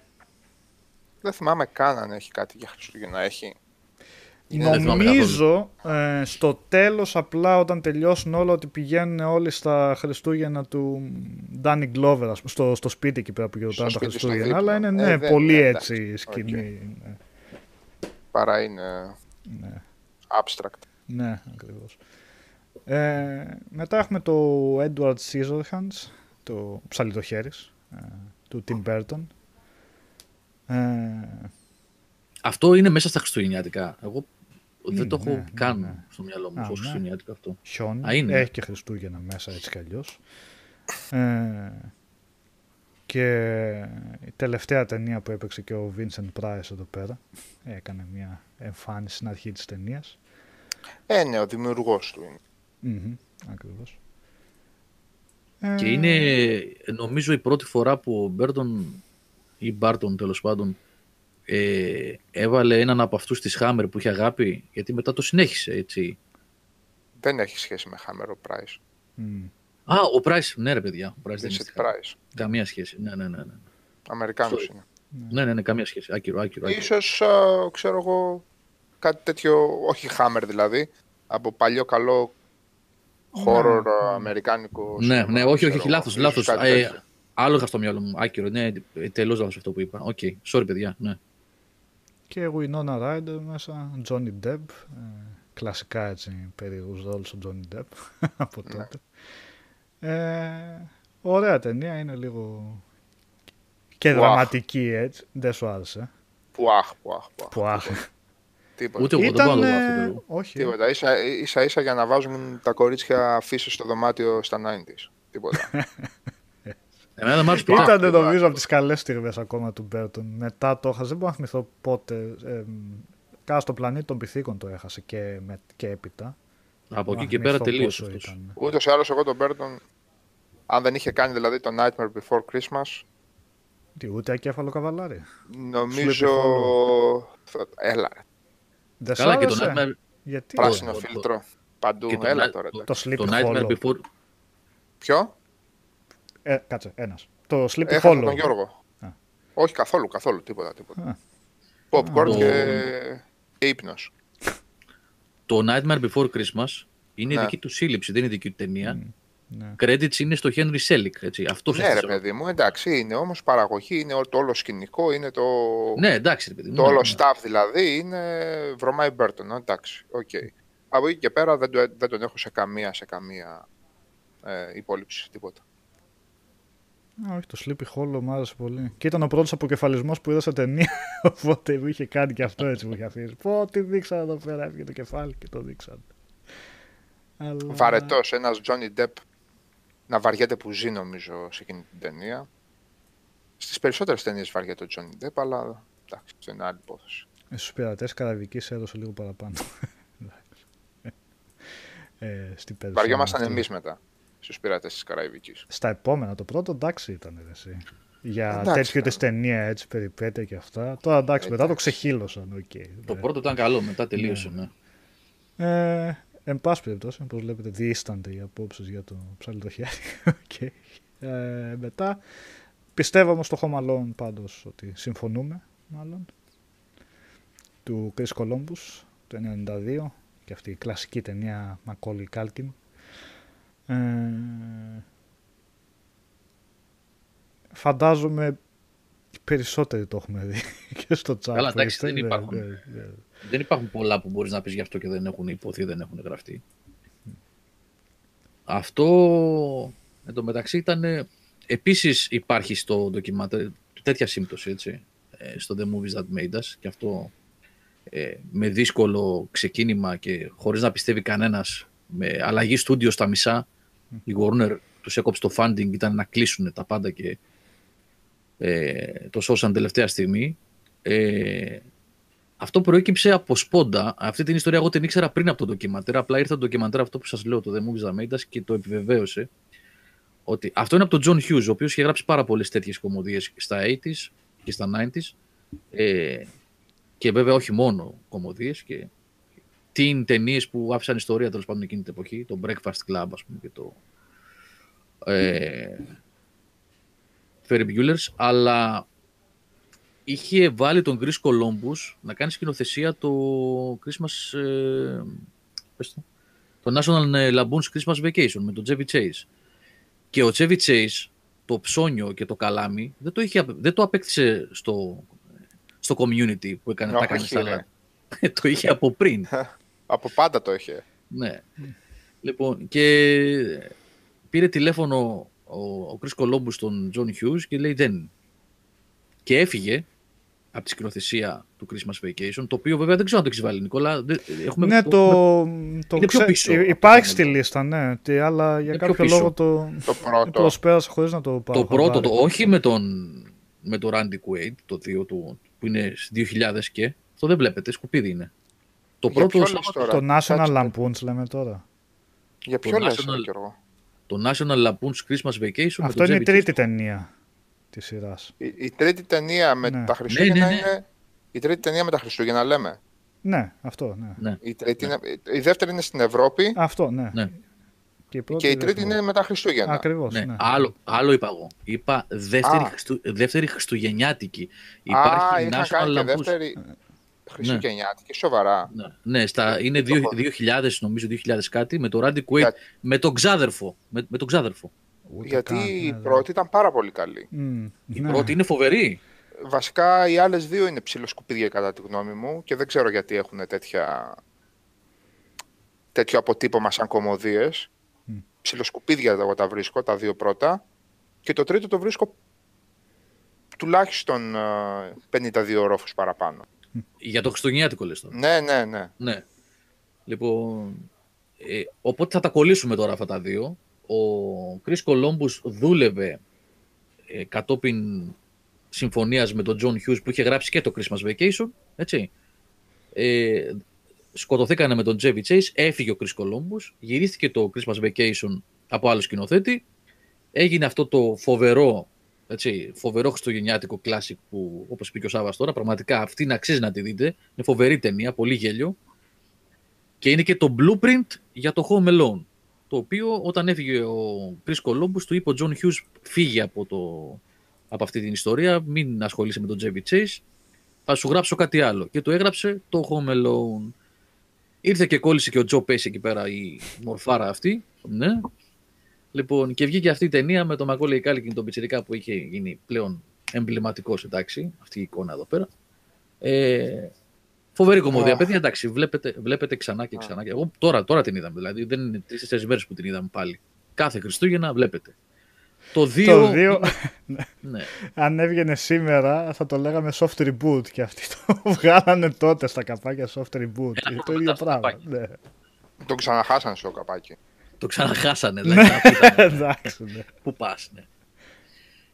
δεν θυμάμαι καν αν έχει κάτι για Χριστούγεννα. Έχει. Είναι- Δεν θυμάμαι Νομίζω ε, στο τέλος απλά όταν τελειώσουν όλα ότι πηγαίνουν όλοι στα Χριστούγεννα του Danny Glover ας πούμε, στο, στο σπίτι εκεί πέρα που γιορτάνε τα σπίτι στο Χριστούγεννα δίπλα. αλλά είναι Ε, ναι, δεν- πολύ ναι, έτσι εντάξει. σκηνή. Ναι, Παρά είναι ναι, abstract. ναι, ακριβώς. Ε, μετά έχουμε το Edward Scissorhands, το ψαλιτοχέρης ε, του Tim Burton. Ε, Αυτό είναι μέσα στα Χριστουγεννιάτικα. Εγώ δεν το Είναι, έχω ναι, καν ναι. στο μυαλό μου Α, ως ναι. Χριστουγεννιάτικο αυτό. χιόνι. Α, είναι. Έχει και Χριστούγεννα μέσα έτσι κι αλλιώς. Ε, και η τελευταία ταινία που έπαιξε και ο Vincent Price εδώ πέρα. Έκανε μια εμφάνιση στην αρχή της ταινίας. Ε, ναι, ο δημιουργός του είναι. Μμμ, ακριβώς. Και Ε, είναι νομίζω η πρώτη φορά που ο Μπέρτον ή Μπάρτον τέλος πάντων ε, έβαλε έναν από αυτούς της Hammer που είχε αγάπη, γιατί μετά το συνέχισε, έτσι. Δεν έχει σχέση με Hammer ο Price. Μμ. Α, ο Price, ναι ρε παιδιά, ο Price δεν είναι Vincent στη Hammer. Price. Καμία σχέση, ναι, ναι, ναι. ναι. Αμερικάνος Sorry. είναι. Ναι, ναι, ναι, καμία σχέση. Άκυρο, άκυρο. άκυρο. Ίσως, α, ξέρω εγώ, κάτι τέτοιο, όχι Hammer δηλαδή, από παλιό καλό horror Ναι. α, αμερικάνικο. Ναι, σινεμά, ναι, όχι, ξέρω όχι, εγώ. λάθος, Ίσως λάθος. κάτι Ε, τέτοιο. άλλο είχα στο μυαλό μου. Άκυρο, ναι, τελείως λάθος αυτό που είπα. Ok, sorry παιδιά, ναι. Και Winona Ryder μέσα, Johnny Depp. Ε, κλασικά έτσι περίεργους ρόλους ο Johnny Depp από Ναι. τότε. Ε, ωραία ταινία, είναι λίγο και Ουαχ. δραματική έτσι. Δεν σου άρεσε. Πουάχ, πουάχ, πουάχ. Που άχ. Τίποτα. Ούτε εγώ δεν μπορώ να το δω αυτό. ε, το- όχι. Τίποτα. Ίσα, ίσα ίσα για να βάζουν τα κορίτσια αφίσες στο δωμάτιο στα 90s. Τίποτα. Εμένα δεν μ' άρεσε ποτέ. Ήταν τίποτα. νομίζω από τις καλές στιγμές ακόμα του Μπέρτον. Μετά το έχασε, δεν μπορώ να θυμηθώ πότε. Ε, κάνα στο πλανήτη των πιθήκων το έχασε και, με, και έπειτα. Από εκεί Να και πέρα θυμηθώ τελείωσε πόσο αυτός. ήταν. Ούτως ή άλλως, εγώ τον Μπέρτον, αν δεν είχε κάνει δηλαδή το Nightmare Before Christmas, Τι, ούτε ακέφαλο καβαλάρι. νομίζω. θα- Έλα, ρε. Δεν σου Καλά και το άρεσε; Nightmare, Γιατί; Πράσινο το- φίλτρο. Παντού. και το, Έλα Night- τώρα. το, εντάξει. Το το Sleepy Nightmare Hollow. Before... Ποιο; Ε, κάτσε, ένας. Το Sleepy Έχασα Hollow. τον Γιώργο. Α. Όχι καθόλου, καθόλου. Τίποτα. Α. τίποτα. Popcorn Το- και, και ύπνος. Το Nightmare Before Christmas είναι η Ναι. δική του σύλληψη, δεν είναι η δική του ταινία. Ναι. Credits είναι στο Henry Selick, έτσι. Αυτός Ναι, ρε έφτιαξε- παιδί μου, εντάξει, είναι όμως παραγωγή, είναι όλο- το όλο σκηνικό, είναι το, Ναι, εντάξει, ρε παιδί μου. το ναι, όλο ναι. staff δηλαδή, είναι βρωμάει Μπέρτον, εντάξει, οκ. Από εκεί και πέρα δεν, το, δεν τον έχω σε καμία, σε καμία ε, υπόληψη, τίποτα. Α, όχι, το Sleepy Hollow μου άρεσε πολύ. Και ήταν ο πρώτος αποκεφαλισμός που είδα σε ταινία. Οπότε μου είχε κάνει και αυτό έτσι μου είχε αφήσει. Πω, τι δείξανε εδώ πέρα, έφυγε το κεφάλι και το δείξανε. Αλλά... Βαρετός, ένας Johnny Depp να βαριέται που ζει νομίζω σε εκείνη την ταινία. Στις περισσότερες ταινίες βαριέται ο Johnny Depp, αλλά εντάξει, αυτό είναι άλλη υπόθεση. Ε, στους πειρατές Καραβικής έδωσε λίγο παραπάνω. Εντάξει. ε, στην Περσόνα βαριόμασταν αυτή. εμείς μετά, στους πειρατές της Καραϊβικής; Στα επόμενα, το πρώτο εντάξει ήταν ρε, εσύ. Για Εντάξει, τέτοιο ήταν. της ταινία έτσι, περιπέτεια και αυτά. Τώρα εντάξει, μετά το Εντάξει. ξεχύλωσαν. οκ. Το Ναι. πρώτο ήταν καλό, μετά τελείωσε. Ναι. Ε, εν πάση περιπτώσει, όπως βλέπετε, διήστανται οι απόψεις για το Ψαλιδοχέρη. Οκ. ε, μετά, πιστεύω όμως στο Home Alone πάντως ότι συμφωνούμε, μάλλον. Του Chris Columbus, το 92, και αυτή η κλασική ταινία Macaulay Culkin. Ε, φαντάζομαι οι περισσότεροι το έχουμε δει και στο chat. Καλά, που εντάξει, είστε. δεν Ναι, υπάρχουν. ναι, ναι. Δεν υπάρχουν πολλά που μπορείς να πεις γι' αυτό και δεν έχουν υποθεί, δεν έχουν γραφτεί. Αυτό εν τω μεταξύ ήταν. ε, Επίσης υπάρχει στο ντοκιμαντέρ τέτοια σύμπτωση έτσι, ε, στο The Movies That Made Us και αυτό ε, με δύσκολο ξεκίνημα και χωρίς να πιστεύει κανένας με αλλαγή στούντιο στα μισά η Warner τους έκοψε το funding ήταν να κλείσουν τα πάντα και ε, το σώσαν τελευταία στιγμή ε, αυτό προέκυψε από σπόντα. Αυτή την ιστορία εγώ την ήξερα πριν από το ντοκιμαντέρ. Απλά ήρθε το ντοκιμαντέρ αυτό που σας λέω, το The Movies That Made Us, και το επιβεβαίωσε. Ότι αυτό είναι από τον John Hughes, ο οποίος είχε γράψει πάρα πολλές τέτοιες κομμωδίες στα 80s και στα 90s. Ε, και βέβαια όχι μόνο κομμωδίες και teen ταινίες που άφησαν ιστορία τέλος πάντων εκείνη την εποχή. Το Breakfast Club, ας πούμε, και το. Ε, Ferry Buellers, αλλά είχε βάλει τον Chris Columbus να κάνει σκηνοθεσία το Christmas. Ε, πες το, το National Lampoon's Christmas Vacation με τον Chevy Chase. Και ο Chevy Chase, το ψώνιο και το καλάμι, δεν το, είχε, δεν το απέκτησε στο, στο community που έκανε, τα Όχι, έκανε ρε. στα άλλα. το είχε από πριν. Από πάντα το είχε. Ναι. Λοιπόν, και πήρε τηλέφωνο ο, ο Chris Columbus στον John Hughes και λέει δεν. Και έφυγε από τη σκηνοθεσία του Christmas Vacation, το οποίο βέβαια δεν ξέρω αν το έχεις βάλει, Νικόλα. Δεν- Έχουμε, Ναι, το, το Είναι πιο ξέ- πίσω υ- από Υπάρχει το στη μέλλον. λίστα, ναι. Τι, αλλά για Είναι πιο κάποιο πίσω. λόγο το Το πρώτο. προσπέρασα χωρίς να το πάρω. το πρώτο, χαμπάρι. το, όχι με τον, με τον Randy Quaid, το 2 του, που είναι στις 2000 και. Αυτό δεν βλέπετε, σκουπίδι είναι. Το Για πρώτο, ποιο λες Σάββατο- τώρα; Το National Κάτσε. Lampoons λέμε τώρα. Για το ποιο λες, National- ρε Γιώργο; το National Lampoon's Christmas Vacation. με Αυτό τον είναι η Chevy τρίτη Chase. ταινία της σειράς. Η, η τρίτη ταινία με Ναι. τα Χριστούγεννα Ναι, ναι, ναι. είναι Η τρίτη ταινία με τα Χριστούγεννα λέμε. Ναι, αυτό, ναι. Ναι. Η, τρίτη είναι, η δεύτερη είναι στην Ευρώπη Αυτό, ναι. Ναι. Και η, και η τρίτη είναι με τα Χριστούγεννα. Ακριβώς, Ναι. ναι. Άλλο, άλλο είπα εγώ. Είπα δεύτερη, Α. Χριστου... δεύτερη Χριστουγεννιάτικη. Α, Υπάρχει είχαν National κάνει και Lampoon's. δεύτερη Χριστουγεννιάτικη, σοβαρά. Ναι, ναι στα, είναι Το έχω. 2000, νομίζω 2000 κάτι, με το Randy Quaid, Για- με τον ξάδερφο. Με, με τον ξάδερφο. Ούτε Γιατί καν, η ναι, πρώτη ήταν πάρα πολύ καλή. Μμ, Η ναι. πρώτη είναι φοβερή. Βασικά οι άλλες δύο είναι ψιλοσκουπίδια κατά τη γνώμη μου και δεν ξέρω γιατί έχουν τέτοια... τέτοιο αποτύπωμα σαν κομμωδίες. Μμ. Ψιλοσκουπίδια εγώ τα βρίσκω, τα δύο πρώτα. Και το τρίτο το βρίσκω τουλάχιστον ε, 52 ορόφους παραπάνω. Για το Χριστουγεννιάτικο λες τώρα. Ναι, ναι, ναι. Ναι. Λοιπόν, ε, οπότε θα τα κολλήσουμε τώρα αυτά τα δύο. Ο Chris Columbus δούλευε ε, κατόπιν συμφωνίας με τον John Hughes που είχε γράψει και το Christmas Vacation, έτσι. Ε, σκοτωθήκανε με τον Chevy Chase, έφυγε ο Chris Columbus, γυρίστηκε το Christmas Vacation από άλλο σκηνοθέτη, έγινε αυτό το φοβερό, έτσι, φοβερό χριστουγεννιάτικο classic που όπως είπε και ο Σάββας τώρα, πραγματικά αυτή να αξίζει να τη δείτε, είναι φοβερή ταινία, πολύ γέλιο και είναι και το blueprint για το Home Alone το οποίο όταν έφυγε ο Chris Columbus του είπε ο John Hughes φύγει από, το, από αυτή την ιστορία, μην ασχολείσαι με τον Chevy Chase, θα σου γράψω κάτι άλλο. Και του έγραψε το Home Alone. Ήρθε και κόλλησε και ο Joe Pesci εκεί πέρα, η μορφάρα αυτή. Ναι. Λοιπόν, και βγήκε αυτή η ταινία με τον Macaulay Culkin, τον πιτσιρικά που είχε γίνει πλέον εμβληματικός, εντάξει, αυτή η εικόνα εδώ πέρα. Ε, φοβερή κομμωδία, Αχ. παιδιά, εντάξει, βλέπετε, βλέπετε ξανά και ξανά. Και Εγώ τώρα, τώρα την είδαμε, δηλαδή δεν είναι τρει-τέσσερι μέρες που την είδαμε πάλι. Κάθε Χριστούγεννα βλέπετε. Το 2. Το δύο, Ναι. αν έβγαινε σήμερα, θα το λέγαμε soft reboot και αυτοί το βγάλανε τότε στα καπάκια soft reboot. Ένα το ίδιο στα πράγμα. καπάκια. Ναι. Το ξαναχάσανε στο καπάκι. Το ξαναχάσανε, δηλαδή. να πείτε, Εντάξει, ναι. Πού πας, ναι.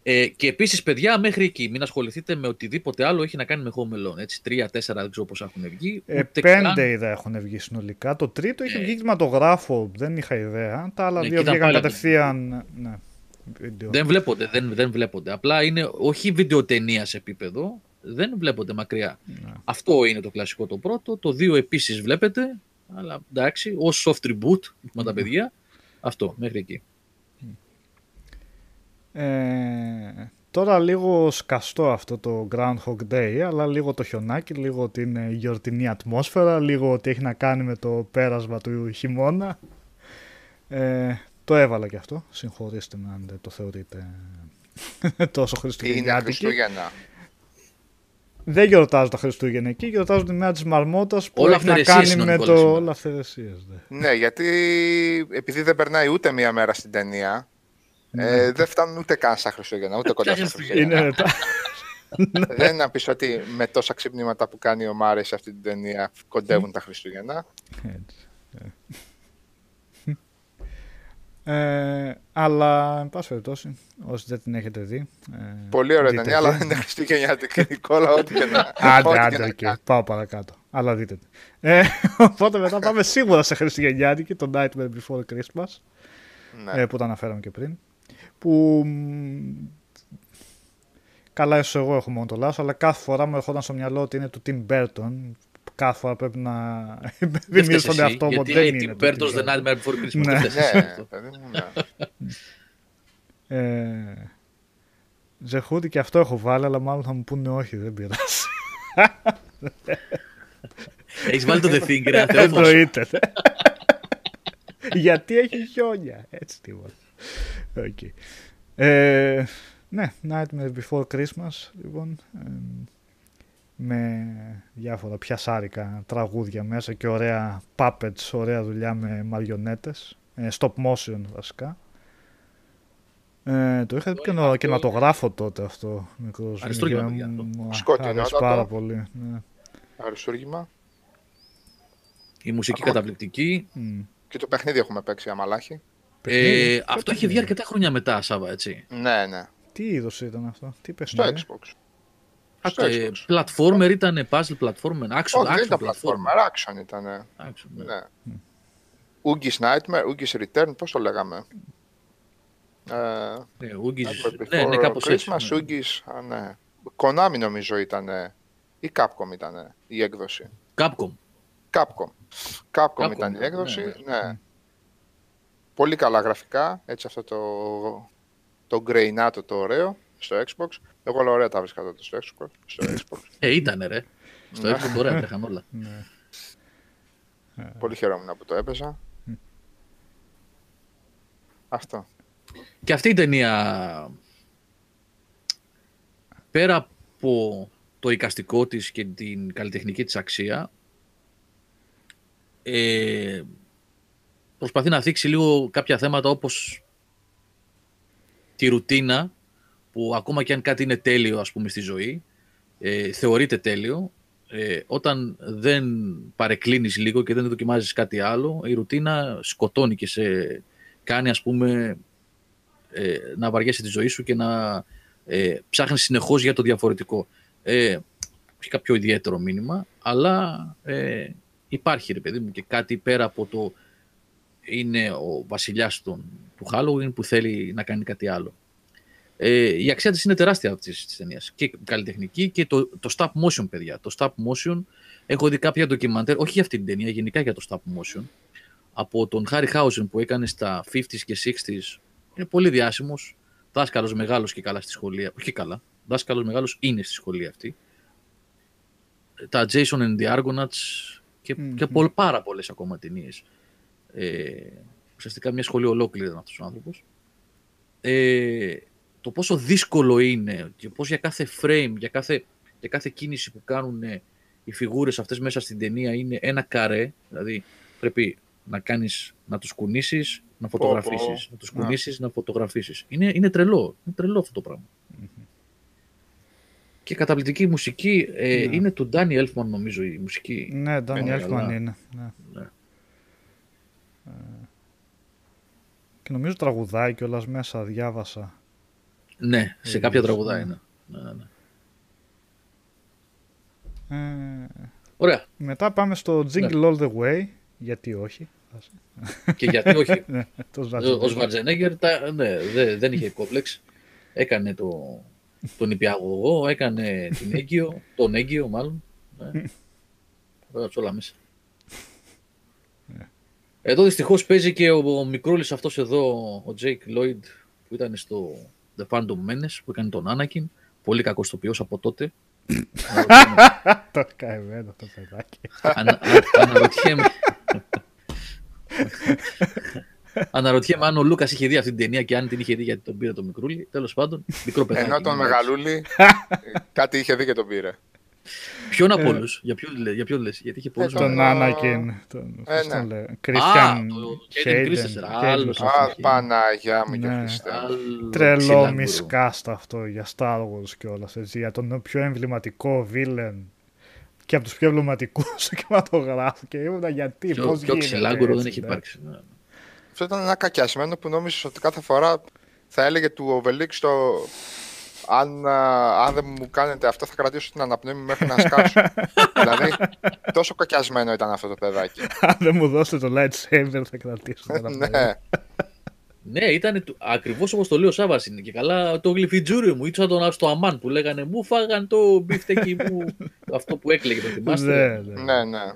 Ε, και επίσης, παιδιά, μέχρι εκεί, μην ασχοληθείτε με οτιδήποτε άλλο έχει να κάνει με Home Alone. Έτσι, τρία, τέσσερα, δεν ξέρω πώς έχουν βγει. Ε, ούτε πέντε καν- είδα έχουν βγει συνολικά. Το τρίτο είχε Ναι. βγει κινηματογράφο, δεν είχα ιδέα. Τα άλλα Ναι, δύο και ήταν βγήκαν πάλι κατευθείαν. Ναι, βίντεο. Δεν βλέπονται, δεν, δεν βλέπονται. Απλά είναι όχι βιντεοτενία σε επίπεδο, δεν βλέπονται μακριά. Ναι. Αυτό είναι το κλασικό το πρώτο. Το δύο επίσης βλέπετε, αλλά εντάξει, ως soft reboot με τα παιδιά. Αυτό, μέχρι εκεί. Ε, τώρα λίγο σκαστό αυτό το Groundhog Day, αλλά λίγο το χιονάκι, λίγο την γιορτινή ατμόσφαιρα, λίγο ότι έχει να κάνει με το πέρασμα του χειμώνα. Ε, το έβαλα και αυτό, συγχωρήστε με αν δεν το θεωρείτε τόσο Είναι χριστουγεννιάτικη. Χριστούγεννα. Δεν γιορτάζω τα Χριστούγεννα εκεί, γιορτάζω τη μέρα της Μαρμότας που Όλα έχει να αυθαιρεσίες κάνει είναι ο με Νικόλας το... σήμερα. Όλα αυθαιρεσίες, ναι. Ναι, γιατί επειδή δεν περνάει ούτε μία μέρα στην ταινία, ε, δεν φτάνουν ούτε καν στα Χριστούγεννα, ούτε κοντά στα Χριστούγεννα. Είναι μετά. Δεν είναι να πεις ότι με τόσα ξυπνήματα που κάνει ο Μάρης σε αυτή την ταινία κοντεύουν τα Χριστούγεννα. Έτσι, ε. Ε, αλλά, εν πάση περιπτώσει, όσοι δεν την έχετε δει. ε, Πολύ ωραία δείτε ταινία, τη. αλλά δεν είναι Χριστούγεννιάτικη. Νικόλα, ό,τι και να ό,τι Άντε, και άντε, να οκ, κάνεις. πάω παρακάτω. Αλλά δείτε τη. Ε, οπότε μετά πάμε σίγουρα σε Χριστουγεννιάτικη, το Nightmare Before Christmas, Ναι. ε, που το αναφέραμε και πριν. Που. μ, Καλά, ίσως εγώ έχω μόνο το λάθος, αλλά κάθε φορά μου ερχόταν στο μυαλό ότι είναι του Tim Burton. Κάθε φορά πρέπει να Δεν θυμίζω φταίς στον εσύ, εαυτό μου ότι γιατί δεν λέει είναι. Tim του Tim Burton's The Burton. Nightmare Before Christmas. Ναι. Δεν φταίς εσύ Ναι, αυτό. παιδί μου, ναι. Ε, Ζεχούδι και αυτό έχω βάλει, αλλά μάλλον θα μου πούνε όχι, δεν πειράζει. Έχεις βάλει το The Thing, ρε Θεός. Εννοείται. ναι. Γιατί έχει χιόνια. Έτσι τίποτα. Οκ. Ε, ναι, Nightmare Before Christmas, λοιπόν. ε, με διάφορα πιασάρικα τραγούδια μέσα και ωραία puppets, ωραία δουλειά με μαριονέτες. ε, stop motion βασικά. Ε, το είχα δει και είναι αυτό. κινηματογράφο τότε αυτό. Μικρός. Αριστούργημα, Μου παιδιά, αυτό. μου Σκοτεινότατο. άρεσε πάρα πολύ. Ναι. Αριστούργημα. Η μουσική Ακόμα. καταπληκτική. Μμ. Και το παιχνίδι έχουμε παίξει αμαλάχη. Παιχνίδι. Ε, αυτό είχε βγει αρκετά χρόνια μετά, Σάβα, έτσι. Ναι, ναι. Τι είδος ήταν αυτό, τι Στο παιχνίδι; Xbox. Στο Ε, Xbox. Platformer ήταν, puzzle platformer, action, Όχι, δεν action ήταν platformer. platformer, action ήταν. Action, ναι. Ναι. Oogie's Nightmare, Oogie's Return, πώς το λέγαμε. Ε, Ναι, Oogie's- Nightmare ναι, ναι, Before κάπως έτσι. Christmas, ναι. Oogie's, α, ναι. Konami νομίζω ήταν. ε, Ή Capcom ήταν η έκδοση. Capcom. Capcom. Capcom, Capcom, ήταν η ναι, έκδοση. ναι. Ναι. Πολύ καλά γραφικά. Έτσι αυτό το, το γκρεϊνάτο το ωραίο στο Xbox. Εγώ όλα ωραία τα βρίσκα τότε στο Xbox. Στο Xbox. Ε, ήτανε ρε. Στο Ναι. Xbox ωραία τρέχαν όλα. Ναι. Πολύ χαιρόμουν που το έπαιζα. Αυτό. Και αυτή η ταινία, πέρα από το εικαστικό της και την καλλιτεχνική της αξία, ε, προσπαθεί να θίξει λίγο κάποια θέματα όπως τη ρουτίνα, που ακόμα και αν κάτι είναι τέλειο ας πούμε στη ζωή, ε, θεωρείται τέλειο, ε, όταν δεν παρεκκλίνεις λίγο και δεν δοκιμάζεις κάτι άλλο, η ρουτίνα σκοτώνει και σε κάνει ας πούμε ε, να βαριέσαι τη ζωή σου και να ε, ψάχνεις συνεχώς για το διαφορετικό. Ε, όχι κάποιο ιδιαίτερο μήνυμα, αλλά ε, υπάρχει ρε παιδί μου και κάτι πέρα από το είναι ο βασιλιάς των, του Halloween που θέλει να κάνει κάτι άλλο. Ε, η αξία της είναι τεράστια αυτής της ταινίας. Και καλλιτεχνική και το, το stop motion, παιδιά. Το stop motion, έχω δει κάποια ντοκιμαντέρ, όχι για αυτή την ταινία, γενικά για το stop motion, από τον Χάρι Χάουζεν που έκανε στα 50s και 60s. Είναι πολύ διάσημος, δάσκαλος μεγάλος και καλά στη σχολεία. Όχι καλά, δάσκαλος μεγάλος είναι στη σχολεία αυτή. Τα Jason and the Argonauts και, Μμμ. και πολλ- πάρα πολλές ακόμα ταινίες. Ε, ουσιαστικά μια σχολή ολόκληρη ήταν αυτός ο άνθρωπος. Ε, το πόσο δύσκολο είναι και πώς για κάθε frame, για κάθε, για κάθε κίνηση που κάνουν ε, οι φιγούρες αυτές μέσα στην ταινία είναι ένα καρέ, δηλαδή πρέπει να κάνεις, να τους κουνήσεις, να φωτογραφίσεις, να τους Να. κουνήσεις, να φωτογραφίσεις. Είναι, είναι τρελό, είναι τρελό αυτό το πράγμα. Και καταπληκτική μουσική ε, Ναι. είναι του Ντάνι Έλφμαν νομίζω η μουσική. Ναι, Ντάνι Ναι, Έλφμαν αλλά- είναι. Ναι. Ναι. Και νομίζω τραγουδάει κιόλας μέσα, διάβασα. Ναι, σε Ε, κάποια ναι. τραγουδάει, ναι. ναι, ναι, ναι. Ε, Ωραία. μετά πάμε στο Jingle Ναι. All The Way. Γιατί όχι. Και γιατί όχι. Ναι, το Ο Schwarzenegger. Σβαρτζενέγκερ ναι, δε- δεν είχε κόμπλεξ. Έκανε το, τον υπηαγωγό, έκανε την έγκυο, τον έγκυο μάλλον. Ναι. Όλα όλα μέσα. Εδώ δυστυχώς παίζει και ο, ο μικρούλης αυτός εδώ, ο Jake Lloyd, που ήταν στο The Phantom Menace, που έκανε τον Anakin. Πολύ κακός ηθοποιός από τότε. Αναρωτιέμαι- Το καημένο το παιδάκι. Ανα, α- αναρωτιέμαι. αναρωτιέμαι αν ο Λούκας είχε δει αυτή την ταινία και αν την είχε δει γιατί τον πήρε το μικρούλι. Τέλος πάντων, μικρό παιδάκι. Ενώ τον είναι, Μεγαλούλη κάτι είχε δει και τον πήρε. Ποιον από όλους, για ποιον λες, για ποιον λες, γιατί είχε πολλούς. Ε, τον- Τον Anakin. Τον, Ε, πώς ναι. τον λέω, Α, Christian το Hayden Hayden, Christensen, Hayden άλλος Christensen. Α, είχε. Παναγιά μου και Ναι. Χριστέ. Τρελό μισκάστ αυτό για Star Wars κιόλα. Για τον πιο εμβληματικό villain και από τους πιο εμβληματικούς στο κινηματογράφο. Και ήμουν γιατί, Πιο, πώς πιο γίνεται. ξυλάγκουρο δεν έτσι, έχει ναι. υπάρξει. ναι. Αυτό ήταν ένα κακιασμένο που νόμιζες ότι κάθε φορά θα έλεγε του Obelix το αν, α, αν δεν μου κάνετε αυτό θα κρατήσω την αναπνοή μου μέχρι να σκάσω. δηλαδή τόσο κακιασμένο ήταν αυτό το παιδάκι. Αν δεν μου δώσετε το lightsaber θα κρατήσω. την αναπνοή. ναι. Ναι, ήταν ακριβώς όπως το λέει ο Σάβα είναι. Και καλά το γλυφιτζούριο μου, ή σαν τον στο Αμάν που λέγανε Μου φάγαν το μπιφτεκι μου. αυτό που έκλαιγε, το θυμάστε; Ναι, ναι. ναι, ναι.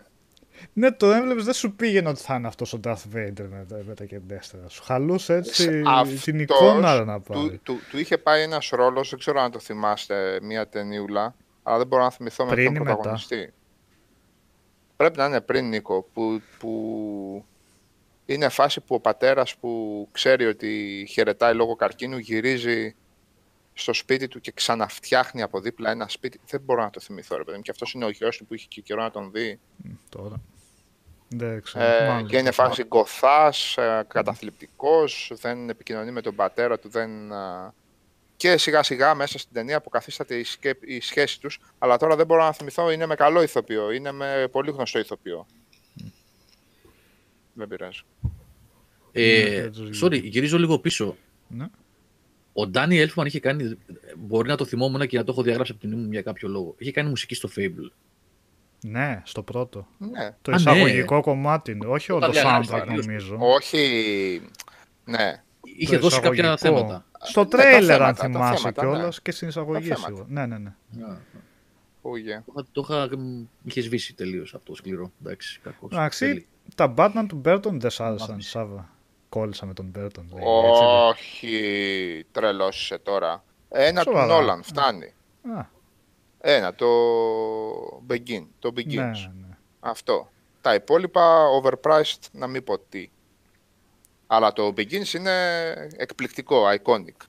Ναι, το έβλεπες, δεν σου πήγαινε ότι θα είναι αυτός ο Darth Vader με τα, με τα κεντέστερα. Σου χαλούσε έτσι Αυτός την εικόνα να πάρει. του, του, του είχε πάει ένας ρόλος, δεν ξέρω αν το θυμάστε, μια ταινιούλα, αλλά δεν μπορώ να θυμηθώ με Πριν ποιον ή μετά; πρωταγωνιστή. Πρέπει να είναι πριν, Νίκο, που, που είναι φάση που ο πατέρας που ξέρει ότι χαιρετάει λόγω καρκίνου γυρίζει στο σπίτι του και ξαναφτιάχνει από δίπλα ένα σπίτι. Δεν μπορώ να το θυμηθώ, ρε παιδί μου. Και αυτός είναι ο γιος του που είχε και καιρό να τον δει. Τώρα. Δεν ξέρω. Ε, μάλλον και είναι το- φάση γκοθάς, ε, καταθλιπτικός, δεν επικοινωνεί με τον πατέρα του, δεν... α, Και σιγά σιγά μέσα στην ταινία αποκαθίσταται η, σκέ... η σχέση τους, αλλά τώρα δεν μπορώ να θυμηθώ, είναι με καλό ηθοποιό, είναι με πολύ γνωστό ηθοποιό. Δεν πειράζει. Ε, Ναι, δεν τους sorry, γυρίζω λίγο πίσω. Ναι. Ο Ντάνι Έλφμαν είχε κάνει. Μπορεί να το θυμόμουν και να το έχω διαγράψει από την μνήμη μου για κάποιο λόγο. Είχε κάνει μουσική στο Fable. Ναι, στο πρώτο. Ναι, Το Α, εισαγωγικό κομμάτι είναι. Όχι όλο το Όταν λέγανε soundtrack στο νομίζω. όχι... Ναι, Είχε Το δώσει κάποια εισαγωγικό. θέματα. Στο Ναι, τα τρέιλερ, αν θέματα, τα θυμάσαι θέματα, κιόλας ναι. και στην εισαγωγή Τα σίγουρα. θέματα. Ναι, ναι, ναι. Oh, yeah. Το, το είχα, μ, είχε σβήσει τελείως αυτό το σκληρό. Εντάξει, κακός. Εντάξει, Τέλει. τα Batman του Μπέρτον δεν σ' άρεσαν, Μάθηση. Σάβα. Κόλλησα με τον Μπέρτον. λέει, έτσι δεν- Όχι, τρελός είσαι τώρα. Ένα του Σοβαρά. Νόλαν, φτάνει. Α, Ένα, το Begin, το Begins. ναι, ναι. Αυτό. Τα υπόλοιπα overpriced, να μην πω τι. Αλλά το Begins είναι εκπληκτικό, iconic.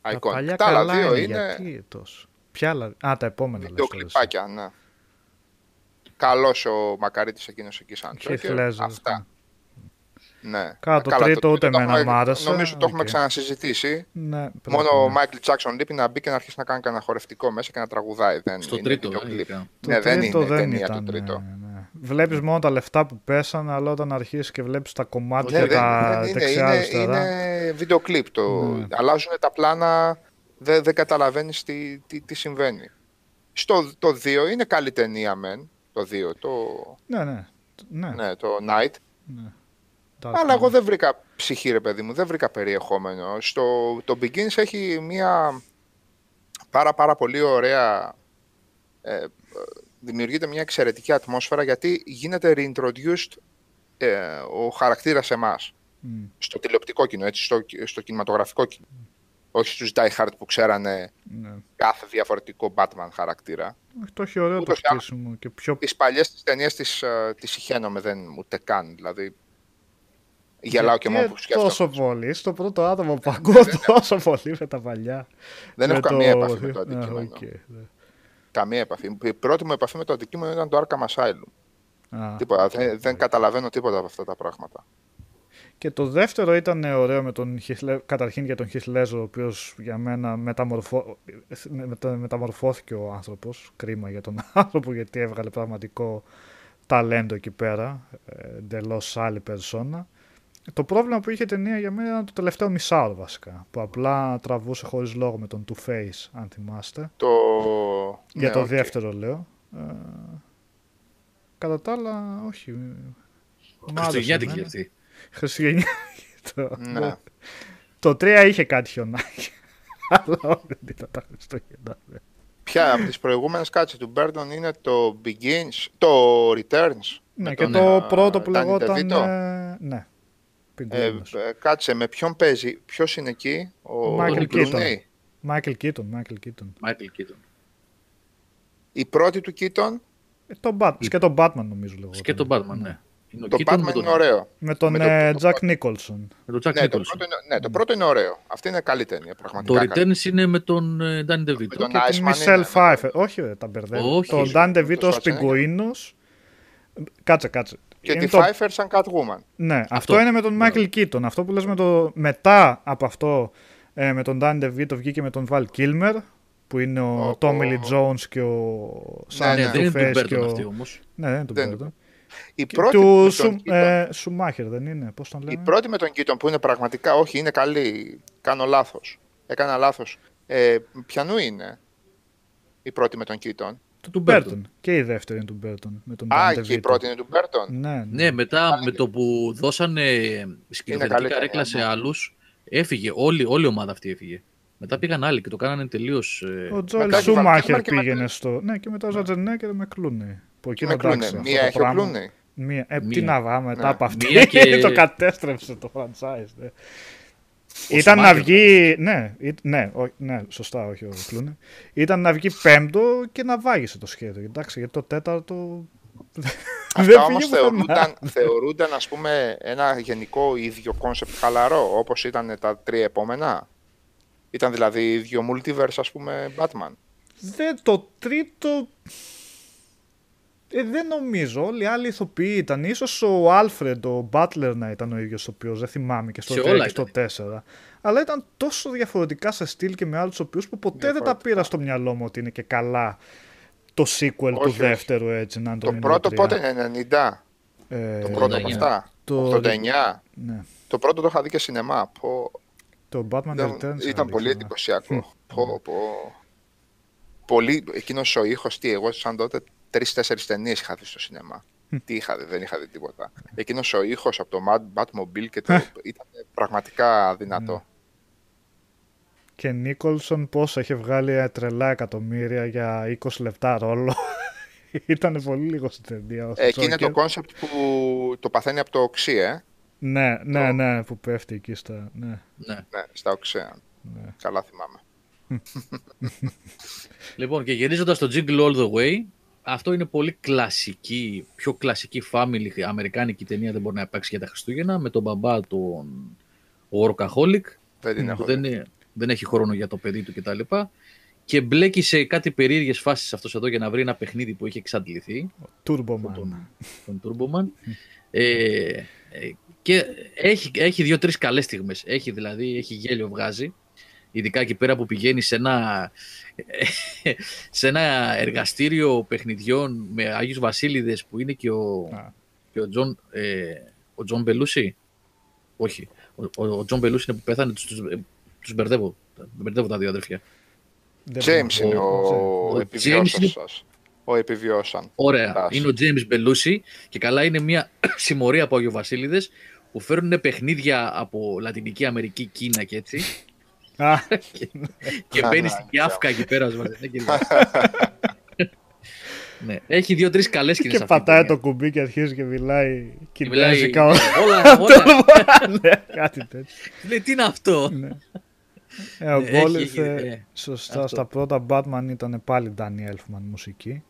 Τα iconic. παλιά Τα άλλα καλά δύο είναι, είναι γιατί τόσο. Ποια άλλα... Α, τα επόμενα λες τώρα εσύ. βιντεοκλιπάκια, ναι. Καλός ο Μακαρίτης εκείνος εκεί σαν Heath Joker. Ledger, Αυτά. Ναι. Καλά, το Καλά, τρίτο ούτε το εμένα έχουμε- μ' άρεσε. Νομίζω το έχουμε Οκ. ξανασυζητήσει. Ναι, πρέπει, Μόνο ο ναι. Michael Jackson λείπει να μπει και να αρχίσει να κάνει κανένα χορευτικό μέσα και να τραγουδάει. Δεν Στο είναι τρίτο, βίντεο ε, κλιπ. ειδικά. Το Ναι, δεν τρίτο είναι δεν ταινία ήταν, το τρίτο. ναι, ναι. Βλέπεις μόνο τα λεφτά που πέσανε, αλλά όταν αρχίσεις και βλέπεις τα κομμάτια Ναι, και τα δεν, δεν είναι, είναι, δεξιά-αριστερά. είναι βίντεο κλιπ. Το, Ναι. Αλλάζουν τα πλάνα, δεν, δεν καταλαβαίνεις τι, τι, τι συμβαίνει. Στο το 2 είναι καλή ταινία μεν, το 2, το, Ναι, ναι. Ναι, ναι, το Night. Dark Αλλά εγώ Knight. δεν βρήκα ψυχή ρε παιδί μου, δεν βρήκα περιεχόμενο. Στο, το Begins έχει μια πάρα πάρα πολύ ωραία, ε, ε, δημιουργείται μια εξαιρετική ατμόσφαιρα γιατί γίνεται reintroduced ε, ο χαρακτήρας σε εμάς. Μμ, Στο τηλεοπτικό κοινό, έτσι, στο, στο κινηματογραφικό κοινό. Όχι στους Die Hard που ξέρανε ναι. κάθε διαφορετικό Batman χαρακτήρα. Όχι, Το έχει ωραίο το Ούτως ή άλλως- χτίσιμο και πιο Τις παλιές τις ταινίες τις, ε, τις συχαίνομαι, δεν ούτε καν. Δηλαδή, γελάω και Γιατί μόνο που σκέφτομαι. Τόσο πολύ. Στο πρώτο άτομο που ακούω τόσο πολύ με τα παλιά. Δεν Με έχω καμία επαφή με το Α, αντικείμενο. οκ, ναι. Καμία επαφή. Η πρώτη μου επαφή με το αντικείμενο ήταν το Arkham Asylum. Α, Τίποτα. Δεν, δεν καταλαβαίνω τίποτα από αυτά τα πράγματα. Και το δεύτερο ήταν ωραίο με τον Heath Led- καταρχήν για τον Heath Ledger, ο οποίος για μένα μεταμορφώ... μετα- μεταμορφώθηκε ο άνθρωπος. Κρίμα για τον άνθρωπο γιατί έβγαλε πραγματικό ταλέντο εκεί πέρα. Εντελώς άλλη περσόνα. Το πρόβλημα που είχε η ταινία για μένα ήταν το τελευταίο μισάωρο βασικά. Που απλά τραβούσε χωρίς λόγο με τον Two Face, αν θυμάστε. Το... Για ναι, το οκ. δεύτερο λέω. Ε, κατά τα άλλα, όχι. Μ' άρεσε Χριστουγεννιάτικη εμένα. αυτή. Χριστουγεννιάτικη. Το, Ναι. το 3 είχε κάτι χιονάκι. Αλλά όχι, δεν ήταν τα Χριστούγεννα. ναι. Ποια από τις προηγούμενες κάτσε του Burton είναι το Begins, το Returns. Ναι, με και τον, το ε, πρώτο που Danny λεγόταν. DeVito. ε, ναι. Ε, Πιγκουίνος. ε, κάτσε, με ποιον παίζει, ποιος είναι εκεί, ο Michael Tony Keaton. Clooney. Michael Keaton, Michael Keaton. Michael Keaton. Η πρώτη του Keaton, Ε, το Bat- Και τον Batman νομίζω λεγόταν. Και τον Batman, ναι. Είναι ο το Keaton Batman με τον, είναι ωραίο. Με τον Με το- ε, το Jack πρώτο. Nicholson. με τον Jack Ναι το, Nicholson. πρώτο είναι, ναι, το πρώτο είναι ωραίο. Αυτή είναι καλή ταινία, Το πραγματικά. καλή. Returns είναι με τον ε, Danny DeVito. τον Και την Iceman Michelle είναι, Pfeiffer. Όχι, ρε, τα μπερδεύω. Όχι, Τον ρε, Dan το DeVito ως Schwarzenegger. πιγκουίνος. Κάτσε, κάτσε. Και Είναι τη το- Pfeiffer σαν Catwoman. Ναι, αυτό, Αυτό. είναι με τον Michael Keaton. Αυτό που λες με το... μετά από αυτό ε, με τον Dan DeVito βγήκε με τον Val Kilmer που είναι ο Ο- Tommy ο- Lee Jones και ο Sam Ναι, Ναι, δεν είναι Two-Face του και Burton ο... αυτή όμως. Ναι, δεν είναι του Δεν είναι Burton. Η Και πρώτη, του με τον Σου, Keaton- ε, Schumacher δεν είναι, πώς τον η λένε; πρώτη με τον Keaton που είναι πραγματικά, όχι, είναι καλή. Κάνω λάθος. Έκανα λάθος. Ε, ποιανού είναι η πρώτη με τον Keaton; Του, του Burton. Burton. Και η δεύτερη είναι του Burton. Με τον Α, Dan και η DeVito. πρώτη είναι του Burton. Ναι, ναι. Ναι, μετά με το που δώσανε σκηνοθετική καλή καρέκλα ταινία, σε ναι. άλλους, έφυγε. Όλη, όλη η ομάδα αυτή έφυγε. Μετά πήγαν άλλοι και το κάνανε τελείως. Ο Τζόελ μετά έχει ο Val Σούμαχερ Kilmer και με πήγαινε Clooney. στο. Ναι, και μετά ο Ζατζενέκερ με Κλούνι. Που Και εκείνο με Clooney. εντάξει, αυτό Μία το έχει ο πράγμα- Clooney. Μία, ε, τι Μία. να βάμε μετά Ναι. από αυτή. Μία και- το κατέστρεψε το franchise. Ναι. Ήταν να Σουμάχερ, βγει. Ναι, ή- ναι, ό- ναι, σωστά, όχι ο Κλούνι. Ήταν να βγει πέμπτο και να βάγισε το σχέδιο. Εντάξει, γιατί το τέταρτο. Αυτά όμως πήγε πουθενά. θεωρούνταν, θεωρούνταν ας πούμε ένα γενικό ίδιο concept χαλαρό όπως ήταν τα τρία επόμενα. Ήταν δηλαδή ίδιο multiverse ας πούμε Batman. Δεν, το τρίτο. Ε, δεν νομίζω. Όλοι οι άλλοι ηθοποιοί ήταν. Ίσως ο Alfred, ο butler να ήταν ο ίδιος ηθοποιός. Δεν θυμάμαι και στο Σε 3 όλα και στο 4. Αλλά ήταν τόσο διαφορετικά σε στυλ και με άλλους ηθοποιούς που ποτέ δεν τα Διαφορετικά. πήρα στο μυαλό μου ότι είναι και καλά το sequel του όχι. δεύτερου έτσι. Να είναι Το πρώτο πότε είναι 90. Ε, Το πρώτο από 89. αυτά. Το- 89. Ναι. Το πρώτο το είχα δει και σινεμά. Πω, Το Batman δεν- Returns. ήταν αλήθεια. πολύ εντυπωσιακό. Πω, πω. Πολύ, εκείνος ο ήχος, τι, εγώ σαν τότε τρεις-τέσσερις ταινίες είχα δει στο σινεμά. Τι είχα δει, δεν είχα δει τίποτα. Εκείνος ο ήχος από το Mad Batmobile και το, ήταν πραγματικά δυνατό. Και Νίκολσον πόσο είχε βγάλει ε, τρελά εκατομμύρια για 20 λεπτά ρόλο. Ήταν πολύ λίγος στην ταινία. Ε, εκεί είναι το κόνσεπτ που το παθαίνει από το οξύ, ε. Ναι, ναι, ναι, που πέφτει εκεί στα... Ναι, Ναι. Ναι, στα οξέα. ναι. Καλά θυμάμαι. Λοιπόν, και γυρίζοντας το Jingle All the Way, αυτό είναι πολύ κλασική, πιο κλασική family αμερικάνικη ταινία δεν μπορεί να υπάρξει για τα Χριστούγεννα, με τον μπαμπά τον workaholic, Δεν την που έχω δεν, δει. είναι- δεν έχει χρόνο για το παιδί του κτλ. Και μπλέκει σε κάτι περίεργες φάσεις αυτός εδώ για να βρει ένα παιχνίδι που είχε εξαντληθεί, Turbo Man. τον, τον Turboman. Ε, ε, και έχει, έχει δύο-τρεις καλές στιγμές. Έχει δηλαδή, έχει γέλιο βγάζει. Ειδικά εκεί πέρα που πηγαίνει σε ένα, σε ένα εργαστήριο παιχνιδιών με Άγιους Βασίλειδες που είναι και ο, Α. και ο Τζον, ε, ο Τζον Μπελούσι. Όχι. Ο, ο, ο Τζον Μπελούσι είναι που πέθανε, τους, τους, ε, τους μπερδεύω. Μπερδεύω τα δύο αδέρφια. Δεν James θυμάμαι. είναι ο, ο ο James επιβιώσας είναι- σας. Ο επιβιώσαν. Ωραία. Τάση. Είναι ο James Μπελούσι και καλά είναι μια συμμορία από Αγιοβασίλειδες που φέρνουν παιχνίδια από Λατινική Αμερική, Κίνα και έτσι. Α, και Α, μπαίνει ναι, στην ναι. Κιάφκα εκεί πέρα. ας πούμε, ναι, και- ναι. Έχει δύο-τρει καλές σκηνές. και πατάει το κουμπί και αρχίζει και μιλάει Μιλάει. κινέζικα. Όλα, όλα. Ναι, κάτι τέτοιο. Λέει, τι είναι αυτό; Ναι. Ε, ο Ναι, Γκόλ έχει- ήρθε ε, σωστά. αυτό. Στα πρώτα Batman ήταν πάλι Danny Elfman μουσική.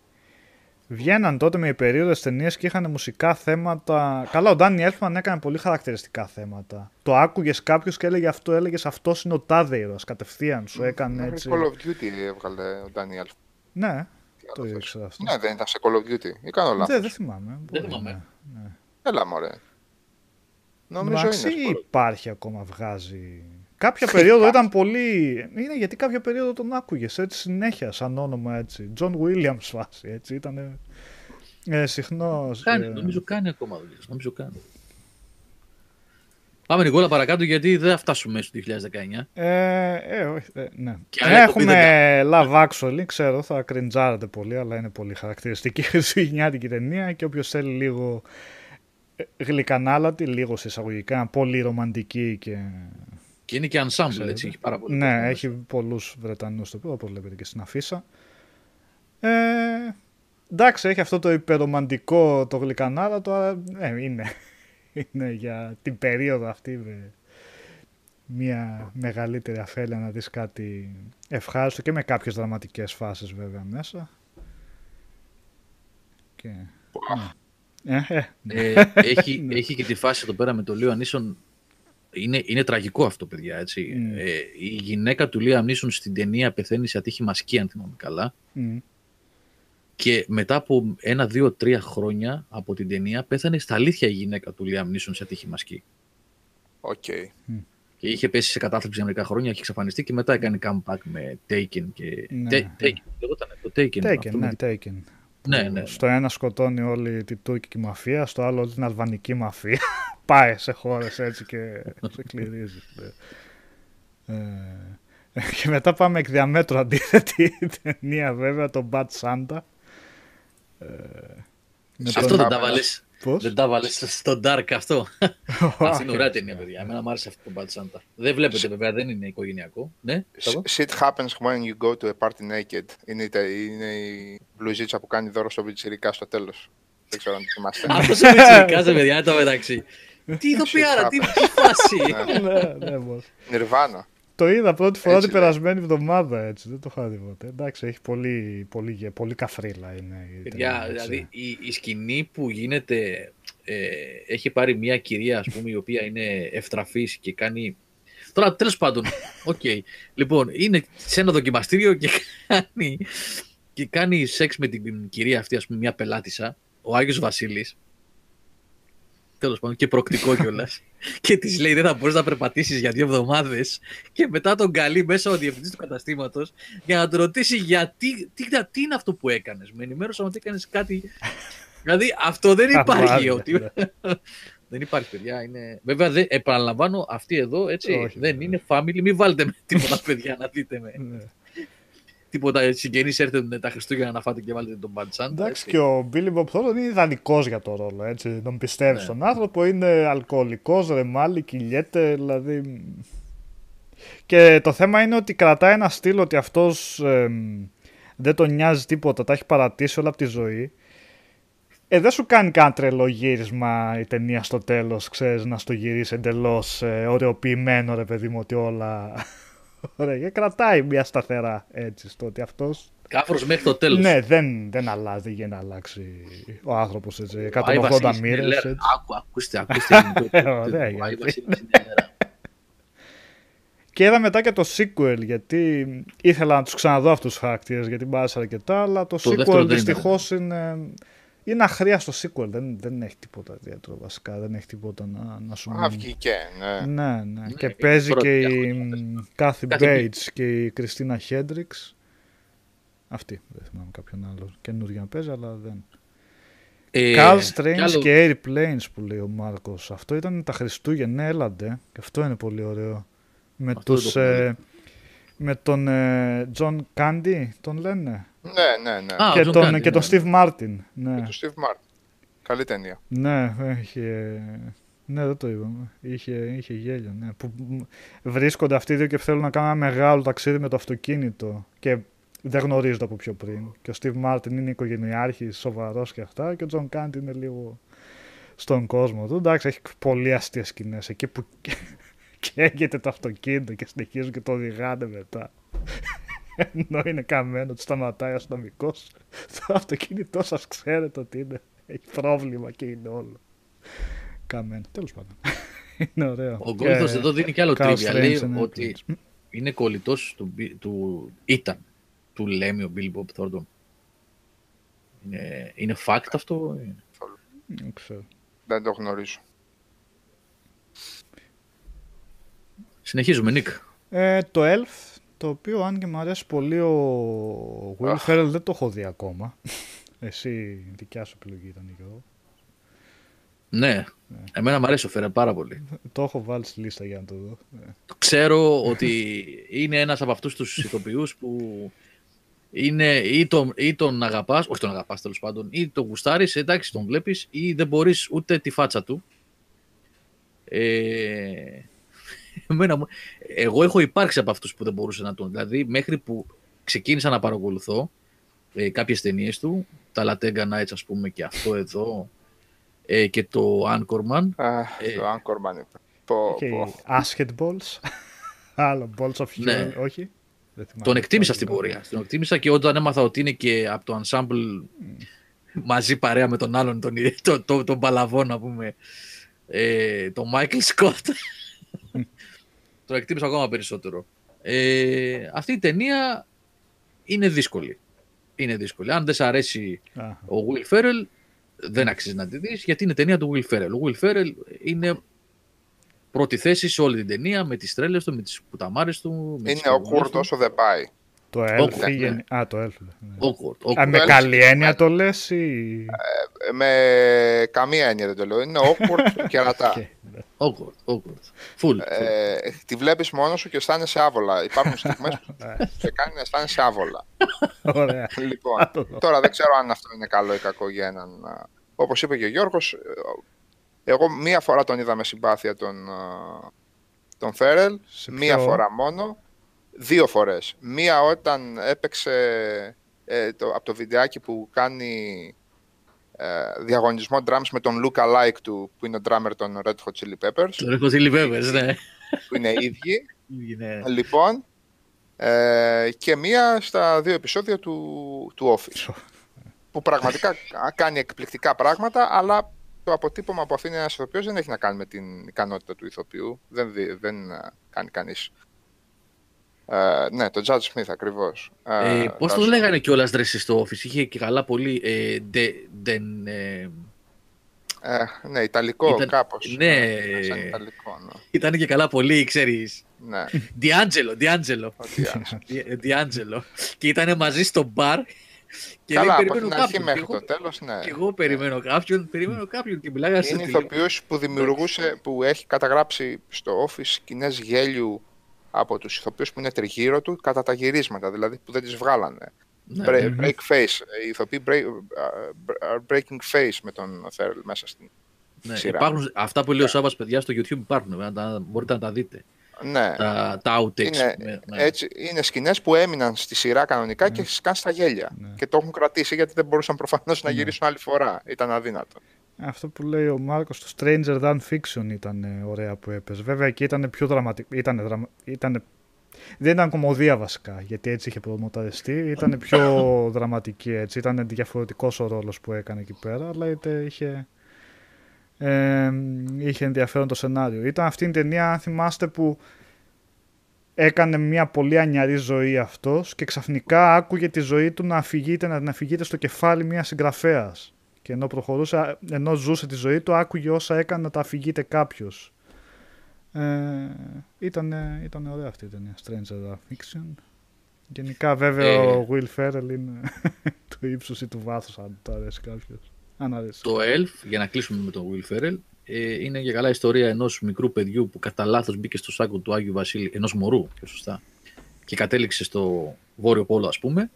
Βγαίναν τότε με περίοδες ταινίες και είχαν μουσικά θέματα. Καλά, ο Danny Elfman έκανε πολύ χαρακτηριστικά θέματα. Το άκουγες κάποιος και έλεγε αυτό, έλεγες αυτός είναι ο τάδε ήρωας, Κατευθείαν σου έκανε Μέχρι έτσι. Call of Duty έβγαλε ο Daniel. Ναι, Τι το άλλο θες; ήξερα αυτό. Ναι, δεν ήταν σε Call of Duty. Ή κάνω Δεν, λάθος. δεν θυμάμαι. Δεν Μπορεί, θυμάμαι. ναι. Έλα μωρέ. Νομίζω Εντάξει, είναι. σε Call of Duty. υπάρχει ακόμα, βγάζει. Κάποια περίοδο ήταν πολύ. Είναι γιατί κάποια περίοδο τον άκουγες έτσι συνέχεια, σαν όνομα έτσι. John Williams φάση έτσι. Ήταν ε, συχνός. Κάνει, νομίζω κάνει ακόμα δουλειέ. Νομίζω κάνει. Πάμε Νικόλα παρακάτω γιατί δεν θα φτάσουμε στο 2019. Ε, ε, όχι, ε, ναι. Και άλλα Έχουμε Love Actually, ξέρω, θα κριντζάρετε πολύ, αλλά είναι πολύ χαρακτηριστική χριστουγεννιάτικη ταινία και όποιος θέλει λίγο ε, γλυκανάλατη, λίγο σε εισαγωγικά, πολύ ρομαντική και... Και είναι και ensemble, Ξέρετε. έτσι. Έχει πάρα πολύ. Ναι, κόσμο έχει μέσα. πολλούς Βρετανούς το οποίο, όπως βλέπετε και στην αφίσα. Ε, εντάξει, έχει αυτό το υπερομαντικό το γλυκανάλατο, αλλά ε, είναι, είναι για την περίοδο αυτή με μια μεγαλύτερη αφέλεια να δεις κάτι ευχάριστο και με κάποιες δραματικές φάσεις βέβαια μέσα. Και... Ναι. Ε, ε, Ε, έχει, έχει και τη φάση εδώ πέρα με το Λίο Ανίσον. Είναι, είναι τραγικό αυτό, παιδιά. Έτσι. Mm. Ε, η γυναίκα του Λίο Ανίσον στην ταινία πεθαίνει σε ατύχημα σκι, αν θυμάμαι καλά. μ. Και μετά από ένα, δύο, τρία χρόνια από την ταινία πέθανε στα αλήθεια η γυναίκα του Liam Neeson σε ατύχημα σκι. Οκ. Και είχε πέσει σε κατάθλιψη για μερικά χρόνια, είχε εξαφανιστεί και μετά έκανε comeback με Taken και. Ναι. Ta- Taken. Λεγόταν το Taken. Taken, αυτό με ναι, την- Taken. Ναι, ναι, ναι. Στο ένα σκοτώνει όλη την τουρκική μαφία, στο άλλο όλη την αλβανική μαφία. Πάει σε χώρες έτσι και ξεκληρίζει. ναι. Ε, και μετά πάμε εκ διαμέτρου αντίθετη ταινία βέβαια, το Bad Santa. Ε, με Σε Αυτό δεν τα Πάμε. Βάλες, Πώς; δεν τα βάλες στο Dark αυτό. Αυτή είναι ωραία ταινία, παιδιά. Εμένα μου άρεσε αυτό το Bad Santa. Δεν βλέπετε, βέβαια, δεν είναι οικογενειακό. Ναι, Σάβα; Shit happens when you go to a party naked. Είναι, η τε- είναι η μπλουζίτσα που κάνει δώρο στο πιτσιρικά στο τέλος. Δεν ξέρω αν το θυμάστε. Αυτός ο Πιτσιρικάς, ρε παιδιά, το μεταξύ. Τι ηθοποιάρα, τι, τι φάση. Ναι. Ναι, ναι, πώς. Nirvana. Το είδα πρώτη φορά Έτσι την λέει. περασμένη εβδομάδα έτσι, δεν το είχα δει ποτέ. Εντάξει, έχει πολύ, πολύ, γε- πολύ καφρίλα είναι η Παιδιά, ταινία, έτσι. δηλαδή η, η σκηνή που γίνεται, ε, έχει πάρει μια κυρία ας πούμε η οποία είναι ευτραφής και κάνει... Τώρα τέλος πάντων, οκ, λοιπόν, είναι σε ένα δοκιμαστήριο και κάνει, και κάνει σεξ με την κυρία αυτή, ας πούμε, μια πελάτισσα, ο Άγιος Βασίλης, τέλος πάντων, και πρωκτικό κιόλας. και της λέει: Δεν θα μπορείς να περπατήσεις για δύο εβδομάδες. Και μετά τον καλεί μέσα ο διευθυντής του καταστήματος για να του ρωτήσει γιατί, τι, τι είναι αυτό που έκανες; Με ενημέρωσαν ότι έκανες κάτι. δηλαδή αυτό δεν υπάρχει. Αμάρια, ότι... ναι. δεν υπάρχει, παιδιά. Είναι... Βέβαια, δεν, επαναλαμβάνω, αυτή εδώ έτσι, Όχι, δεν βέβαια. είναι family. Μην βάλετε με τίποτα, παιδιά, να δείτε με. Ναι. τίποτα συγγενείς έρθετε τα Χριστούγεννα να φάτε και βάλετε τον Μπαντσάν. Εντάξει, και ο Μπίλι Μπομπ Θόρντον είναι ιδανικός για το ρόλο. Έτσι. Τον πιστεύεις Ναι. στον άνθρωπο, είναι αλκοολικός, ρεμάλι, κυλιέται. Δηλαδή. Και το θέμα είναι ότι κρατάει ένα στυλ ότι αυτός εμ, δεν τον νοιάζει τίποτα, τα έχει παρατήσει όλα από τη ζωή. Ε, δεν σου κάνει καν τρελό γύρισμα η ταινία στο τέλος, ξέρεις, να στο γυρίσεις εντελώς ε, ωρεοποιημένο ρε παιδί μου ότι όλα... Ωραία, και κρατάει μια σταθερά έτσι στο ότι αυτός Κάφρος μέχρι το τέλος. ναι, δεν, δεν αλλάζει, δεν γίνεται να αλλάξει ο άνθρωπος έτσι. Ο Άι 180 Βασίλης μοίρες. είναι λέρα. Άκου, ακούστε, ακούστε. Ωραία, Ο Άι γιατί. Βασίλης είναι λέρα. Και είδα μετά και το sequel, γιατί ήθελα να τους ξαναδώ αυτούς τους χαρακτήρες, γιατί μου άρεσε αρκετά, αλλά το, Το δεύτερο sequel δεν δυστυχώς είναι. Είναι αχρίαστο sequel, δεν, δεν έχει τίποτα ιδιαίτερο βασικά, δεν έχει τίποτα να, να σου Α, μείνει. βγήκε, ναι. Ναι, ναι. και είναι παίζει πρώτη και η διαχωριστική. Κάθι Kathy Bates και η Κριστίνα Χέντριξ. Αυτή, δεν θυμάμαι κάποιον άλλο. Καινούργια να παίζει, αλλά δεν. Ε, Carl κι Strange άλλο- και Airplanes που λέει ο Μάρκος. Αυτό ήταν τα Χριστούγεννα, έλαντε. Και αυτό είναι πολύ ωραίο. Με, Αυτό δεν τους, το έχω δει. ε, με τον ε, John Candy, τον λένε. Ναι, ναι, ναι. Α, και, John τον, Candy, και τον ναι. Steve Martin. Ναι, Και του Steve Martin. Καλή ταινία. ναι, είχε, ναι, δεν το είπαμε. Είχε, είχε γέλιο. Ναι. Που μ, βρίσκονται αυτοί οι δύο και θέλουν να κάνουν ένα μεγάλο ταξίδι με το αυτοκίνητο. Και δεν γνωρίζονται από πιο πριν. Και ο Steve Martin είναι οικογενειάρχης, σοβαρός και αυτά. Και ο John Candy είναι λίγο στον κόσμο του. Εντάξει, έχει πολύ αστείες σκηνές. Εκεί που καίγεται το αυτοκίνητο και συνεχίζουν και το οδηγάνε μετά. Ενώ είναι καμένο, του σταματάει ο αστυνομικός. Το αυτοκίνητό σας ξέρετε ότι είναι. Έχει πρόβλημα και είναι όλο. Καμένο. Τέλος πάντων. Είναι ωραίο. Ο Γκόλιθος Και εδώ δίνει και άλλο Carl τρίβια. Strange Λέει είναι ότι Airplanes. είναι κολλητός του, Μπι- του ήταν του Λέμι ο Bill Bob Thornton. Είναι, είναι fact αυτό; Δεν ξέρω. Δεν το γνωρίζω. Συνεχίζουμε, Νίκ. Ε, το Elf, το οποίο αν και μου αρέσει πολύ ο Will Αχ. Ferrell δεν το έχω δει ακόμα. Εσύ, δικιά σου επιλογή ήταν Γιώργο. Ναι, εμένα μου αρέσει ο Φέρε πάρα πολύ. Το έχω βάλει στη λίστα για να το δω. Ε, Ξέρω ότι είναι ένας από αυτούς τους ηθοποιούς που είναι ή τον, ή τον αγαπάς, όχι τον αγαπάς τέλος πάντων, ή τον γουστάρεις, εντάξει τον βλέπεις, ή δεν μπορείς ούτε τη φάτσα του. Ε, εμένα, μου- εγώ έχω υπάρξει από αυτούς που δεν μπορούσε να τον, δηλαδή μέχρι που ξεκίνησα να παρακολουθώ ε, κάποιες ταινίες του, τα Λατέγκα Nights ας πούμε και αυτό εδώ, ε, και το Anchorman, Α, Ε. το Anchorman είπε. Πω, Και πω. Basketballs. Άλλο, Balls of Hell, Ναι. όχι. Δεν θυμάμαι. Τον εκτίμησα στην πορεία. Τον εκτίμησα και όταν έμαθα ότι είναι και από το ensemble μαζί παρέα με τον άλλον, τον, το, το, τον Παλαβό να πούμε, ε, τον Μάικλ Σκότ. Τον εκτίμησα ακόμα περισσότερο. Ε, αυτή η ταινία είναι δύσκολη. Είναι δύσκολη. Αν δεν σ' αρέσει Α, ο Will Ferrell, δεν αξίζει να τη δεις, γιατί είναι ταινία του Will Ferrell. Ο Will Ferrell είναι πρώτη θέση σε όλη την ταινία, με τις τρέλες του, με τις πουταμάρες του. με τις Είναι παρομοιές awkward του. όσο δεν πάει. Το Awkward, Elf. ναι. ή γενι- Α, το Elf. ναι. Awkward, awkward. Α, με Elf καλή έννοια συγκεκριμένα. το λες ή... Ε, Με καμία έννοια δεν το λέω. Είναι awkward και κερατά. Οκ, ναι. Awkward, awkward. Full. full. Ε, τη βλέπεις μόνος σου και αισθάνεσαι άβολα. Υπάρχουν στιγμές που σε κάνει να αισθάνεσαι άβολα. Ωραία. Λοιπόν, Θα το δω. τώρα δεν ξέρω αν αυτό είναι καλό ή κακό για έναν. α, Όπως είπε και ο Γιώργος, ε, εγώ μία φορά τον είδα με συμπάθεια τον, α, τον Φέρελ, Σε μία ποιο; φορά μόνο, δύο φορές. Μία όταν έπαιξε ε, το, από το βιντεάκι που κάνει ε, διαγωνισμό drums με τον Luca Like του, που είναι ο drummer των Red Hot Chili Peppers, Το έχω δει Βέβαιες, ναι. που είναι ίδιοι. Είναι- Λοιπόν, ε, και μία στα δύο επεισόδια του, του Office. που πραγματικά κάνει εκπληκτικά πράγματα, αλλά το αποτύπωμα που αφήνει ένας ηθοποιός δεν έχει να κάνει με την ικανότητα του ηθοποιού. Δεν, δι- δεν ε, κάνει κανείς. Ε, ναι, το Judge Smith ακριβώς. Ε, Πώς το λέγανε κιόλας ρε εσύ στο office, είχε και καλά πολύ. Ε, ντε- ντεν, ε, Ε, ναι, Ιταλικό Ήταν- κάπως. ναι. Ε, σαν Ιταλικό, ναι. ήταν και καλά πολύ, ξέρεις. ναι. Διάντζελο, Διάντζελο. Ότι, α, Διάντζελο. Και ήταν μαζί στο μπαρ. Και Καλά, λέει, από περιμένω την αρχή κάποιον. μέχρι Και το εγώ- τέλος, ναι. Και εγώ περιμένω κάποιον, περιμένω κάποιον και μιλάγα στο Είναι τηλέφωνο. ηθοποιός που δημιουργούσε, που έχει καταγράψει στο office σκηνέ γέλιου από τους ηθοποιούς που είναι τριγύρω του κατά τα γυρίσματα, δηλαδή που δεν τις βγάλανε. Ναι. Break, break face, οι ηθοποιοί break, are breaking face με τον Φέρελ μέσα στην Ναι, σειρά. υπάρχουν, αυτά που λέει ο Σάββας παιδιά στο YouTube υπάρχουν, να τα, μπορείτε να τα δείτε. Ναι. τα, τα outtakes. Είναι, Ναι, ναι. έτσι, είναι σκηνές που έμειναν στη σειρά κανονικά και σκάνε στα γέλια. Ναι. Και το έχουν κρατήσει γιατί δεν μπορούσαν προφανώς να γυρίσουν άλλη φορά. Ήταν αδύνατο. Αυτό που λέει ο Μάρκος το Stranger Than Fiction ήταν ε, ωραία που έπαιζε. Βέβαια εκεί ήταν πιο δραματικό. Ήτανε, δραμα... ήτανε... Δεν ήταν κομμωδία βασικά, γιατί έτσι είχε προμοταριστεί. Ήταν πιο δραματική έτσι. Ήταν διαφορετικός ο ρόλος που έκανε εκεί πέρα, αλλά είτε είχε, ε, είχε ενδιαφέρον το σενάριο. Ήταν αυτή η ταινία, αν θυμάστε, που έκανε μια πολύ ανιαρή ζωή αυτός και ξαφνικά άκουγε τη ζωή του να αφηγείται, να την αφηγείται στο κεφάλι μιας συγγραφέας. Και ενώ προχωρούσε, ενώ ζούσε τη ζωή του, άκουγε όσα έκανε να τα αφηγείται κάποιος. Ε, ήταν, ήταν ωραία αυτή η ταινία, Stranger Than Fiction. Γενικά βέβαια Ε. ο Will Ferrell είναι του ύψους ή του βάθους αν του αρέσει κάποιος. Αν αρέσει. Το Elf, για να κλείσουμε με τον Will Ferrell, ε, είναι για καλά ιστορία ενός μικρού παιδιού που κατά λάθος μπήκε στο σάκο του Άγιου Βασίλη, ενός μωρού πιο σωστά, και κατέληξε στο Βόρειο Πόλο ας πούμε,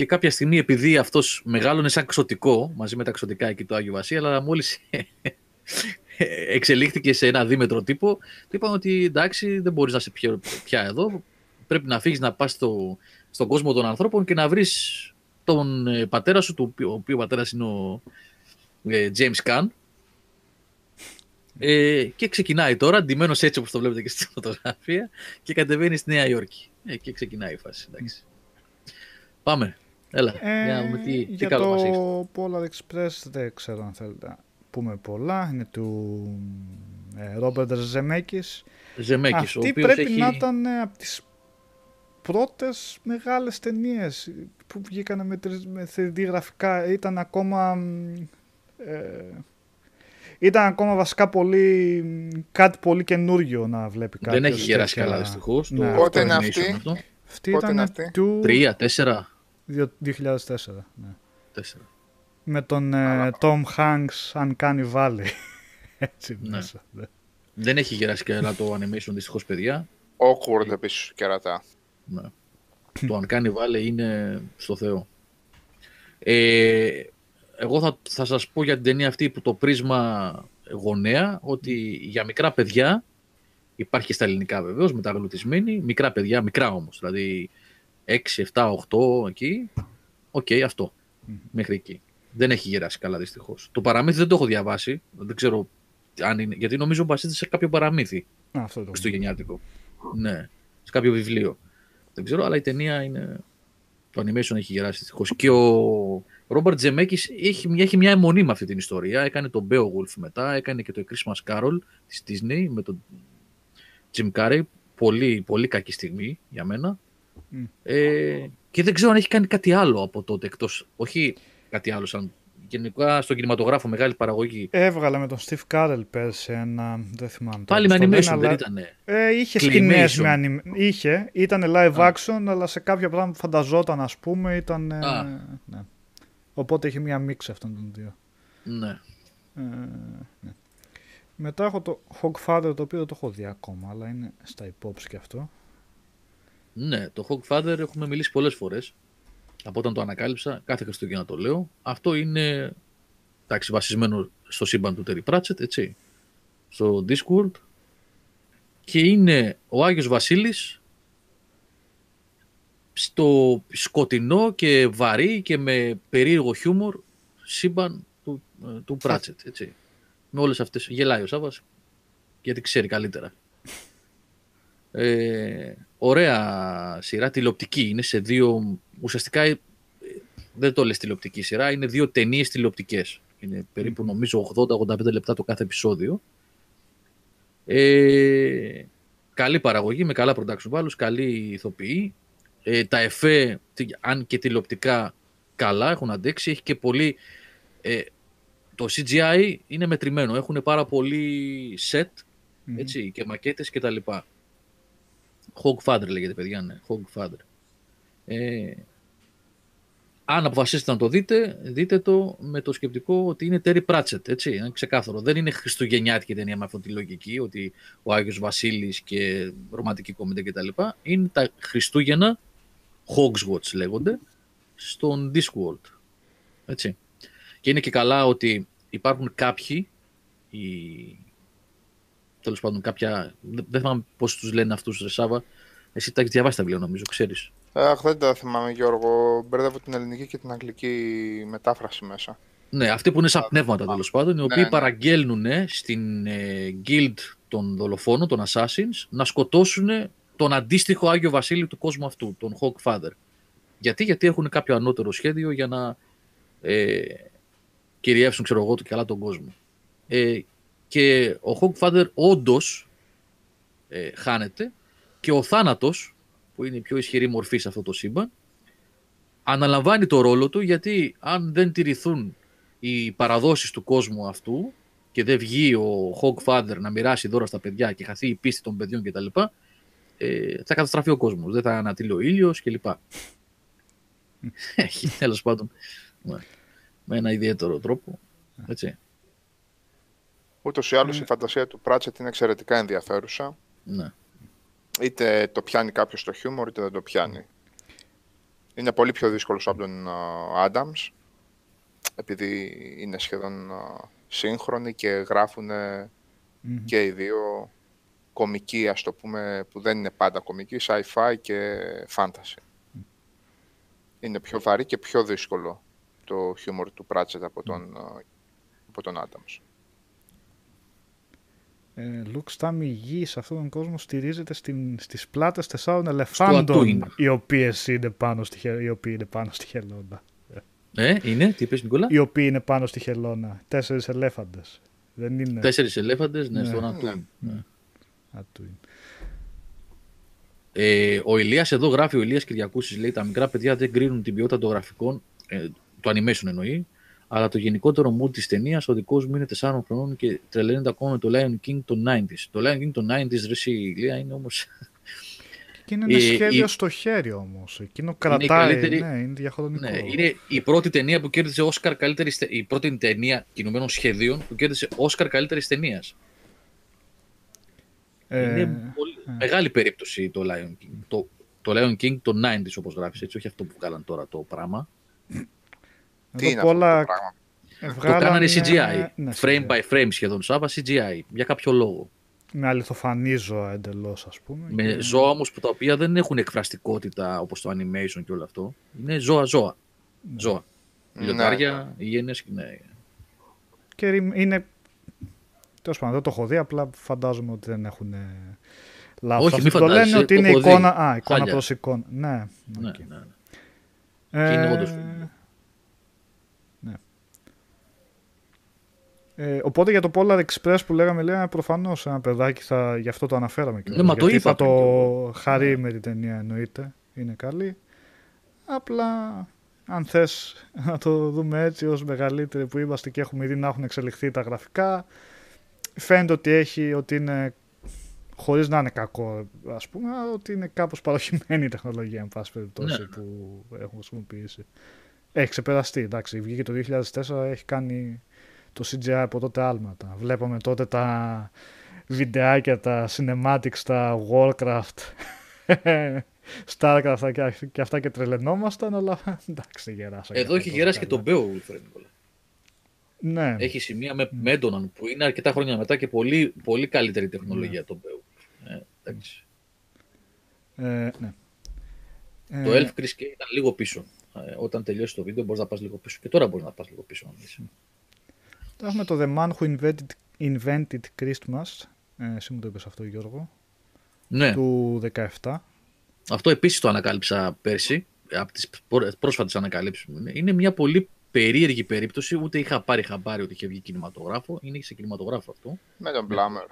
και κάποια στιγμή επειδή αυτός μεγάλωνε σαν ξωτικό, μαζί με τα ξωτικά εκεί του Άγιου Βασίλη, αλλά μόλις εξελίχθηκε σε ένα δίμετρο τύπο, του είπαν ότι εντάξει δεν μπορείς να είσαι πια, πια εδώ, πρέπει να φύγεις να πας στο, στον κόσμο των ανθρώπων και να βρεις τον ε, πατέρα σου, του, ο οποίος ο πατέρας είναι ο ε, James Caan, ε, και ξεκινάει τώρα, ντυμένος έτσι όπως το βλέπετε και στη φωτογραφία, και κατεβαίνει στη Νέα Υόρκη. Ε, και ξεκινάει η φάση. Εντάξει. Πάμε. Έλα. για να δούμε τι, τι Ε, για καλό το μας έχεις. Polar Express δεν ξέρω αν θέλετε να πούμε πολλά. Είναι του ε, Ρόμπερτ Ζεμέκης. Ζεμέκης, ο Αυτή οποίος πρέπει έχει... να ήταν ε, από τις πρώτες μεγάλες ταινίες που βγήκαν με, τρι- με 3D γραφικά. Ήταν ακόμα... μ, Ε, ήταν ακόμα βασικά πολύ, μ, κάτι πολύ καινούριο να βλέπει κάποιος. Δεν έχει γεράσει τέτοια- καλά δυστυχώς. Ναι. Πότε είναι animation αυτή; Αυτό. Αυτή Πότε είναι ήταν αυτή; του Τρία, τέσσερα, 2004. Ναι. τέσσερα. Με τον ε, Tom Hanks Uncanny Valley. Έτσι Ναι. μέσα. ναι. Δεν έχει γεράσει καλά το animation δυστυχώς, παιδιά. Awkward επίσης κερατά. Ναι. το Uncanny Valley είναι στο Θεό. Ε, εγώ θα, θα σας πω για την ταινία αυτή υπό το πρίσμα γονέα ότι για μικρά παιδιά υπάρχει και στα ελληνικά βεβαίως μεταγλωττισμένη μικρά παιδιά, μικρά όμως δηλαδή 6, 7, 8 εκεί οκ αυτό μέχρι εκεί δεν έχει γεράσει καλά δυστυχώς το παραμύθι δεν το έχω διαβάσει δεν ξέρω αν είναι, γιατί νομίζω βασίζεται σε κάποιο παραμύθι Α, αυτό το. χριστουγεννιάτικο. Ναι, σε κάποιο βιβλίο. Δεν ξέρω, αλλά η ταινία είναι. Το animation έχει γεράσει δυστυχώς. Και ο Ρόμπερτ Τζεμέκης έχει, μια- έχει μια αιμονή με αυτή την ιστορία. Έκανε τον Beowulf μετά, έκανε και το A Christmas Carol της Disney με τον Jim Carrey. Πολύ, πολύ κακή στιγμή για μένα. Μμ. Ε, και δεν ξέρω αν έχει κάνει κάτι άλλο από τότε εκτός, όχι κάτι άλλο σαν γενικά στον κινηματογράφο μεγάλη παραγωγή. Έβγαλε με τον Steve Carell πέρσι ένα. Δεν θυμάμαι. Πάλι με τώρα animation στο λένε, δεν αλλά- ήταν. Ε, είχε Claymation. σκηνές με anim... Είχε, ήταν live Α. action, αλλά σε κάποια πράγματα που φανταζόταν, ας πούμε, ήταν... ε, Α. ναι. Οπότε είχε μια μίξη αυτών των δύο. Ναι. Ε, ναι. Μετά έχω το Hogfather, το οποίο δεν το έχω δει ακόμα, αλλά είναι στα υπόψη και αυτό. Ναι, το Hogfather έχουμε μιλήσει πολλές φορές. Από όταν το ανακάλυψα, κάθε Χριστούγεννα το λέω. Αυτό είναι εντάξει, βασισμένο στο σύμπαν του Terry Pratchett, έτσι. Στο Discworld. Και είναι ο Άγιος Βασίλης στο σκοτεινό και βαρύ και με περίεργο χιούμορ σύμπαν του, ε, του Pratchett, έτσι. Με όλες αυτές. Γελάει ο Σάββας, γιατί ξέρει καλύτερα. Ε, ωραία σειρά, τηλεοπτική. Είναι σε δύο. Ουσιαστικά ε, δεν το λες τηλεοπτική σειρά, είναι δύο ταινίες τηλεοπτικές. Είναι περίπου νομίζω 80-85 λεπτά το κάθε επεισόδιο. Ε, καλή παραγωγή, με καλά production values, καλή ηθοποιή. Ε, τα εφέ, τι- αν και τηλεοπτικά, καλά έχουν αντέξει. Έχει και πολύ... Ε, το CGI είναι μετρημένο. Έχουν πάρα πολύ set Μμμ. έτσι, και μακέτες και τα λοιπά. Hogfather λέγεται παιδιά, ναι. Hogfather. Ε, αν αποφασίσετε να το δείτε, δείτε το με το σκεπτικό ότι είναι Terry Pratchett, έτσι, είναι ξεκάθαρο. Δεν είναι χριστουγεννιάτικη ταινία με αυτή τη λογική, ότι ο Άγιος Βασίλης και ρομαντική κομμεντή κτλ. Είναι τα Χριστούγεννα, Hogswatch λέγονται, στον Discworld. Έτσι. Και είναι και καλά ότι υπάρχουν κάποιοι, οι τέλος πάντων κάποια. Δεν θυμάμαι πώς τους λένε αυτούς, Ρεσάβα. Εσύ τα έχεις διαβάσει τα βιβλία, νομίζω, ξέρεις. Αχ, δεν τα θυμάμαι, Γιώργο. Μπερδεύω την ελληνική και την αγγλική μετάφραση μέσα. Ναι, αυτοί που είναι σαν πνεύματα τέλος πάντων, οι οποίοι ναι. παραγγέλνουν στην ε, guild των δολοφόνων, των assassins, να σκοτώσουν τον αντίστοιχο Άγιο Βασίλειο του κόσμου αυτού, τον Hawkfather. Γιατί, γιατί έχουν κάποιο ανώτερο σχέδιο για να ε, κυριεύσουν, ξέρω εγώ, καλά τον κόσμο. Ε, και ο Hawkfather όντως ε, χάνεται και ο θάνατος, που είναι η πιο ισχυρή μορφή σε αυτό το σύμπαν, αναλαμβάνει το ρόλο του γιατί αν δεν τηρηθούν οι παραδόσεις του κόσμου αυτού και δεν βγει ο Hogfather να μοιράσει δώρα στα παιδιά και χαθεί η πίστη των παιδιών κτλ. Ε, θα καταστραφεί ο κόσμος, δεν θα ανατείλει ο ήλιος κλπ. Έχει τέλος πάντων με, με ένα ιδιαίτερο τρόπο. Έτσι. Ούτως ή άλλως η φαντασία του Πράτσετ είναι εξαιρετικά ενδιαφέρουσα. Ναι. Είτε το πιάνει κάποιος το χιούμορ, είτε δεν το πιάνει. Είναι πολύ πιο δύσκολος από τον Άνταμς, επειδή είναι σχεδόν α, σύγχρονοι και γράφουν και οι δύο κομική, ας το πούμε, που δεν είναι πάντα κομική, sci-fi και fantasy. Είναι πιο βαρύ και πιο δύσκολο το χιούμορ του Πράτσετ από τον, α, από τον Άνταμς. Ε, Λουκ Στάμι, η γης σε αυτόν τον κόσμος στηρίζεται στην, στις πλάτες τεσσάρων ελεφάντων Ατούιν. οι οποίες είναι πάνω στη, χε- οι οποίοι είναι πάνω στη χελώνα. Ε, είναι, τι είπες Νικόλα; Οι οποίοι είναι πάνω στη χελώνα. Τέσσερις ελέφαντες. Δεν είναι Τέσσερις ελέφαντες, ναι, Ναι. στον Ατούν. Ναι. Ναι. Ατούιν. Ε, ο Ηλίας εδώ γράφει, ο Ηλίας Κυριακούσης λέει τα μικρά παιδιά δεν κρίνουν την ποιότητα των γραφικών, ε, το animation εννοεί, αλλά το γενικότερο mood της ταινίας, ο δικός μου είναι 4 χρονών και τρελαίνεται ακόμα με το Lion King των 90s. Το Lion King των 90s, ρε εσύ, Ηλία, είναι όμως... Και είναι ένα Ε, σχέδιο η- στο χέρι όμως. Εκείνο η κρατάει. καλύτερη- Ναι, είναι διαχρονικό. ναι, είναι η πρώτη ταινία που κέρδισε Oscar καλύτερης, στε- η πρώτη ταινία κινουμένων σχεδίων που κέρδισε Oscar καλύτερης ταινίας. Ε, είναι πολύ μεγάλη περίπτωση το Lion King. Το, το Lion King των 90s όπως γράφεις, έτσι, όχι αυτό που βγάλαν τώρα το πράγμα. Τι εδώ είναι αυτό πολλά το πράγμα; Το βγάλανε- κάνανε CGI. Ναι, frame CGI. by frame σχεδόν. Σάβα CGI. Για κάποιο λόγο. Με αληθοφανή ζώα εντελώς ας πούμε. Με και- ζώα όμως που τα οποία δεν έχουν εκφραστικότητα όπως το animation και όλο αυτό. Είναι ζώα-ζώα. Ζώα. Ναι. Λιοντάρια, γένειε και ναι. Και ρι- είναι. Τέλος πάντων, δεν το έχω δει, απλά φαντάζομαι ότι δεν έχουν λάθος. Όχι, μη το λένε φαντάζεσαι, ότι το είναι έχω δει. εικόνα, α, εικόνα Χάλια. προς εικόνα. Ναι, ναι, οκ. ναι. Ε, Και είναι όντως φοβερό. ναι. Ε, οπότε για το Polar Express που λέγαμε, λέγαμε προφανώς ένα παιδάκι θα, γι' αυτό το αναφέραμε και Ναι, μα το γιατί είπα θα πριν κι το εγώ. χαρεί Ναι. με την ταινία εννοείται, είναι καλή. Απλά αν θες να το δούμε έτσι ως μεγαλύτεροι που είμαστε και έχουμε δει να έχουν εξελιχθεί τα γραφικά φαίνεται ότι έχει, ότι είναι χωρίς να είναι κακό ας πούμε, αλλά ότι είναι κάπως παροχημένη η τεχνολογία εν πάση περιπτώσει Ναι. που έχουν χρησιμοποιήσει. Έχει ξεπεραστεί, εντάξει, βγήκε το 2004, έχει κάνει το CGI από τότε άλματα. Βλέπαμε τότε τα βιντεάκια, τα cinematics, τα Warcraft, Starcraft και- και αυτά και τρελαινόμασταν, αλλά εντάξει, γεράσαμε. Εδώ έχει γεράσει και τον Beowulf, ρε Νικόλα. Ναι, Έχει σημεία με Μέντοναν που είναι αρκετά χρόνια μετά και πολύ, πολύ καλύτερη Ναι. τεχνολογία τον Beowulf. Ε, εντάξει. ε, ναι. Το Ε, Elf Chris K ήταν λίγο πίσω. Ε, όταν τελειώσει το βίντεο μπορείς να πας λίγο πίσω. Και τώρα μπορείς να πας λίγο πίσω. αν είσαι. Τώρα έχουμε το The Man Who Invented, Invented Christmas, ε, εσύ μου το είπες αυτό Γιώργο, Ναι, του 17. αυτό επίσης το ανακάλυψα πέρσι. Από τις πρόσφατες ανακαλύψεις μου. είναι. Είναι μια πολύ περίεργη περίπτωση. Ούτε είχα πάρει χαμπάρι ότι είχε βγει κινηματογράφο. Είναι σε κινηματογράφο αυτό. Με τον Μπλάμερ.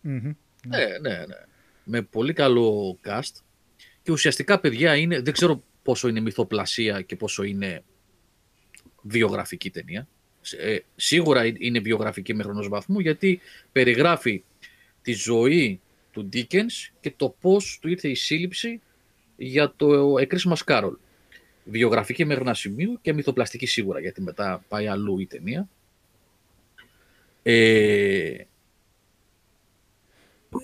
Μμμ. Ναι, ναι, ναι. Με πολύ καλό cast. Και ουσιαστικά, παιδιά, είναι, δεν ξέρω πόσο είναι μυθοπλασία και πόσο είναι βιογραφική ταινία. Ε, σίγουρα είναι βιογραφική μέχρι ενός βαθμού γιατί περιγράφει τη ζωή του Dickens και το πώς του ήρθε η σύλληψη για το A Christmas Carol. Βιογραφική μέχρι ένα σημείο και μυθοπλαστική σίγουρα γιατί μετά πάει αλλού η ταινία. Ε,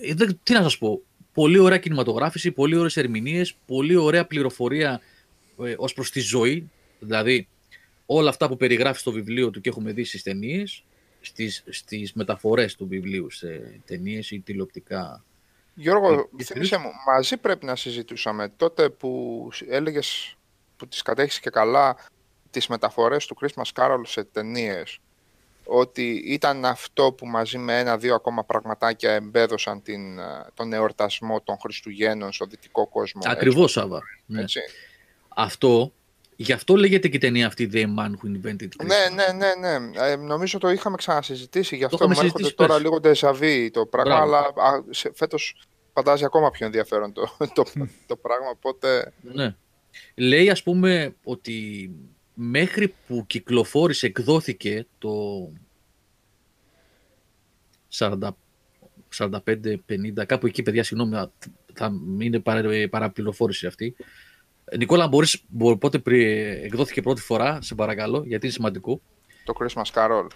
ε, δεν- τι να σας πω, πολύ ωραία κινηματογράφηση, πολύ ωραίες ερμηνείες, πολύ ωραία πληροφορία ε, ως προς τη ζωή, δηλαδή όλα αυτά που περιγράφεις στο βιβλίο του και έχουμε δει στις ταινίες, στις, στις μεταφορές του βιβλίου σε ταινίες ή τηλεοπτικά. Γιώργο, θύμισε μου, μαζί πρέπει να συζητούσαμε τότε που έλεγες που τις κατέχεις και καλά τις μεταφορές του Christmas Carol σε ταινίες ότι ήταν αυτό που μαζί με ένα-δύο ακόμα πραγματάκια εμπέδωσαν την, τον εορτασμό των Χριστουγέννων στο δυτικό κόσμο. Ακριβώς, Σάβα. Ναι. Αυτό Γι' αυτό λέγεται και η ταινία αυτή The Man Who Invented Christmas. Ναι, ναι, ναι. ναι. Ε, νομίζω το είχαμε ξανασυζητήσει. Γι' αυτό μου έρχονται τώρα λίγο ντεζαβί το πράγμα, αλλά φέτος φαντάζει ακόμα πιο ενδιαφέρον το, το, το πράγμα. Οπότε... Ναι. Λέει ας πούμε ότι μέχρι που κυκλοφόρησε, εκδόθηκε το 45-50, κάπου εκεί παιδιά, συγγνώμη, θα είναι παραπληροφόρηση αυτή. Νικόλα, μπορείς, πότε εκδόθηκε πρώτη φορά, σε παρακαλώ, γιατί είναι σημαντικό. Το Christmas Carol.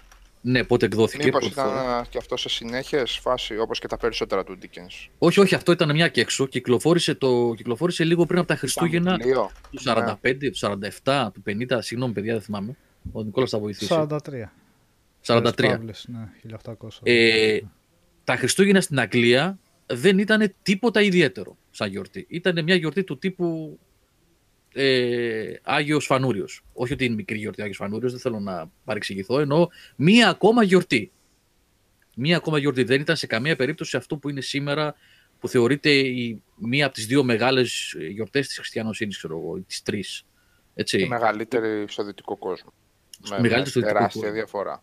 Ναι, πότε εκδόθηκε. Μήπως ήταν φορά. και αυτό σε συνέχεια, φάση όπως και τα περισσότερα του Dickens; Όχι, όχι, αυτό ήταν μια και έξω. Κυκλοφόρησε, το, κυκλοφόρησε λίγο πριν από τα Χριστούγεννα του 45, ναι. του 47, του 50. Συγγνώμη, παιδιά, δεν θυμάμαι. Ο Νικόλας θα βοηθήσει. 43. 43. ναι, 1800. Ε, τα Χριστούγεννα στην Αγγλία δεν ήταν τίποτα ιδιαίτερο σαν γιορτή. Ήταν μια γιορτή του τύπου ε, Άγιος Φανούριο. Όχι ότι είναι μικρή γιορτή Άγιος Φανούριο, δεν θέλω να παρεξηγηθώ. Εννοώ μία ακόμα γιορτή. Μία ακόμα γιορτή. Δεν ήταν σε καμία περίπτωση αυτό που είναι σήμερα, που θεωρείται η, μία από τις δύο μεγάλες γιορτές της χριστιανοσύνης, ξέρω εγώ, τις τρεις. Η μεγαλύτερη στο δυτικό κόσμο. Με, μεγαλύτερη στο δυτικό τεράστια κόσμο. διαφορά.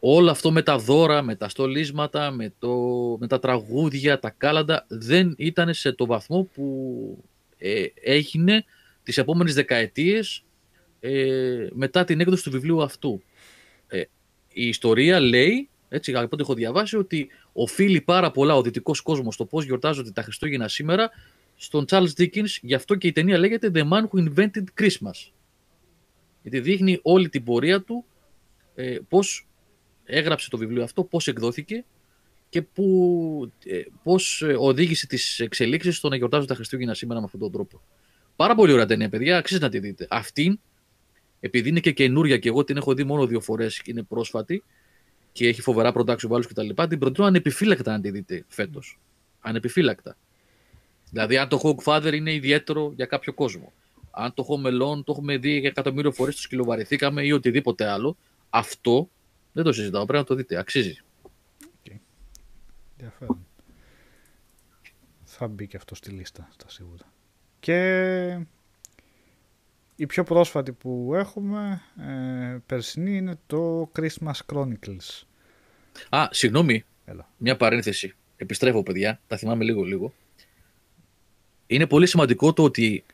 Όλο αυτό με τα δώρα, με τα στολίσματα, με, το, με τα τραγούδια, τα κάλαντα, δεν ήταν σε το βαθμό που ε, έγινε τις επόμενες δεκαετίες ε, μετά την έκδοση του βιβλίου αυτού. Ε, η ιστορία λέει, έτσι από ό,τι έχω διαβάσει, ότι οφείλει πάρα πολλά ο δυτικός κόσμος στο πώς γιορτάζονται τα Χριστούγεννα σήμερα στον Charles Dickens, γι' αυτό και η ταινία λέγεται The Man Who Invented Christmas. Γιατί δείχνει όλη την πορεία του, ε, πώς έγραψε το βιβλίο αυτό, πώς εκδόθηκε και που, ε, πώς ε, οδήγησε τις εξελίξεις στο να γιορτάζουν τα Χριστούγεννα σήμερα με αυτόν τον τρόπο. Πάρα πολύ ωραία ταινία, παιδιά. Αξίζει να τη δείτε. Αυτή, επειδή είναι και καινούρια και εγώ την έχω δει μόνο δύο φορές και είναι πρόσφατη και έχει φοβερά production values κτλ. Την προτείνω ανεπιφύλακτα να τη δείτε φέτος. Ανεπιφύλακτα. Δηλαδή, αν το Hogfather είναι ιδιαίτερο για κάποιο κόσμο. Αν το Home Alone το έχουμε δει για εκατομμύριο φορές, το σκυλοβαρηθήκαμε ή οτιδήποτε άλλο. Αυτό δεν το συζητάω. Πρέπει να το δείτε. Αξίζει. Okay. Ενδιαφέρον. Θα μπει και αυτό στη λίστα, στα σίγουρα. Και η πιο πρόσφατη που έχουμε ε, περσινή είναι το Christmas Chronicles. Α, συγγνώμη. Μια παρένθεση. Επιστρέφω, παιδιά. Τα θυμάμαι λίγο-λίγο. Είναι πολύ σημαντικό το ότι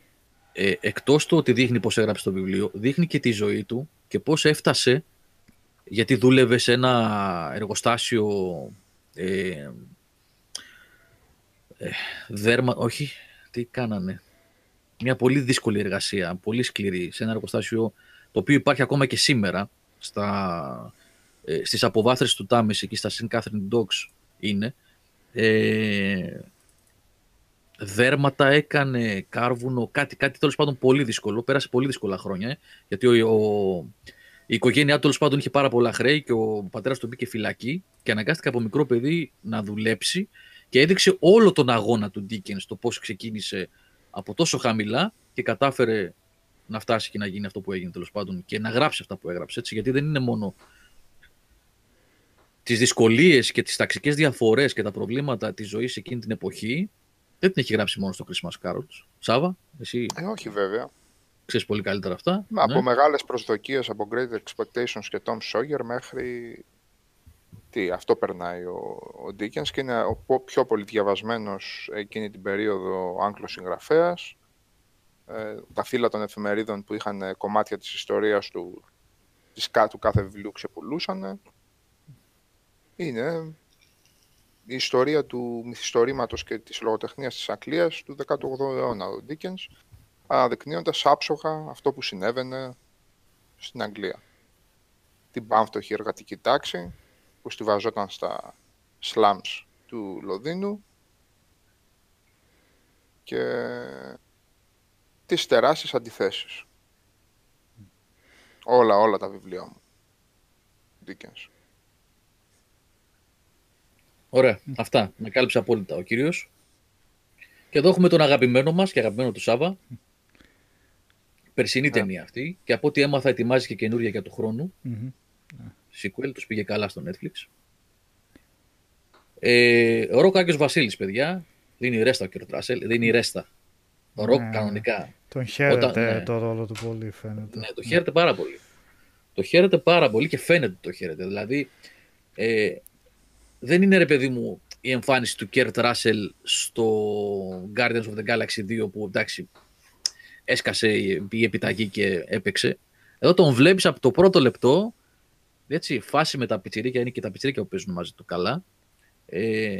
ε, εκτός του ότι δείχνει πώς έγραψε το βιβλίο, δείχνει και τη ζωή του και πώς έφτασε γιατί δούλευε σε ένα εργοστάσιο ε, ε, δέρμα, όχι, τι κάνανε, μια πολύ δύσκολη εργασία, πολύ σκληρή, σε ένα εργοστάσιο το οποίο υπάρχει ακόμα και σήμερα στα, ε, στις αποβάθρες του Τάμις, εκεί στα St. Catherine Docks είναι. Ε, δέρματα έκανε, κάρβουνο, κάτι, κάτι τέλος πάντων πολύ δύσκολο. Πέρασε πολύ δύσκολα χρόνια, ε, γιατί ο, ο, η οικογένειά του τέλος πάντων είχε πάρα πολλά χρέη και ο πατέρας του μπήκε φυλακή και αναγκάστηκε από μικρό παιδί να δουλέψει και έδειξε όλο τον αγώνα του Dickens, το πώς ξεκίνησε από τόσο χαμηλά και κατάφερε να φτάσει και να γίνει αυτό που έγινε τέλος πάντων και να γράψει αυτά που έγραψε. Έτσι, γιατί δεν είναι μόνο τις δυσκολίες και τις ταξικές διαφορές και τα προβλήματα της ζωής εκείνη την εποχή. Δεν την έχει γράψει μόνο στο Christmas Carols. Σάβα, εσύ. Ε, όχι, βέβαια. Ξέρεις πολύ καλύτερα αυτά. Από ναι. μεγάλες προσδοκίες, από Great Expectations και Tom Sawyer μέχρι. Τι, αυτό περνάει ο, ο Dickens και είναι ο πιο πολύ διαβασμένος εκείνη την περίοδο Άγγλος συγγραφέας ε, τα φύλλα των εφημερίδων που είχαν ε, κομμάτια της ιστορίας του, της, του κάθε βιβλίου ξεπουλούσαν. Είναι η ιστορία του μυθιστορήματος και της λογοτεχνίας της Αγγλίας του 18ου αιώνα, ο Ντίκενς, αναδεικνύοντας άψογα αυτό που συνέβαινε στην Αγγλία. Την πάμφτωχη εργατική τάξη που στηβαζόταν στα slums του Λονδίνου και τις τεράστιες αντιθέσεις. Όλα, όλα τα βιβλία μου. Dickens. Ωραία. Αυτά. Με κάλυψε απόλυτα ο κύριος. Και εδώ έχουμε τον αγαπημένο μας και αγαπημένο του Σάβα. Περσινή ταινία αυτή. Και από ό,τι έμαθα ετοιμάζει και καινούρια για του χρόνου. Μμμ. Sequel, τους πήγε καλά στο Netflix. Ε, ο Ροκ Άγιος Βασίλης, παιδιά. Δίνει ρέστα ο Κερτ Ράσελ. Δίνει ρέστα. Ο Ροκ Ναι. κανονικά. Τον χαίρεται Όταν- ναι. το ρόλο του πολύ φαίνεται. Ναι, το χαίρεται πάρα πολύ. Το χαίρεται πάρα πολύ και φαίνεται ότι το χαίρεται. Δηλαδή, ε, δεν είναι ρε παιδί μου η εμφάνιση του Κέρτ Ράσελ στο Guardians of the Galaxy 2 που εντάξει έσκασε η επιταγή και έπαιξε. Εδώ τον βλέπεις από το πρώτο λεπτό έτσι, φάση με τα πιτσιρίκια, είναι και τα πιτσιρίκια που παίζουν μαζί του καλά. Ε,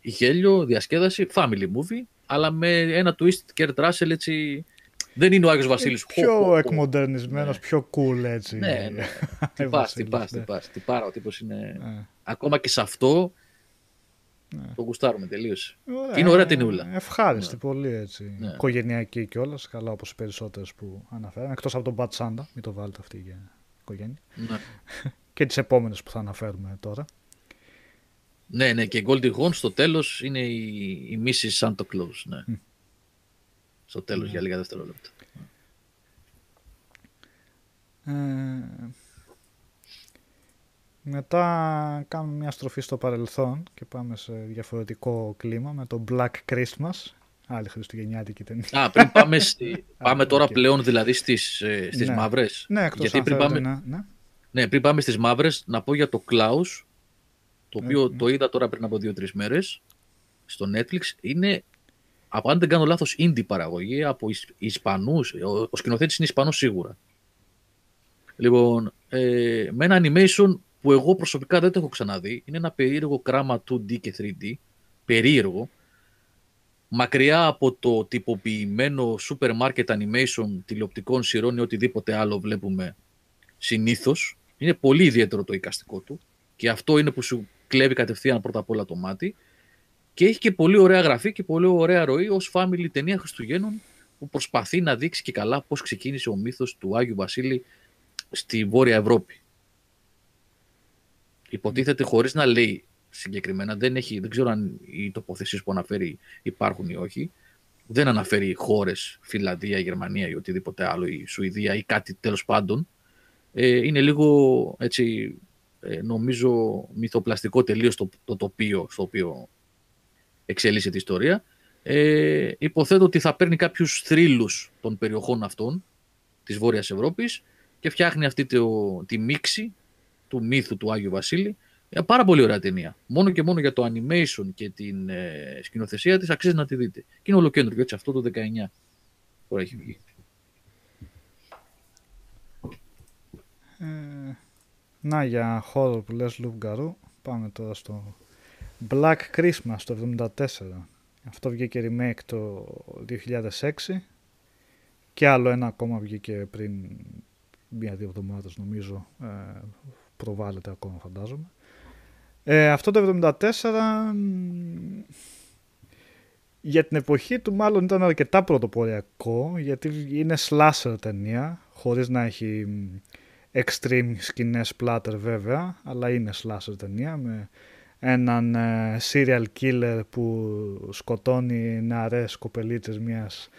γέλιο, διασκέδαση, family movie, αλλά με ένα twist Κέρτ Ράσελ έτσι... Δεν είναι ο Άγιος Βασίλης. χο, χο, πιο χο. εκμοντερνισμένος, Ναι. πιο cool έτσι. Ναι, ναι. Ε, Τι πας, τι Βασίλης, πας, ναι. τι πας. Τι πάρα, ο τύπος είναι... Ε, Ακόμα και σε αυτό Ναι. το γουστάρουμε τελείως. ωραία, Και είναι ωραία ταινιούλα. Ευχάριστη Ναι. πολύ έτσι. Ναι. Οικογενειακή κιόλας, καλά όπως οι περισσότερες που αναφέραμε. Εκτός από τον Bad Santa, μην το βάλετε αυτή για οικογένεια. Ναι. Και τις επόμενες που θα αναφέρουμε τώρα. ναι, ναι, και η Goldie Hawn στο τέλος είναι η, η Mrs. Santa Claus, ναι. Μμ. Στο τέλος Ναι. για λίγα δευτερόλεπτα. Ε, μετά κάνουμε μια στροφή στο παρελθόν και πάμε σε διαφορετικό κλίμα με το Black Christmas. Άλλη χριστουγεννιάτικη ταινία. Α, πριν πάμε, στη, πάμε τώρα οκ. πλέον δηλαδή στις, ε, στις Ναι. μαύρες. Ναι, εκτός Γιατί αν πριν θέλετε πάμε, να- ναι. ναι, πριν πάμε στις μαύρες, να πω για το Klaus, το οποίο Ε, ναι. το είδα τώρα πριν από δύο-τρεις μέρες, στο Netflix. Είναι, από αν δεν κάνω λάθος, indie παραγωγή από Ισ- Ισπανούς. Ο, ο σκηνοθέτης είναι Ισπανός σίγουρα. Λοιπόν, ε, με ένα animation που εγώ προσωπικά δεν το έχω ξαναδεί. Είναι ένα περίεργο κράμα 2D και 3D. Περίεργο. Μακριά από το τυποποιημένο super market animation τηλεοπτικών σειρών ή οτιδήποτε άλλο βλέπουμε συνήθως. Είναι πολύ ιδιαίτερο το εικαστικό του. Και αυτό είναι που σου κλέβει κατευθείαν πρώτα απ' όλα το μάτι. Και έχει και πολύ ωραία γραφή και πολύ ωραία ροή ως family ταινία Χριστουγέννων που προσπαθεί να δείξει και καλά πώς ξεκίνησε ο μύθος του Άγιου Βασίλη στη Βόρεια Ευρώπη. Υποτίθεται χωρίς να λέει συγκεκριμένα, δεν, έχει, δεν ξέρω αν οι τοποθεσίες που αναφέρει υπάρχουν ή όχι, δεν αναφέρει χώρες, Φιλανδία, Γερμανία ή οτιδήποτε άλλο, η Σουηδία ή κάτι τέλος πάντων. Ε, είναι λίγο έτσι, ε, νομίζω, μυθοπλαστικό τελείως το, το τοπίο στο οποίο εξελίσσεται η ιστορία. Ε, υποθέτω ότι θα παίρνει κάποιους θρύλους των περιοχών αυτών της Βόρειας Ευρώπης και φτιάχνει αυτή το, τη μίξη του μύθου του Άγιου Βασίλη. Ε, πάρα πολύ ωραία ταινία. Μόνο και μόνο για το animation και την ε, σκηνοθεσία της αξίζει να τη δείτε. Και είναι ολοκέντρο, έτσι αυτό το 19 τώρα έχει βγει. Ε, να για χώρο που λες Λουβγκαρού, πάμε τώρα στο Black Christmas το 1974. Αυτό βγήκε remake το 2006 και άλλο ένα ακόμα βγήκε πριν μία-δύο εβδομάδες νομίζω ε, προβάλλεται ακόμα φαντάζομαι. Ε, αυτό το 1974 μ, για την εποχή του μάλλον ήταν αρκετά πρωτοποριακό γιατί είναι slasher ταινία χωρίς να έχει μ, extreme σκηνές splatter βέβαια αλλά είναι slasher ταινία με έναν ε, serial killer που σκοτώνει νεαρές κοπελίτσες μιας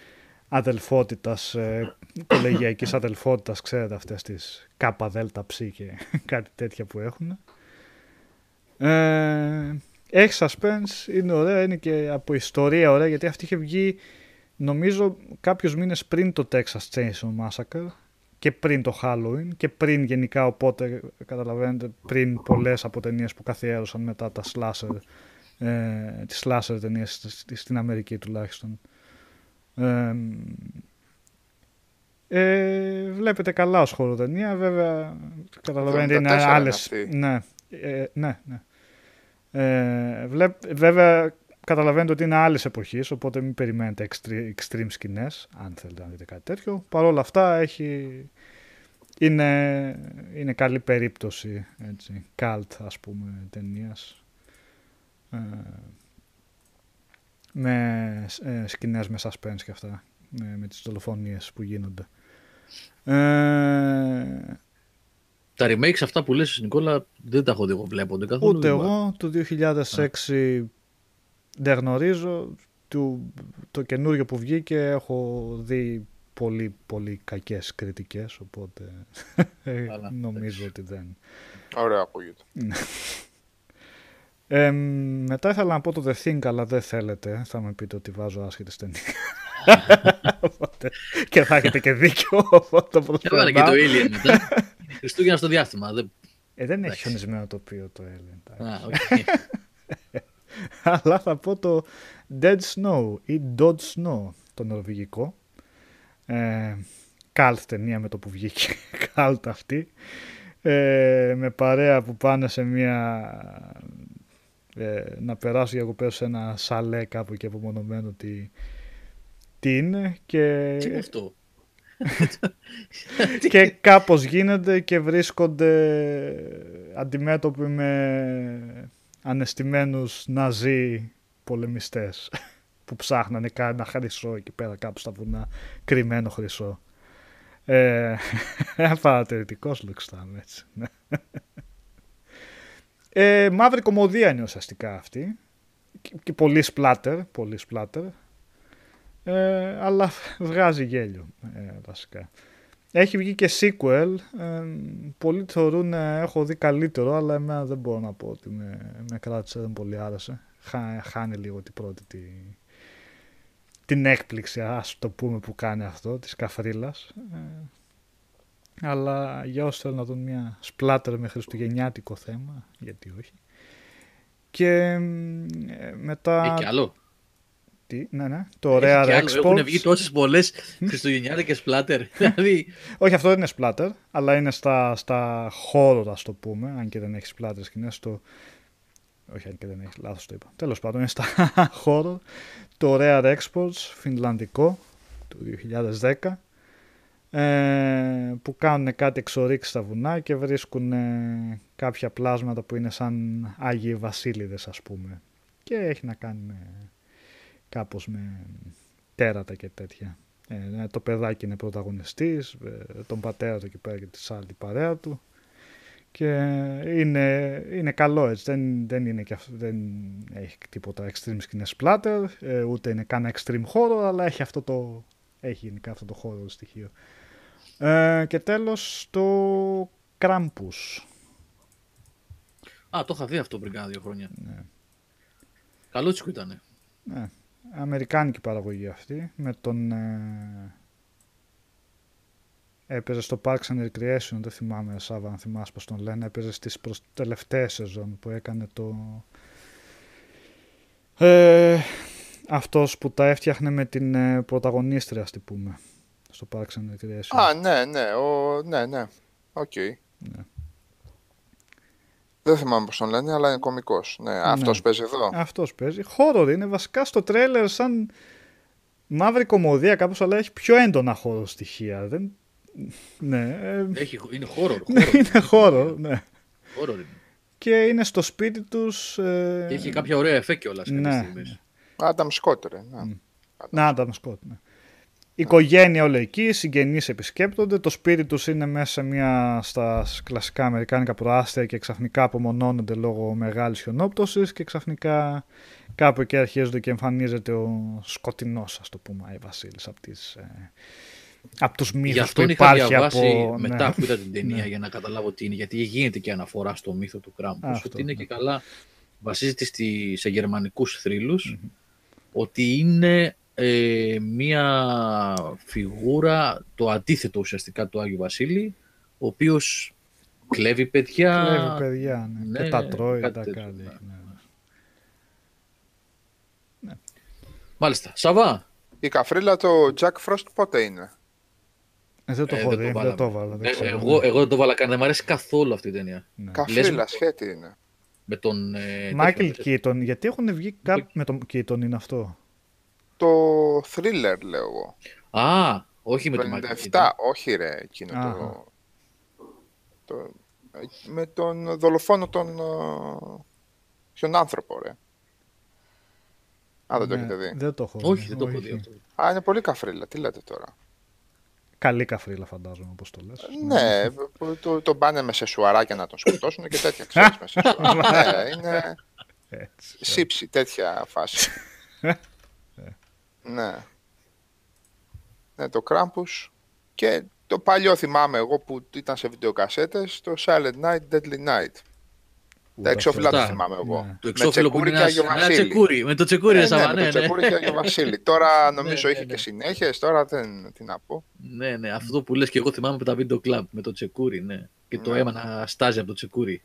αδελφότητας, ε, κολεγιακής αδελφότητας, ξέρετε αυτές τις κάπα δέλτα ψ και κάτι τέτοια που έχουν. Ε, έχεις suspense, είναι ωραία, είναι και από ιστορία ωραία γιατί αυτή είχε βγει νομίζω κάποιους μήνες πριν το Texas Chainsaw Massacre και πριν το Halloween και πριν γενικά οπότε καταλαβαίνετε πριν πολλές από ταινίες που καθιέρωσαν μετά τα slasher ε, τις slasher ταινίες στη- στην Αμερική τουλάχιστον ε, ε, βλέπετε καλά ως χωροτενία βέβαια καταλαβαίνετε είναι 74 είναι άλλες αυτή. ναι, ε, ναι, ναι. Ε, βλέπ- βέβαια καταλαβαίνετε ότι είναι άλλες εποχής οπότε μην περιμένετε extreme, extreme σκηνές αν θέλετε να δείτε κάτι τέτοιο. Παρ' όλα αυτά έχει είναι, είναι καλή περίπτωση έτσι, cult ας πούμε ταινίας. Ε, με ε, σκηνές με suspense και αυτά με, με τις δολοφονίες που γίνονται. Ε, Τα remakes αυτά που λες Νικόλα δεν τα έχω δει εγώ βλέπονται καθόλου. Ούτε εγώ το 2006 δεν γνωρίζω. Του, το καινούριο που βγήκε έχω δει πολύ πολύ κακές κριτικές οπότε νομίζω ότι δεν. Ωραία ακούγεται. Ε, μετά ήθελα να πω το The Thing, αλλά δεν θέλετε. Θα με πείτε ότι βάζω άσχετες ταινίες. Και θα έχετε και δίκιο. Οπότε το και και το Alien μετά. Χριστούγεννα στο διάστημα. Δεν, ε, δεν έχει χιονισμένο τοπίο το Alien. Α, okay. αλλά θα πω το Dead Snow ή Dodge Snow, το νορβηγικό. Ε, καλτ ταινία με το που βγήκε. Καλτ αυτή. Ε, με παρέα που πάνε σε μια ε, να περάσω διακοπές σε ένα σαλέ κάπου και απομονωμένο τι, τι είναι και... Τι είναι αυτό; και κάπως γίνεται και βρίσκονται αντιμέτωποι με ανεστημένους ναζί πολεμιστές που ψάχνανε ένα χρυσό εκεί πέρα κάπου στα βουνά, κρυμμένο χρυσό. Ε, παρατηρητικός λουξτάμε έτσι. Ναι. Ε, μαύρη κομμωδία είναι ουσιαστικά αυτή. Και, πολύ σπλάτερ, πολύ σπλάτερ. Ε, αλλά βγάζει γέλιο ε, βασικά. Έχει βγει και sequel. Ε, πολλοί θεωρούν έχω δει καλύτερο, αλλά εμένα δεν μπορώ να πω ότι με, με κράτησε, δεν πολύ άρεσε. Χά, χάνει λίγο την πρώτη τη, την έκπληξη, ας το πούμε, που κάνει αυτό, της καφρίλας. Ε, αλλά για όσοι θέλουν να δουν μια σπλάτερ με χριστουγεννιάτικο θέμα, γιατί όχι. Και ε, μετά... Έχει και άλλο. Τι, ναι, ναι. Το Rare Exports. Έχουν βγει τόσες πολλές χριστουγεννιάτικες σπλάτερ. δηλαδή... Όχι, αυτό δεν είναι σπλάτερ, αλλά είναι στα, στα χώρο, ας το πούμε. Αν και δεν έχεις σπλάτερ σκηνέ. Στο... Όχι, αν και δεν έχεις, λάθος το είπα. Τέλος πάντων, είναι στα χώρο. Το Rare Exports, φινλανδικό, του 2010 ε, που κάνουν κάτι εξορίξεις στα βουνά και βρίσκουν ε, κάποια πλάσματα που είναι σαν Άγιοι Βασίλειδες ας πούμε και έχει να κάνει με, κάπως με τέρατα και τέτοια. Ε, το παιδάκι είναι πρωταγωνιστής, ε, τον πατέρα του εκεί πέρα και τη άλλη παρέα του και είναι, είναι καλό έτσι, δεν, δεν, είναι και δεν έχει τίποτα extreme σκηνές splatter, ούτε είναι καν extreme horror, αλλά έχει αυτό το, έχει γενικά αυτό το horror στοιχείο. Ε, και τέλος το Krampus. Α, το είχα δει αυτό πριν κάνα δύο χρόνια. Ναι. Καλούτσικο ήταν. Ναι. Αμερικάνικη παραγωγή αυτή. Με τον... Ε, έπαιζε στο Parks and Recreation, δεν θυμάμαι Σάβα αν θυμάσαι πως τον λένε. Έπαιζε στις προς τελευταίες σεζόν που έκανε το... Ε, αυτός που τα έφτιαχνε με την ε, πρωταγωνίστρια, ας πούμε στο Parks and Recreation. Α, ναι, ναι, ο, ναι, ναι. Οκ. Okay. Ναι. Δεν θυμάμαι πώς τον λένε, αλλά είναι κωμικός. Ναι, ναι. αυτός παίζει εδώ. Αυτός παίζει. Χώρο είναι βασικά στο τρέλερ σαν μαύρη κομμωδία κάπως, αλλά έχει πιο έντονα χώρο στοιχεία. Δεν... Ναι. Ε, έχει, είναι χώρο. Ναι, είναι χώρο, ναι. Χώρο είναι. Και είναι στο σπίτι τους. Ε... Και έχει κάποια ωραία εφέ κιόλας ναι. Άνταμ Σκότ, ρε. Ναι, Άνταμ Σκότ, ναι. Η οικογένεια όλο εκεί, συγγενείς επισκέπτονται, το σπίτι τους είναι μέσα σε μια στα κλασικά αμερικάνικα προάστια και ξαφνικά απομονώνονται λόγω μεγάλης χιονόπτωσης και ξαφνικά κάπου εκεί αρχίζονται και εμφανίζεται ο σκοτεινός, ας το πούμε, η Βασίλης από τις... Ε, από τους μύθους που υπάρχει διαβάσει από... μετά ναι. που είδα την ταινία ναι. για να καταλάβω τι είναι, γιατί γίνεται και αναφορά στο μύθο του Κράμπους, ότι είναι ναι. και καλά, βασίζεται στη, σε γερμανικούς ότι είναι ε, μία φιγούρα, το αντίθετο ουσιαστικά του Άγιου Βασίλη, ο οποίος κλέβει παιδιά. Κλέβει παιδιά, ναι. ναι και τα τρώει, τα κάνει. Ναι. Ναι. ναι. Μάλιστα. Σαβά. Η καφρίλα το Jack Frost πότε είναι; Ε, δεν το ε, έχω δει, δεν το βάλα. Ε, εγώ, εγώ δεν το βάλα καν, δεν μου αρέσει καθόλου αυτή η ταινία. Ναι. Καφρίλα, σχέτη είναι. Με τον... Μάικλ Κίτον, γιατί έχουν βγει κάπου με τον Κίτον είναι αυτό; Το thriller, λέω εγώ. Α, όχι με το Michael όχι ρε, εκείνο το, το, Με τον δολοφόνο τον ποιον άνθρωπο, ρε. Α, δεν το ναι, έχετε δει. Δεν το έχω δει. Όχι, δεν το έχω δει αυτό. Α, είναι πολύ καφρίλα. Τι λέτε τώρα. Καλή καφρίλα φαντάζομαι όπως το λες. Ναι, το, το πάνε με σεσουαράκια να τον σκοτώσουν και τέτοια ξέρεις με σεσουαράκια. ναι, είναι Έτσι. σύψη, τέτοια φάση. ναι. Ναι, το Krampus και το παλιό θυμάμαι εγώ που ήταν σε βιντεοκασέτες, το Silent Night, Deadly Night. Τα εξώφυλλα το Αυτά. θυμάμαι εγώ. Ναι. Το εξώφυλλο που τσεκούρι είναι και ένα, Άγιο ένα Βασίλη. τσεκούρι. Με το τσεκούρι, Ναι, ναι, ναι, Σαββά, με ναι, το ναι. τσεκούρι και Άγιο Βασίλη. Τώρα νομίζω ναι, είχε ναι. και συνέχειες, τώρα δεν, τι να πω. Ναι, ναι, αυτό που λες και εγώ θυμάμαι από τα βίντεο κλαμπ με το τσεκούρι, ναι. Και το Ναι. αίμα να στάζει από το τσεκούρι.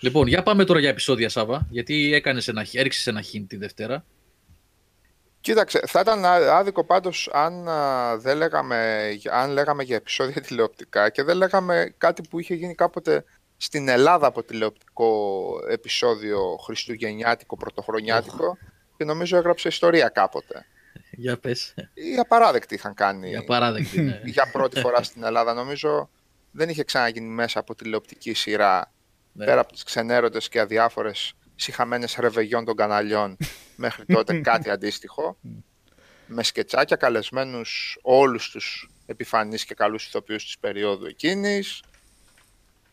Λοιπόν, για πάμε τώρα για επεισόδια, Σάβα, γιατί έκανες ένα, έριξες ένα hint τη Δευτέρα. Κοίταξε, θα ήταν ά- άδικο πάντως αν, α, δεν λέγαμε, αν λέγαμε για επεισόδια τηλεοπτικά και δεν λέγαμε κάτι που είχε γίνει κάποτε στην Ελλάδα από τηλεοπτικό επεισόδιο χριστουγεννιάτικο, πρωτοχρονιάτικο και νομίζω έγραψε ιστορία κάποτε. Για πες, Οι απαράδεκτοι είχαν κάνει για παράδεκτη, ναι. για πρώτη φορά στην Ελλάδα. Νομίζω δεν είχε ξαναγίνει μέσα από τηλεοπτική σειρά Ναι. πέρα από τις ξενέρωτες και αδιάφορες συχαμένες ρεβεγιών των καναλιών μέχρι τότε κάτι αντίστοιχο. Με σκετσάκια καλεσμένους όλους τους επιφανείς και καλούς ηθοποιούς της περίοδου εκείνης.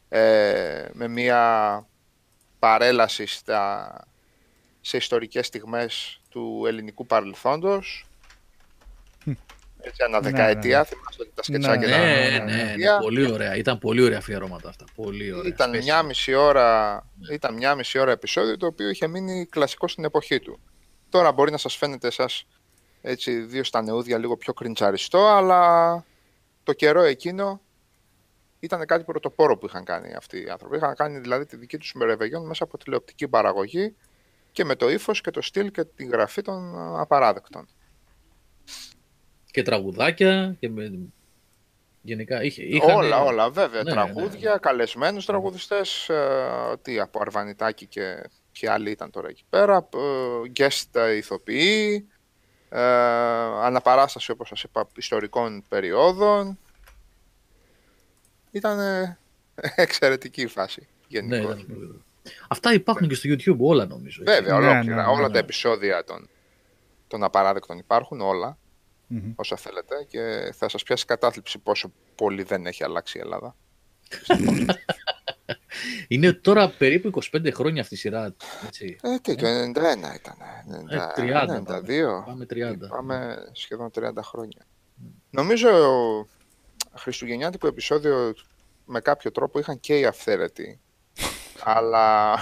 Ε, με μια παρέλαση στα, σε ιστορικές στιγμές του ελληνικού παρελθόντος έτσι ανά Ναι, δεκαετία, ναι. θυμάστε ότι τα σκετσάκια Ναι, ήταν Ναι, ανά ναι, ναι, δεκαετία. πολύ ωραία. Ήταν πολύ ωραία αφιερώματα αυτά. Πολύ ωραία. Ήταν Special. μια μισή ώρα, ήταν μια μισή ώρα επεισόδιο το οποίο είχε μείνει κλασικό στην εποχή του. Τώρα μπορεί να σας φαίνεται εσάς έτσι δύο στα νεούδια λίγο πιο κριντζαριστό, αλλά το καιρό εκείνο ήταν κάτι πρωτοπόρο που είχαν κάνει αυτοί οι άνθρωποι. Είχαν κάνει δηλαδή τη δική τους ρεβεγιόν μέσα από τηλεοπτική παραγωγή και με το ύφος και το στυλ και τη γραφή των α, απαράδεκτων. Και τραγουδάκια και με... Γενικά είχε, είχαν... Όλα, όλα, βέβαια. Ναι, τραγούδια, ναι. καλεσμένους τραγουδιστές, ε, τι από Αρβανιτάκη και, και άλλοι ήταν τώρα εκεί πέρα, ε, guest ηθοποιοί, ε, αναπαράσταση όπως σας είπα ιστορικών περιόδων. Ήταν ε, εξαιρετική η φάση Ναι, γενικώς. ήταν πολύ ωραία. Αυτά υπάρχουν και στο YouTube όλα νομίζω. έτσι. Βέβαια, Ναι, ολόκληρα. ναι, ναι, όλα ναι. τα επεισόδια των, των απαράδεκτων υπάρχουν, όλα, Μμμ. όσα θέλετε και θα σας πιάσει κατάθλιψη πόσο πολύ δεν έχει αλλάξει η Ελλάδα. Είναι τώρα περίπου 25 χρόνια αυτή η σειρά. Έτσι. Ε, τι, το 91 ήταν. Ε, 30 92. Πάμε 30. Πάμε σχεδόν 30 χρόνια. Νομίζω χριστουγεννιάτικο επεισόδιο με κάποιο τρόπο είχαν και οι αυθαίρετοι. αλλά.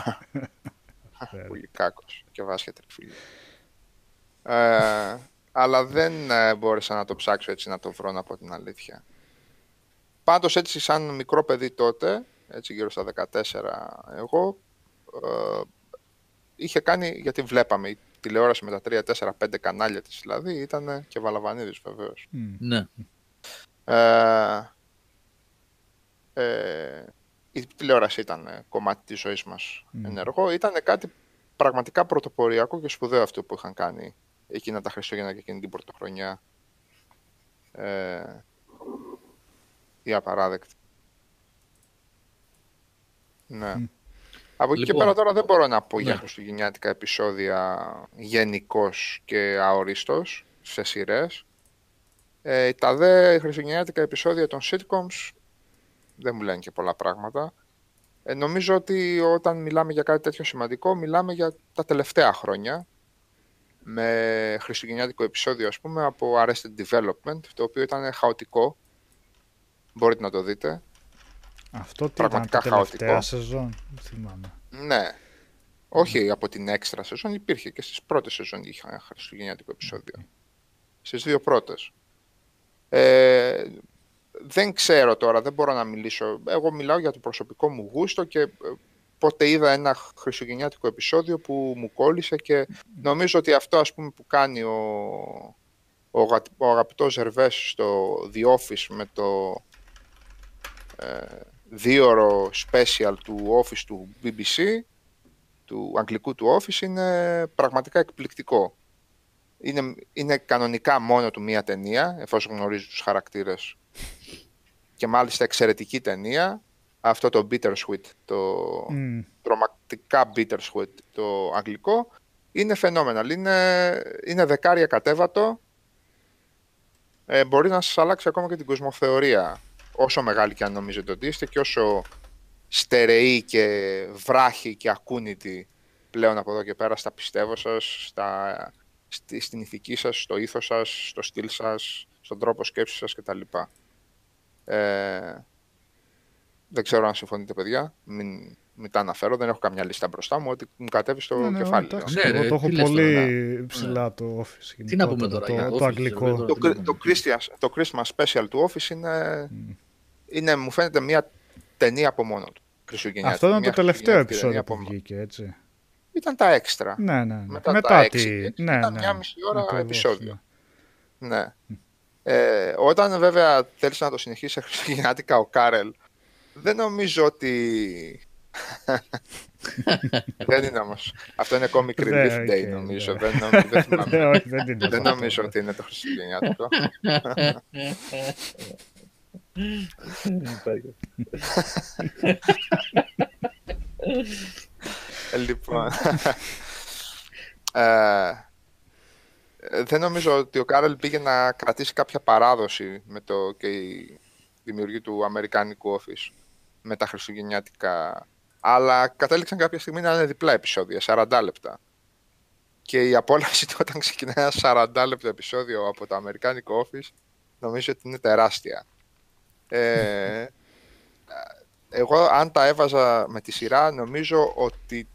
Πολύ κάκος και βάσχετρη φίλη. Ε, αλλά δεν ε, μπόρεσα να το ψάξω έτσι να το βρω να πω την αλήθεια. Πάντως έτσι σαν μικρό παιδί τότε, έτσι γύρω στα 14 εγώ, ε, είχε κάνει, γιατί βλέπαμε η τηλεόραση με τα 3, 4, 5 κανάλια της δηλαδή, ήταν και Βαλαβανίδης βεβαίως. Μμ. Ναι. Ε, ε, η τηλεόραση ήταν ε, κομμάτι της ζωής μας Μμ. ενεργό. Ήταν κάτι πραγματικά πρωτοποριακό και σπουδαίο αυτό που είχαν κάνει εκείνα τα Χριστούγεννα και εκείνη την πρωτοχρονιά. Ε, η απαράδεκτη. Ναι. Μμ. Από εκεί και Λοιπόν, πέρα τώρα δεν μπορώ να πω για ναι. χριστουγεννιάτικα επεισόδια γενικώς και αορίστος σε σειρές. Ε, τα δε χριστουγεννιάτικα επεισόδια των sitcoms δεν μου λένε και πολλά πράγματα. Ε, νομίζω ότι όταν μιλάμε για κάτι τέτοιο σημαντικό, μιλάμε για τα τελευταία χρόνια. Με χριστουγεννιάτικο επεισόδιο, ας πούμε, από Arrested Development, το οποίο ήταν χαοτικό. Μπορείτε να το δείτε. Αυτό τι ήταν Πραγματικά τα τελευταία χαοτικό. σεζόν. Δεν θυμάμαι. Ναι. Όχι από την έξτρα σεζόν, υπήρχε και στις πρώτες σεζόν είχε ένα χριστουγεννιάτικο επεισόδιο. Στις δύο πρώτες. Ε, δεν ξέρω τώρα, δεν μπορώ να μιλήσω. Εγώ μιλάω για το προσωπικό μου γούστο και ε, πότε είδα ένα χριστουγεννιάτικο επεισόδιο που μου κόλλησε και νομίζω ότι αυτό ας πούμε που κάνει ο, ο, αγα- ο αγαπητός Ζερβές στο The Office με το ε, δίωρο special του Office του BBC του αγγλικού του Office είναι πραγματικά εκπληκτικό. Είναι, είναι κανονικά μόνο του μία ταινία, εφόσον γνωρίζει τους χαρακτήρες. Και μάλιστα εξαιρετική ταινία. Αυτό το Bittersweet, το Μμ. τρομακτικά Bittersweet, το αγγλικό, είναι phenomenal. Είναι, είναι δεκάρια κατέβατο ε, μπορεί να σας αλλάξει ακόμα και την κοσμοθεωρία. Όσο μεγάλη και αν νομίζετε ότι είστε και όσο στερεοί και βράχοι και ακούνητοι πλέον από εδώ και πέρα στα πιστεύω σας, στα, στη, στην ηθική σας, στο ήθος σας, στο στυλ σας, στον τρόπο σκέψης σας κτλ. Ε, δεν ξέρω αν συμφωνείτε, παιδιά. Μην, μην τα αναφέρω, δεν έχω καμιά λίστα μπροστά μου, ότι μου κατέβεις στο Ναι, ναι, κεφάλι. εντάξει, Ναι, εγώ ρε, το έχω τι λες πολύ τώρα, ναι. ψηλά το Office. Τι να πούμε γενικότερα, τώρα για το, Office, το αγγλικό. ρε, το, Τι να το, Christmas, το Christmas special του Office είναι, είναι, μου φαίνεται μια ταινία από μόνο του. Χριστουγεννιάτικη. Αυτό ήταν Μια το τελευταίο χριστουγεννιάτικη επεισόδιο ταινία που από μόνο. βγήκε, έτσι. Ήταν τα έξτρα. Ναι, ναι. ναι. Μετά, Μετά, τα τη... έξι, έτσι, ναι, ήταν ναι. μια μισή ώρα Ακριβώς, επεισόδιο. ναι. Ναι. Ε, όταν βέβαια θέλεις να το συνεχίσεις σε χριστουγεννιάτικα ο Κάρελ, δεν νομίζω ότι... δεν είναι όμως. Αυτό είναι comic Ναι, relief day οκ, νομίζω. ναι. Δεν, νομίζω- δεν θυμάμαι. Ναι, όχι, δεν είναι δεν αυτό. νομίζω ότι είναι το χριστουγεννιάτικο. Ε, λοιπόν. ε, δεν νομίζω ότι ο Κάρελ πήγε να κρατήσει κάποια παράδοση με το και η δημιουργή του Αμερικάνικου Office με τα χριστουγεννιάτικα. Αλλά κατέληξαν κάποια στιγμή να είναι διπλά επεισόδια, 40 λεπτά. Και η απόλαυση του όταν ξεκινάει ένα 40 λεπτό επεισόδιο από το Αμερικάνικο Office νομίζω ότι είναι τεράστια. Ε, εγώ αν τα έβαζα με τη σειρά νομίζω ότι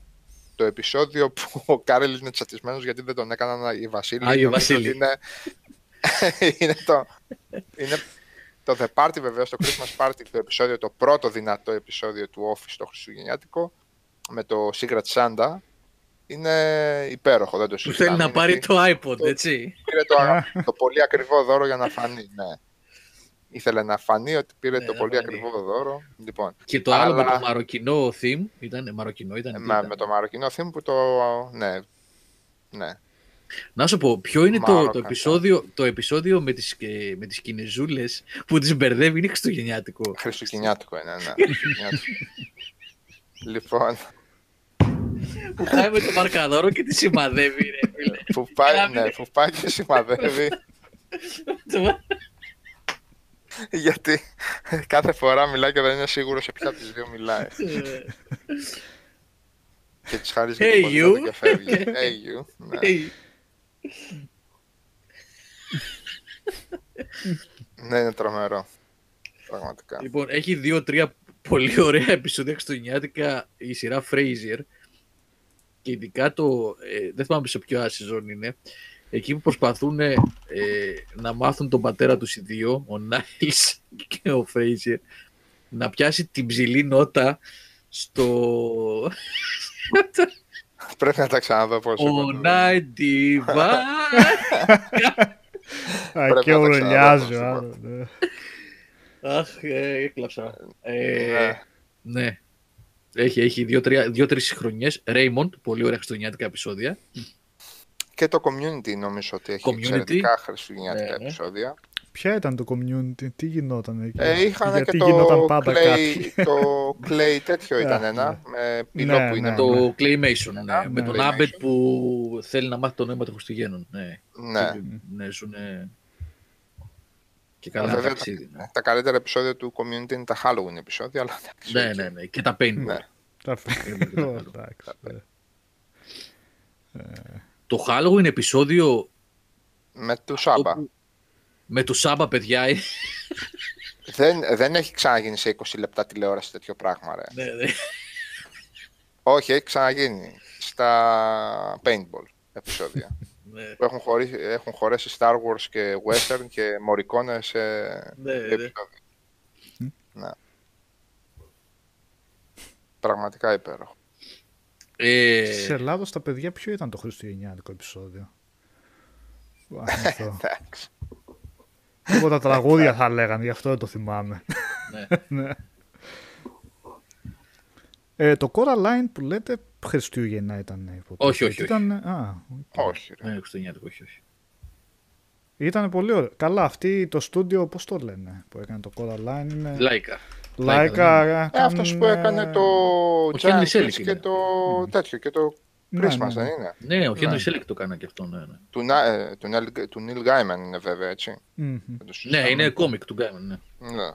το επεισόδιο που ο Κάρελ είναι τσατισμένος γιατί δεν τον έκαναν οι Βασίλη Άγιο νομίζω Βασίλη. ότι είναι, είναι, το, είναι το The Party βεβαίως, το Christmas Party το επεισόδιο, το πρώτο δυνατό επεισόδιο του Office το Χριστουγεννιάτικο με το Secret Santa είναι υπέροχο, δεν το Που συζητάμε. θέλει να Είναι πάρει τι- το iPod, έτσι. Πήρε το, το πολύ ακριβό δώρο για να φανεί, ναι. Ήθελε να φανεί ότι πήρε Ναι, το να πολύ φανεί. ακριβό δώρο. Λοιπόν, Και το άλλο με Αλλά- το μαροκινό theme. Ήταν μαροκινό, ήταν. τι με, ήταν; με το μαροκινό theme που το... Ναι, ναι. Να σου πω, ποιο είναι το, Μαροκινό. το, επεισόδιο, το επεισόδιο με τις, ε, με τις κινεζούλες που τις μπερδεύει είναι χριστουγεννιάτικο. Χριστουγεννιάτικο είναι, ναι. Χριστουγεννιάτικο. λοιπόν, που πάει με το μαρκαδόρο και τη σημαδεύει, ρε φίλε. που πάει, Γράμμι. ναι, που πάει και σημαδεύει, Το- γιατί κάθε φορά μιλάει και δεν είναι σίγουρος σε ποια από τις δύο μιλάει. Και της χαρίζει Hey, και το you. και φεύγει. Hey, you. Ναι. Hey, ναι, είναι τρομερό. Πραγματικά. Λοιπόν, έχει δύο-τρία πολύ ωραία επεισόδια χριστουγεννιάτικα η σειρά Fraser. Και ειδικά το. Ε, δεν θυμάμαι σε ποιο season είναι. Εκεί που προσπαθούν ε, να μάθουν τον πατέρα τους οι δύο, ο Νάιλς και ο Fraser, να πιάσει την ψηλή νότα στο. Πρέπει να τα ξαναδώ πώς ο Νάιντιβα. Α, Πρέπει και να τα ουρλιάζει ξαναδώ, ο πώς άλλος, ναι. Αχ, ε, έκλαψα. Ε, Ναι. Ναι. Έχει, έχει δύο-τρία- δύο-τρεις χρονιές. Raymond, πολύ ωραία χριστουγεννιάτικα επεισόδια. Και το community νομίζω ότι έχει Community. εξαιρετικά χριστουγεννιάτικα Ναι, ναι. επεισόδια. Ποια ήταν το community, τι γινόταν εκεί; Ε, είχαν Γιατί και το γινόταν πάντα clay, κάτι. το clay τέτοιο ήταν Ναι, ένα, ναι. με πηλό Ναι, που είναι ναι, το... Το Claymation, ναι. με τον Claymation. Abed που θέλει να μάθει το νόημα των Χριστουγέννων. Ναι, Ναι. Και, ναι ζουνε και καλά Βέβαια, ταξίδι. Ναι. Τα καλύτερα επεισόδια του community είναι τα Halloween επεισόδια, αλλά εντάξει, ναι, οκ. ναι, ναι. Και τα paintball. Ναι. Τα Είναι και τα Ω, άλλο. εντάξει, ναι. Το Halloween επεισόδιο Με του Σάμπα. όπου- με του Σάμπα, παιδιά. ε, Δεν, δεν έχει ξαναγίνει σε 20 λεπτά τηλεόραση τέτοιο πράγμα, ρε. ναι, ναι. Όχι, έχει ξαναγίνει στα paintball επεισόδια. ναι, που έχουν, χωρί, έχουν χωρέσει Star Wars και Western και Morricone σε ναι, ναι. επεισόδια. Ναι. Πραγματικά υπέροχο. Ε, Στη Ελλάδα στα παιδιά ποιο ήταν το χριστουγεννιάτικο επεισόδιο; Που αν θυμηθώ. Εντάξει. Τίποτα τραγούδια θα λέγανε, γι' αυτό δεν το θυμάμαι. ναι. Ναι. Ε, το Coraline που λέτε Χριστούγεννα ήταν. υποτίθεται. Όχι, όχι, όχι. Ήταν, α, οκ. Όχι, ρε. Ναι, Χριστουγεννιάτικο, όχι, όχι. ήταν πολύ ωραίο. Καλά, αυτή το στούντιο, πώς το λένε, που έκανε το Coraline είναι... Λάικα. Λάικα. Ε, αυτός που έκανε το Henry Giant Selick Witch και είναι. το τέτοιο και το Ναι, Christmas ναι, δεν ναι. είναι. Ναι, ο Henry Ναι. Selick το κάνει και αυτό, ναι. Ναι, Του, Να- ε, του, Neil- του Neil Gaiman είναι βέβαια έτσι. Μμμ. Δεν το ναι συζητάμε. είναι κόμικ του Gaiman, ναι. Ναι.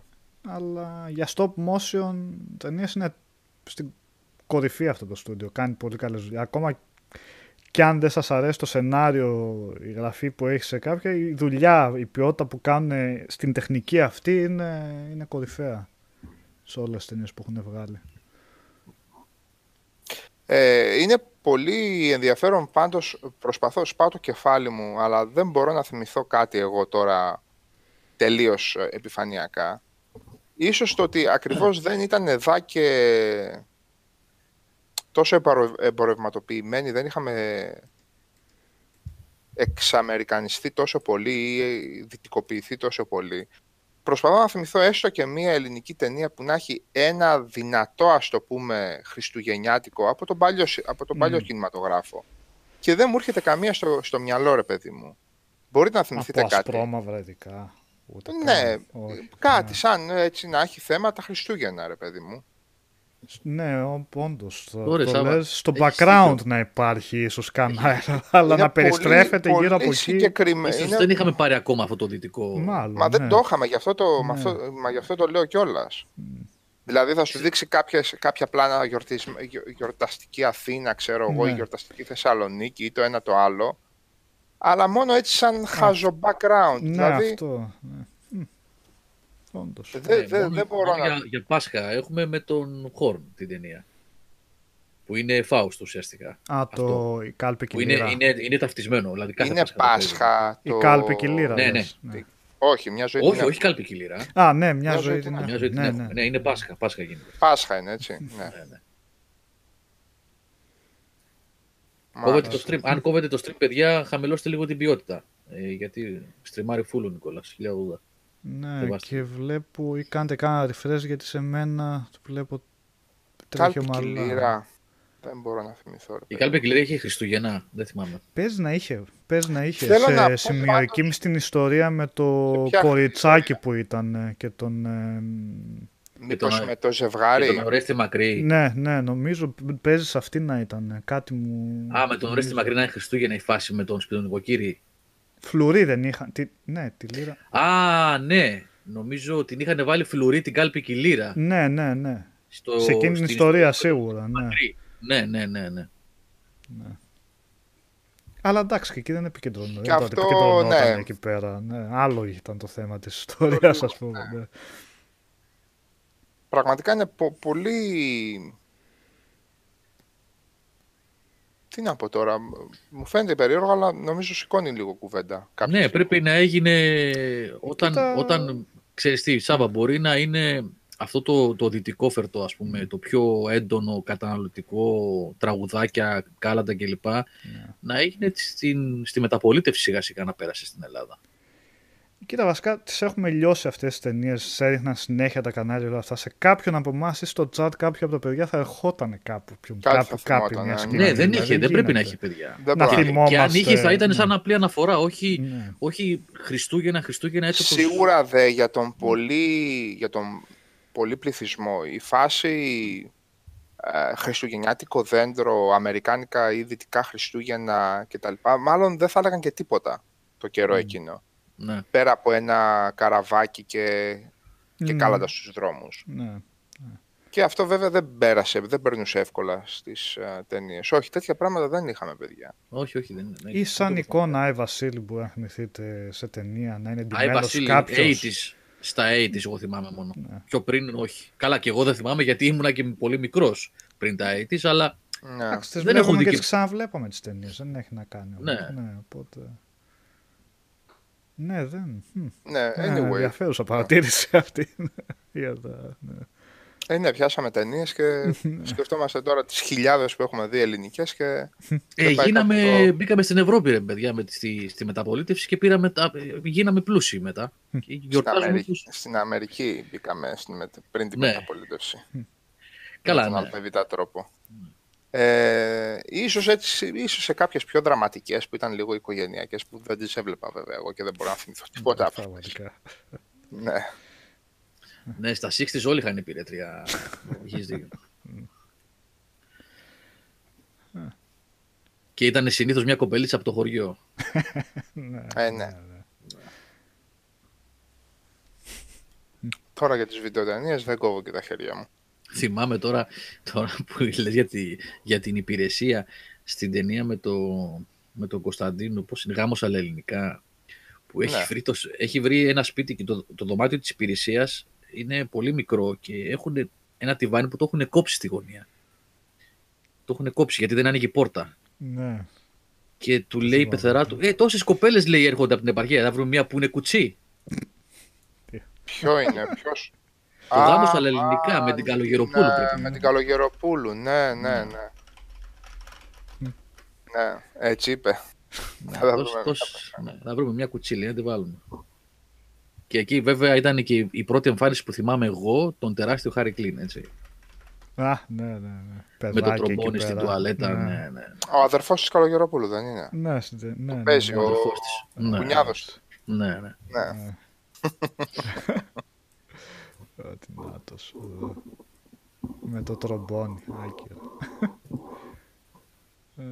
Αλλά για stop motion ταινίες είναι στην κορυφή αυτό το στούντιο. Κάνει πολύ καλές δουλειές. Ακόμα κι αν δεν σας αρέσει το σενάριο, η γραφή που έχει σε κάποια, η δουλειά, η ποιότητα που κάνουν στην τεχνική αυτή είναι, είναι κορυφαία σε όλες τις ταινίες που έχουν βγάλει. Ε, είναι πολύ ενδιαφέρον πάντως, προσπαθώ, σπάω το κεφάλι μου, αλλά δεν μπορώ να θυμηθώ κάτι εγώ τώρα τελείως ε, επιφανειακά. Ίσως το ότι ακριβώς δεν ήταν εδά και τόσο εμπαρο- εμπορευματοποιημένοι, δεν είχαμε εξαμερικανιστεί τόσο πολύ ή δυτικοποιηθεί τόσο πολύ. Προσπαθώ να θυμηθώ έστω και μία ελληνική ταινία που να έχει ένα δυνατό, ας το πούμε, χριστουγεννιάτικο από τον παλιό, συ- από τον παλιό Μμμ. κινηματογράφο. Και δεν μου έρχεται καμία στο, στο μυαλό, ρε παιδί μου. Μπορείτε να θυμηθείτε Από κάτι; ασπρόμαυρα ειδικά. Ούτε Ναι, καν. Όχι, κάτι ναι. σαν έτσι να έχει θέματα Χριστούγεννα, ρε παιδί μου. Ναι, όντως. Ωραία, Το Σάβα. λες, στο Έχεις background δίκιο. να υπάρχει ίσως κανένα, αλλά Είναι να περιστρέφεται πολύ, γύρω από πολύ εκεί. συγκεκριμέ- Ίσως είναι- δεν είχαμε πάρει ακόμα αυτό το δυτικό. Μάλλον. Μα δεν ναι. το είχαμε, γι' αυτό το, με Ναι. αυτό, μα γι' αυτό το λέω κιόλας. Δηλαδή θα σου δείξει κάποιες, κάποια πλάνα γιορτισ, γιο- γιορταστική Αθήνα, ξέρω εγώ, Ναι. ή γιορταστική Θεσσαλονίκη ή το ένα το άλλο. Αλλά μόνο έτσι σαν χάζο background. Ναι, δηλαδή αυτό. Ναι. Μμ. Όντως. δεν Ναι, δεν- μόνο- δεν μπορώ μόνο να... Για, για Πάσχα έχουμε με τον Χόρν την ταινία. Που είναι Φάουστ ουσιαστικά. Α, το αυτό. η κάλπη και Που η είναι, λύρα. είναι, είναι ταυτισμένο. Δηλαδή κάθε Είναι Πάσχα το παίζει. Πάσχα. Η το- κάλπη και η λύρα. Ναι, λες. ναι. ναι. Όχι, μια ζωή Όχι, την όχι κάλπη κυλήρα. Α, ναι, μια, Μια ζωή ζωή την την έχουμε. Μια ζωή την ναι, έχουμε. ναι. Ναι, είναι Πάσχα. Πάσχα γίνεται. Πάσχα είναι έτσι. ναι. Ναι, ναι. Μάλιστα. Κόβετε το stream. Αν κόβετε το stream, παιδιά, χαμηλώστε λίγο την ποιότητα. Ε, γιατί στριμάρει φούλο ο Νικόλας, 1080. Ναι, Σεβάστε. και βλέπω ή κάντε κάνα refresh γιατί σε μένα το βλέπω τρέχει Κάλπη και ομαλά. λύρα. Δεν μπορώ να θυμηθώ. ρε Η παιδί. κάλπη κυλήρια έχει Χριστουγεννά, δεν θυμάμαι. Παίζει να είχε, παίζει να είχε Θέλω σε να πω σημειωική πάντως- στην ιστορία με το Σε ποια κοριτσάκι που ήταν ε, και τον... ε, Μήπως τον- με το Και ζευγάρι; τον Ορέστη Μακρύ. ναι, ναι, νομίζω παίζει σε αυτή να ήταν. ε, Κάτι μου... Α, με τον Ορέστη Μακρύ να είναι Χριστούγεννα η φάση με τον σπιτονικοκύρη. Φλουρί δεν είχαν. Τι... Ναι, τη λύρα. Α, ναι. Νομίζω ότι την είχαν βάλει φλουρί την κάλπη κυλήρα. Ναι, ναι, ναι. Στο, σε εκείνη την στην ιστορία του σίγουρα, ναι. Μακρύ. Ναι, ναι, ναι, ναι. Αλλά εντάξει, και εκεί δεν επικεντρωνόταν. Και δεν αυτό, επικεντρωνόταν ναι. εκεί πέρα. Ναι. Άλλο ήταν το θέμα της ιστορίας, ας πούμε. ναι. Πραγματικά είναι πο- πολύ... Τι να πω τώρα, μου φαίνεται περίεργο, αλλά νομίζω σηκώνει λίγο κουβέντα. κάποια Ναι, στιγμή. πρέπει να έγινε όταν, Κοίτα- όταν ξέρεις τι, Σάβα, μπορεί να είναι αυτό το, το δυτικό φερτό, ας πούμε, το πιο έντονο καταναλωτικό, τραγουδάκια, κάλαντα κλπ. Ναι. Να έγινε στην, στη μεταπολίτευση σιγά σιγά να πέρασε στην Ελλάδα. Κοίτα, βασικά τις έχουμε λιώσει αυτές τις ταινίες. Σε έδειχναν συνέχεια τα κανάλια όλα αυτά. Σε κάποιον από εμάς ή στο chat, κάποιο από τα παιδιά θα ερχόταν κάπου. Πιο, Κάτι κάπου, θα κάπου θυμόταν, μια ναι. σκηνή. Ναι, δεν Δηλαδή, είχε, δεν πρέπει να γίνεται. έχει παιδιά. Δεν να μπορώ. θυμώ- Και αν είχε θα ήταν ναι. σαν απλή αναφορά, όχι, Ναι. όχι Χριστούγεννα, Χριστούγεννα έτσι όπως... Σίγουρα δε για τον πολύ, για τον πολύ πληθυσμό η φάση ε, χριστουγεννιάτικο δέντρο, αμερικάνικα ή δυτικά Χριστούγεννα κτλ. Μάλλον δεν θα έλεγαν και τίποτα το καιρό εκείνο. Ναι. Πέρα από ένα καραβάκι και, και Ναι. κάλαντα στους δρόμους. Ναι. Και αυτό βέβαια δεν πέρασε, δεν περνούσε εύκολα στις uh, ταινίες. Όχι, τέτοια πράγματα δεν είχαμε, παιδιά. Όχι, όχι, δεν είναι. ναι, Ή δεν σαν το εικόνα Άι Βασίλη που αν θυμηθείτε σε ταινία να είναι Άι εντυμένος Βασίλη, κάποιος. 80s, στα 80s εγώ θυμάμαι μόνο. Ναι. Πιο πριν όχι. Καλά και εγώ δεν θυμάμαι γιατί ήμουνα και πολύ μικρός πριν τα 80s, αλλά Ναι. Εντάξει, τις Δεν έχω βλέπουμε και δίκιο. τις ξαναβλέπαμε τις ταινίες, δεν έχει να κάνει. όμως. Ναι. ναι οπότε... Ναι, δεν. Μμ. ναι, Ναι, anyway. ενδιαφέρουσα παρατήρηση αυτή. Για τα- ναι. Ε, ναι, πιάσαμε ταινίες και σκεφτόμαστε τώρα τις χιλιάδες που έχουμε δει ελληνικές και. ε, δεν πάει γίναμε, κάπου το- μπήκαμε στην Ευρώπη ρε παιδιά με, τη- στη, στη μεταπολίτευση και πήραμε τα, ε, γίναμε πλούσιοι μετά. Και Στην γιορτάζουμε Αμερική, τους- στην Αμερική μπήκαμε στην, μετα- πριν την Ναι. μεταπολίτευση. Καλά, με τον ναι. αλφαβητά τρόπο. Ε, ίσως, έτσι, ίσως σε κάποιες πιο δραματικές που ήταν λίγο οικογενειακές που δεν τις έβλεπα βέβαια εγώ και δεν μπορώ να θυμηθώ τίποτα από αυτές. Πραγματικά. Ναι. Ναι, στα 60s όλοι είχαν υπηρέτρια. Έχεις δίκιο. Και ήταν συνήθως μια κοπελίτσα από το χωριό. ναι, Ε, ναι. Τώρα για τις βιντεοτενίες δεν κόβω και τα χέρια μου. Θυμάμαι τώρα, τώρα που λες για, τη, για την υπηρεσία στην ταινία με, το, με τον Κωνσταντίνο, πώς είναι γάμος αλλά ελληνικά, που έχει, Ναι. βρει το, έχει βρει ένα σπίτι και το, το δωμάτιο της υπηρεσίας είναι πολύ μικρό και έχουν ένα τηβάνι που το έχουν κόψει στη γωνία. Το έχουν κόψει γιατί δεν άνοιγε η πόρτα. ναι. Και του λέει η Θυμάμαι, πεθερά ναι. του, Ε, τόσες κοπέλες λέει έρχονται από την επαρχία. Θα βρούμε μια που είναι κουτσί. Ποιο είναι, ποιος... Το Α, γάμος αλλά ελληνικά, α, με την Καλογεροπούλου ναι, πρέπει να Με είναι. την Καλογεροπούλου, ναι, ναι, ναι. Ναι, έτσι είπε. Ναι, Θα τα τόσ- βρούμε τόσ- ναι, θα βρούμε μια κουτσίλη, να τη βάλουμε. Και εκεί βέβαια ήταν και η πρώτη εμφάνιση που θυμάμαι εγώ, τον τεράστιο Χάρη Κλίν, έτσι. Α, ναι, ναι, ναι. Με το Παιδάκι εκεί τρομπόνι στην πέρα. τουαλέτα, Ναι. ναι, ναι. Ο αδερφός της Καλογεροπούλου δεν είναι; Ναι, στην- ναι, ναι, παίζει ναι. ο- αδερφός της. Ο Ναι. κουνιάδος του. Ναι, ναι. Ναι. Ω, τι νάτος. Ω. Με το τρομπόνι, άκυρο. Ε,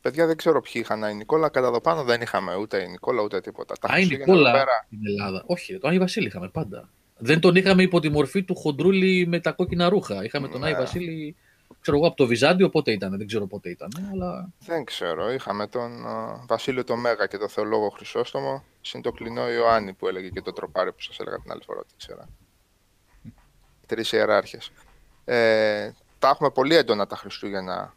Παιδιά δεν ξέρω ποιοι είχαν η Νικόλα, κατά εδώ πάνω δεν είχαμε ούτε η Νικόλα ούτε τίποτα. Τα Α, η Χριστούγεννα εδώ Νικόλα πέρα, στην Ελλάδα. Όχι, τον Άι Βασίλη είχαμε πάντα. Δεν τον είχαμε υπό τη μορφή του χοντρούλη με τα κόκκινα ρούχα. Είχαμε τον Ναι. Άι Βασίλη, ξέρω εγώ, από το Βυζάντιο πότε ήταν, δεν ξέρω πότε ήταν. Αλλά δεν ξέρω. Είχαμε τον α, Βασίλειο το Μέγα και τον Θεολόγο Χρυσόστομο, συν το κλεινό Ιωάννη που έλεγε και το τροπάρι που σας έλεγα την άλλη φορά ότι ήξερα. Τρεις ιεράρχες. Ε, τα έχουμε πολύ έντονα τα Χριστούγεννα,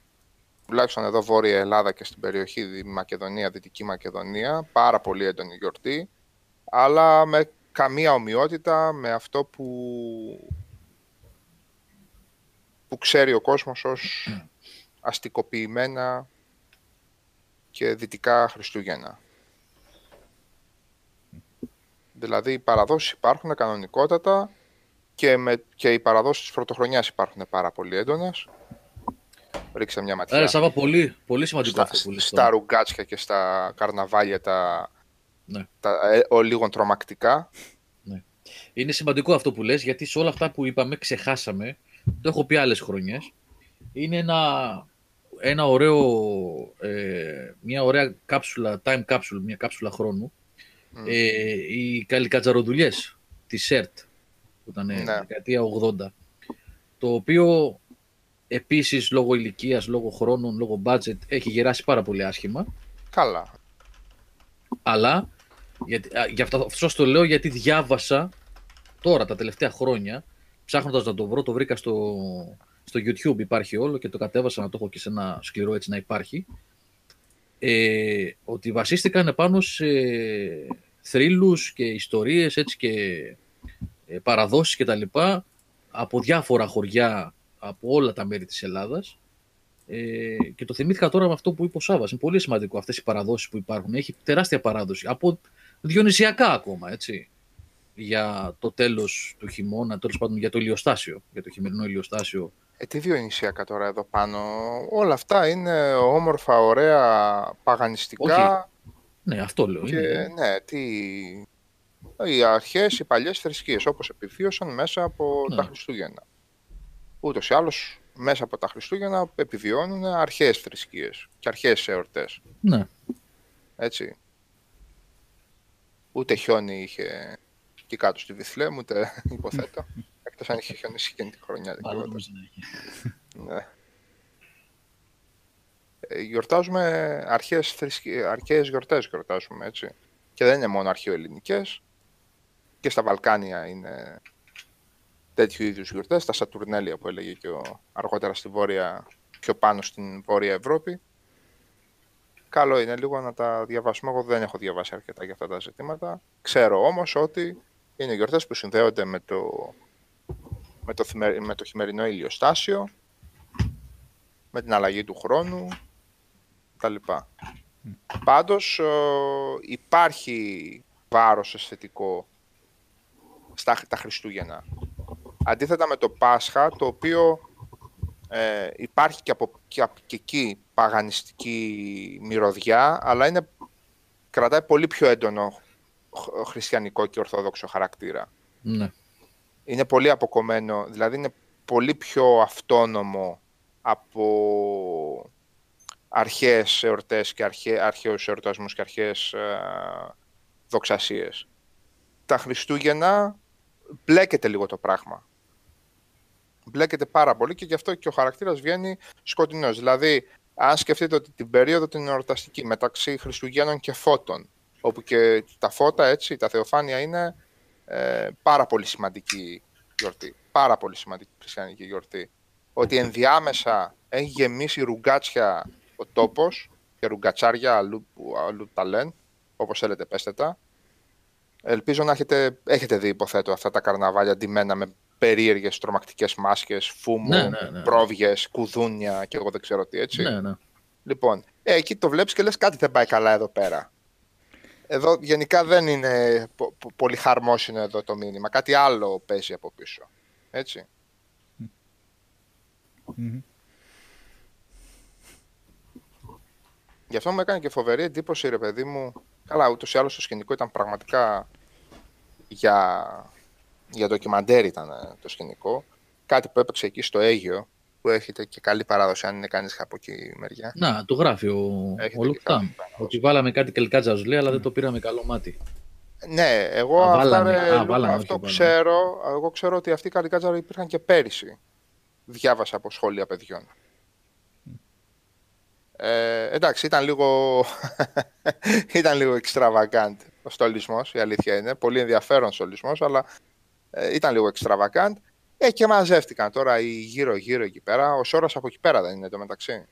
τουλάχιστον εδώ Βόρεια Ελλάδα και στην περιοχή Δη- Μακεδονία, Δυτική Μακεδονία, πάρα πολύ έντονη γιορτή, αλλά με καμία ομοιότητα με αυτό που, που ξέρει ο κόσμος ως αστικοποιημένα και δυτικά Χριστούγεννα. Δηλαδή οι παραδόσεις υπάρχουν κανονικότατα και, με, και οι παραδόσεις της πρωτοχρονιάς υπάρχουν πάρα πολύ έντονες. Ρίξτε μια ματιά Άρα, Σάβα, πολύ, πολύ σημαντικό στα, αυτό που λες στα τώρα. ρουγκάτσια και στα καρναβάλια τα, Ναι. τα ε, ο, λίγο τρομακτικά. Είναι σημαντικό αυτό που λες, γιατί σε όλα αυτά που είπαμε ξεχάσαμε, το έχω πει άλλες χρονιές, είναι ένα, ένα ωραίο, ε, μια ωραία κάψουλα, time capsule, μια κάψουλα χρόνου, Μμ. ε, οι καλικατζαροδουλειές της ΣΕΡΤ, που ήταν Ναι. ναι. δεκαετία 80, το οποίο επίσης λόγω ηλικίας, λόγω χρόνων, λόγω budget έχει γεράσει πάρα πολύ άσχημα, Καλά. αλλά γιατί, α, γι' αυτό, αυτό σας το λέω γιατί διάβασα τώρα τα τελευταία χρόνια, ψάχνοντας να το βρω, το βρήκα στο, στο YouTube υπάρχει όλο και το κατέβασα να το έχω και σε ένα σκληρό έτσι να υπάρχει, ε, ότι βασίστηκαν πάνω σε θρύλους και ιστορίες έτσι και ε, παραδόσεις και τα λοιπά από διάφορα χωριά από όλα τα μέρη της Ελλάδας ε, και το θυμήθηκα τώρα με αυτό που είπε ο Σάββας. Είναι πολύ σημαντικό αυτές οι παραδόσεις που υπάρχουν. Έχει τεράστια παράδοση. Από διονυσιακά ακόμα, έτσι. Για το τέλος του χειμώνα, τέλος πάντων για το ηλιοστάσιο, για το χειμερινό ηλιοστάσιο. Ε, τι διονυσιακά τώρα εδώ πάνω. Όλα αυτά είναι όμορφα, ωραία, παγανιστικά. Ναι, αυτό λέω. Και Είναι, ναι, τι... Οι αρχές, οι παλιές θρησκείες, όπως επιβίωσαν μέσα από Ναι. τα Χριστούγεννα. Ούτως ή άλλως, μέσα από τα Χριστούγεννα επιβιώνουν αρχαίες θρησκείες και αρχαίες εορτές. ναι. Έτσι. Ούτε χιόνι είχε εκεί κάτω στη Βιθλέμ, ούτε υποθέτω. Εκτός αν είχε χιονίσει εκείνη τη χρονιά. δεν Μάλλον ξέρω. νομίζω να έχει. Ναι. Ε, Γιορτάζουμε αρχαίες, θρησκε... αρχαίες γιορτές γιορτάζουμε, έτσι. Και δεν είναι μόνο αρχαιοελληνικές. Και στα Βαλκάνια είναι τέτοιου είδους γιορτές. Τα Σατουρνέλια που έλεγε και ο... αργότερα στη βόρεια, πιο πάνω στην Βόρεια Ευρώπη. Καλό είναι λίγο να τα διαβάσουμε. Εγώ δεν έχω διαβάσει αρκετά για αυτά τα ζητήματα. Ξέρω όμως ότι είναι γιορτές που συνδέονται με το, με το, θυμε- με το χειμερινό ηλιοστάσιο, με την αλλαγή του χρόνου, τα λοιπά. Πάντως ε, υπάρχει βάρος αισθητικό στα τα Χριστούγεννα. Αντίθετα με το Πάσχα, το οποίο ε, υπάρχει και, από, και, απ- και εκεί παγανιστική μυρωδιά, αλλά είναι, κρατάει πολύ πιο έντονο χ- χριστιανικό και ορθόδοξο χαρακτήρα. Ναι. Είναι πολύ αποκομμένο, δηλαδή είναι πολύ πιο αυτόνομο από, αρχαίες εορτές και αρχαί, αρχαίους εορτασμούς και αρχαίες ε, δοξασίες. Τα Χριστούγεννα μπλέκεται λίγο το πράγμα. Μπλέκεται πάρα πολύ και γι' αυτό και ο χαρακτήρας βγαίνει σκοτεινός. Δηλαδή, αν σκεφτείτε ότι την περίοδο την εορταστική μεταξύ Χριστουγέννων και φώτων, όπου και τα φώτα, έτσι, τα θεοφάνεια είναι ε, πάρα πολύ σημαντική γιορτή. Πάρα πολύ σημαντική χριστιανική γιορτή. Ότι ενδιάμεσα έχει γεμίσει ρουγγάτσια ο τόπος και ρουγγατσάρια αλλού, αλλού τα λένε, όπως θέλετε πέστε τα. Ελπίζω να έχετε, έχετε δει, υποθέτω, αυτά τα καρναβάλια ντυμένα με περίεργες τρομακτικές μάσκες, φούμου, ναι, ναι, ναι. πρόβιες, κουδούνια και εγώ δεν ξέρω τι, έτσι. Ναι, ναι. Λοιπόν, ε, εκεί το βλέπεις και λες κάτι δεν πάει καλά εδώ πέρα. Εδώ γενικά δεν είναι πολύ χαρμόσυνο εδώ το μήνυμα. Κάτι άλλο παίζει από πίσω. Έτσι. Γι' αυτό μου έκανε και φοβερή εντύπωση, ρε παιδί μου. Καλά, ούτως ή άλλως το σκηνικό ήταν πραγματικά για, για ντοκιμαντέρ ήταν ε, το σκηνικό. Κάτι που έπαιξε εκεί στο Αίγιο, που έχετε και καλή παράδοση, αν είναι κανείς από εκεί η μεριά. Να, το γράφει ο, ο Λουκτάμ. Ότι βάλαμε κάτι τελικά τζαζουλί, αλλά δεν το πήραμε καλό μάτι. Ναι, εγώ α, αυτά, βάλαμε, α, βάλαμε, αυτό όχι, ξέρω, εγώ ξέρω ότι αυτοί οι καλικάτζαροι υπήρχαν και πέρυσι. Διάβασα από σχόλια παιδιών. Ε, εντάξει, ήταν λίγο, ήταν λίγο extravagant ο στολισμός, η αλήθεια είναι. Πολύ ενδιαφέρον στολισμός, αλλά ε, ήταν λίγο extravagant. Ε, και μαζεύτηκαν τώρα οι γύρω-γύρω εκεί πέρα. Ο Σόρας από εκεί πέρα δεν είναι το μεταξύ.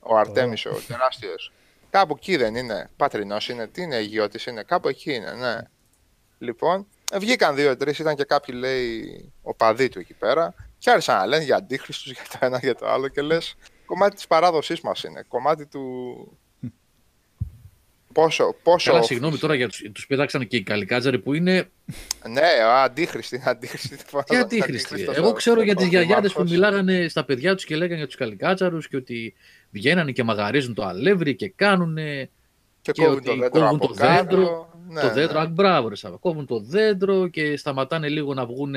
Ο Αρτέμις, ο τεράστιος. Κάπου εκεί δεν είναι. Πατρινός είναι. Τι είναι, Αιγιώτης είναι. Κάπου εκεί είναι, ναι. Λοιπόν, βγήκαν δύο-τρεις, ήταν και κάποιοι, λέει, ο παδί του εκεί πέρα. Και άρχισαν να λένε για αντίχρηστου, για το ένα για το άλλο. Και λες, κομμάτι της παράδοσής μας είναι. Κομμάτι του. Πόσο, πόσο... Καλά, συγγνώμη τώρα για τους, τους πέταξαν και οι καλικάτζαροι που είναι... Ναι, αντίχρηστοι, αντίχρηστοι. Τι αντίχρηστοι. Εγώ ξέρω για τις γιαγιάδες που μιλάγανε στα παιδιά τους και λέγανε για τους καλικάτσαρους και ότι βγαίνανε και μαγαρίζουν το αλεύρι και κάνουν και, και κόβουν το δέντρο, κόβουν το δέντρο, ναι, το δέντρο, ναι. μπράβο ρε κόβουν το δέντρο και σταματάνε λίγο να βγουν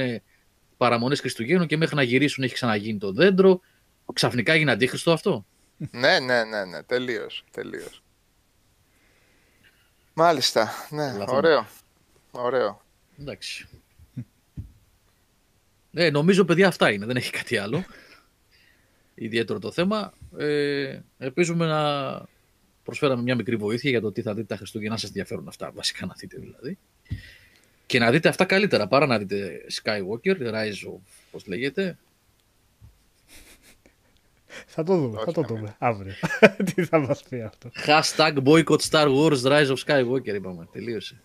παραμονές Χριστουγέννων και μέχρι να γυρίσουν έχει ξαναγίνει το δέντρο. Ξαφνικά έγινε αντίχρηστο αυτό. ναι, ναι, ναι, ναι, τελείως, τελείως. Μάλιστα, ναι, ωραίο, ωραίο. Εντάξει. Ε, νομίζω, παιδιά, αυτά είναι, δεν έχει κάτι άλλο. Ιδιαίτερο το θέμα. Ε, ελπίζουμε να προσφέραμε μια μικρή βοήθεια για το τι θα δείτε τα Χριστούγεννα, να σας ενδιαφέρουν αυτά, βασικά να δείτε δηλαδή. Και να δείτε αυτά καλύτερα, παρά να δείτε Skywalker, Rise of, πώς λέγεται. Θα το δούμε, θα το δούμε αύριο. Τι θα μας πει αυτό. Hashtag boycott Star Wars Rise of Skywalker είπαμε, τελείωσε.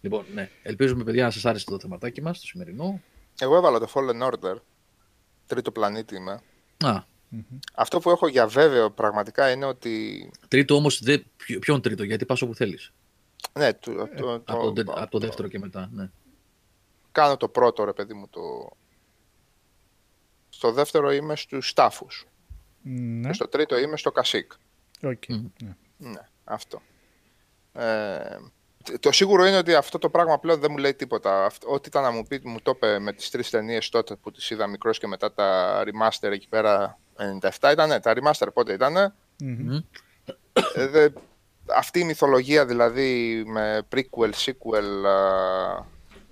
λοιπόν, ναι, ελπίζουμε παιδιά να σας άρεσε το θεματάκι μας, το σημερινό. Εγώ έβαλα το Fallen Order, τρίτο πλανήτη είμαι. Α, αυτό που έχω για βέβαιο πραγματικά είναι ότι. Τρίτο όμως, ποιον τρίτο, γιατί πας όπου θέλεις. Ναι, το, το, από, το, από το δεύτερο και μετά. Ναι. Κάνω το πρώτο ρε παιδί μου. Το... Στο δεύτερο είμαι στους τάφους. Ναι. Και στο τρίτο είμαι στο Κασίκ. Okay. Ναι. ναι, αυτό. Ε, το σίγουρο είναι ότι αυτό το πράγμα πλέον δεν μου λέει τίποτα. Ό,τι ήταν να μου πει, μου το είπε με τις τρεις ταινίες τότε που τις είδα μικρός και μετά τα remaster εκεί πέρα 97 ήταν, τα remaster πότε ήτανε. Mm-hmm. Ε, αυτή η μυθολογία δηλαδή με prequel, sequel, uh,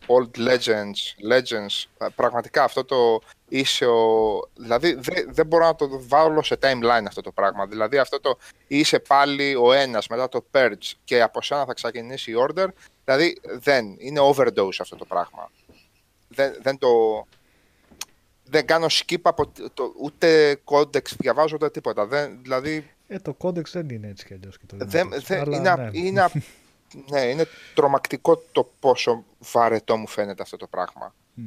old legends, legends, πραγματικά αυτό το είσαι ο... Δηλαδή δεν μπορώ να το βάλω σε timeline αυτό το πράγμα. Δηλαδή αυτό το είσαι πάλι ο ένας μετά το purge και από σένα θα ξεκινήσει η order. Δηλαδή δεν, είναι overdose αυτό το πράγμα. Δεν, δεν το δεν κάνω skip από το, ούτε codex διαβάζω ούτε τίποτα. Δεν, δηλαδή... Ε, το codex δεν είναι έτσι κι αλλιώς. Και το δεν, δεν, είναι, ναι. Είναι, ναι, είναι τρομακτικό το πόσο βαρετό μου φαίνεται αυτό το πράγμα. Mm.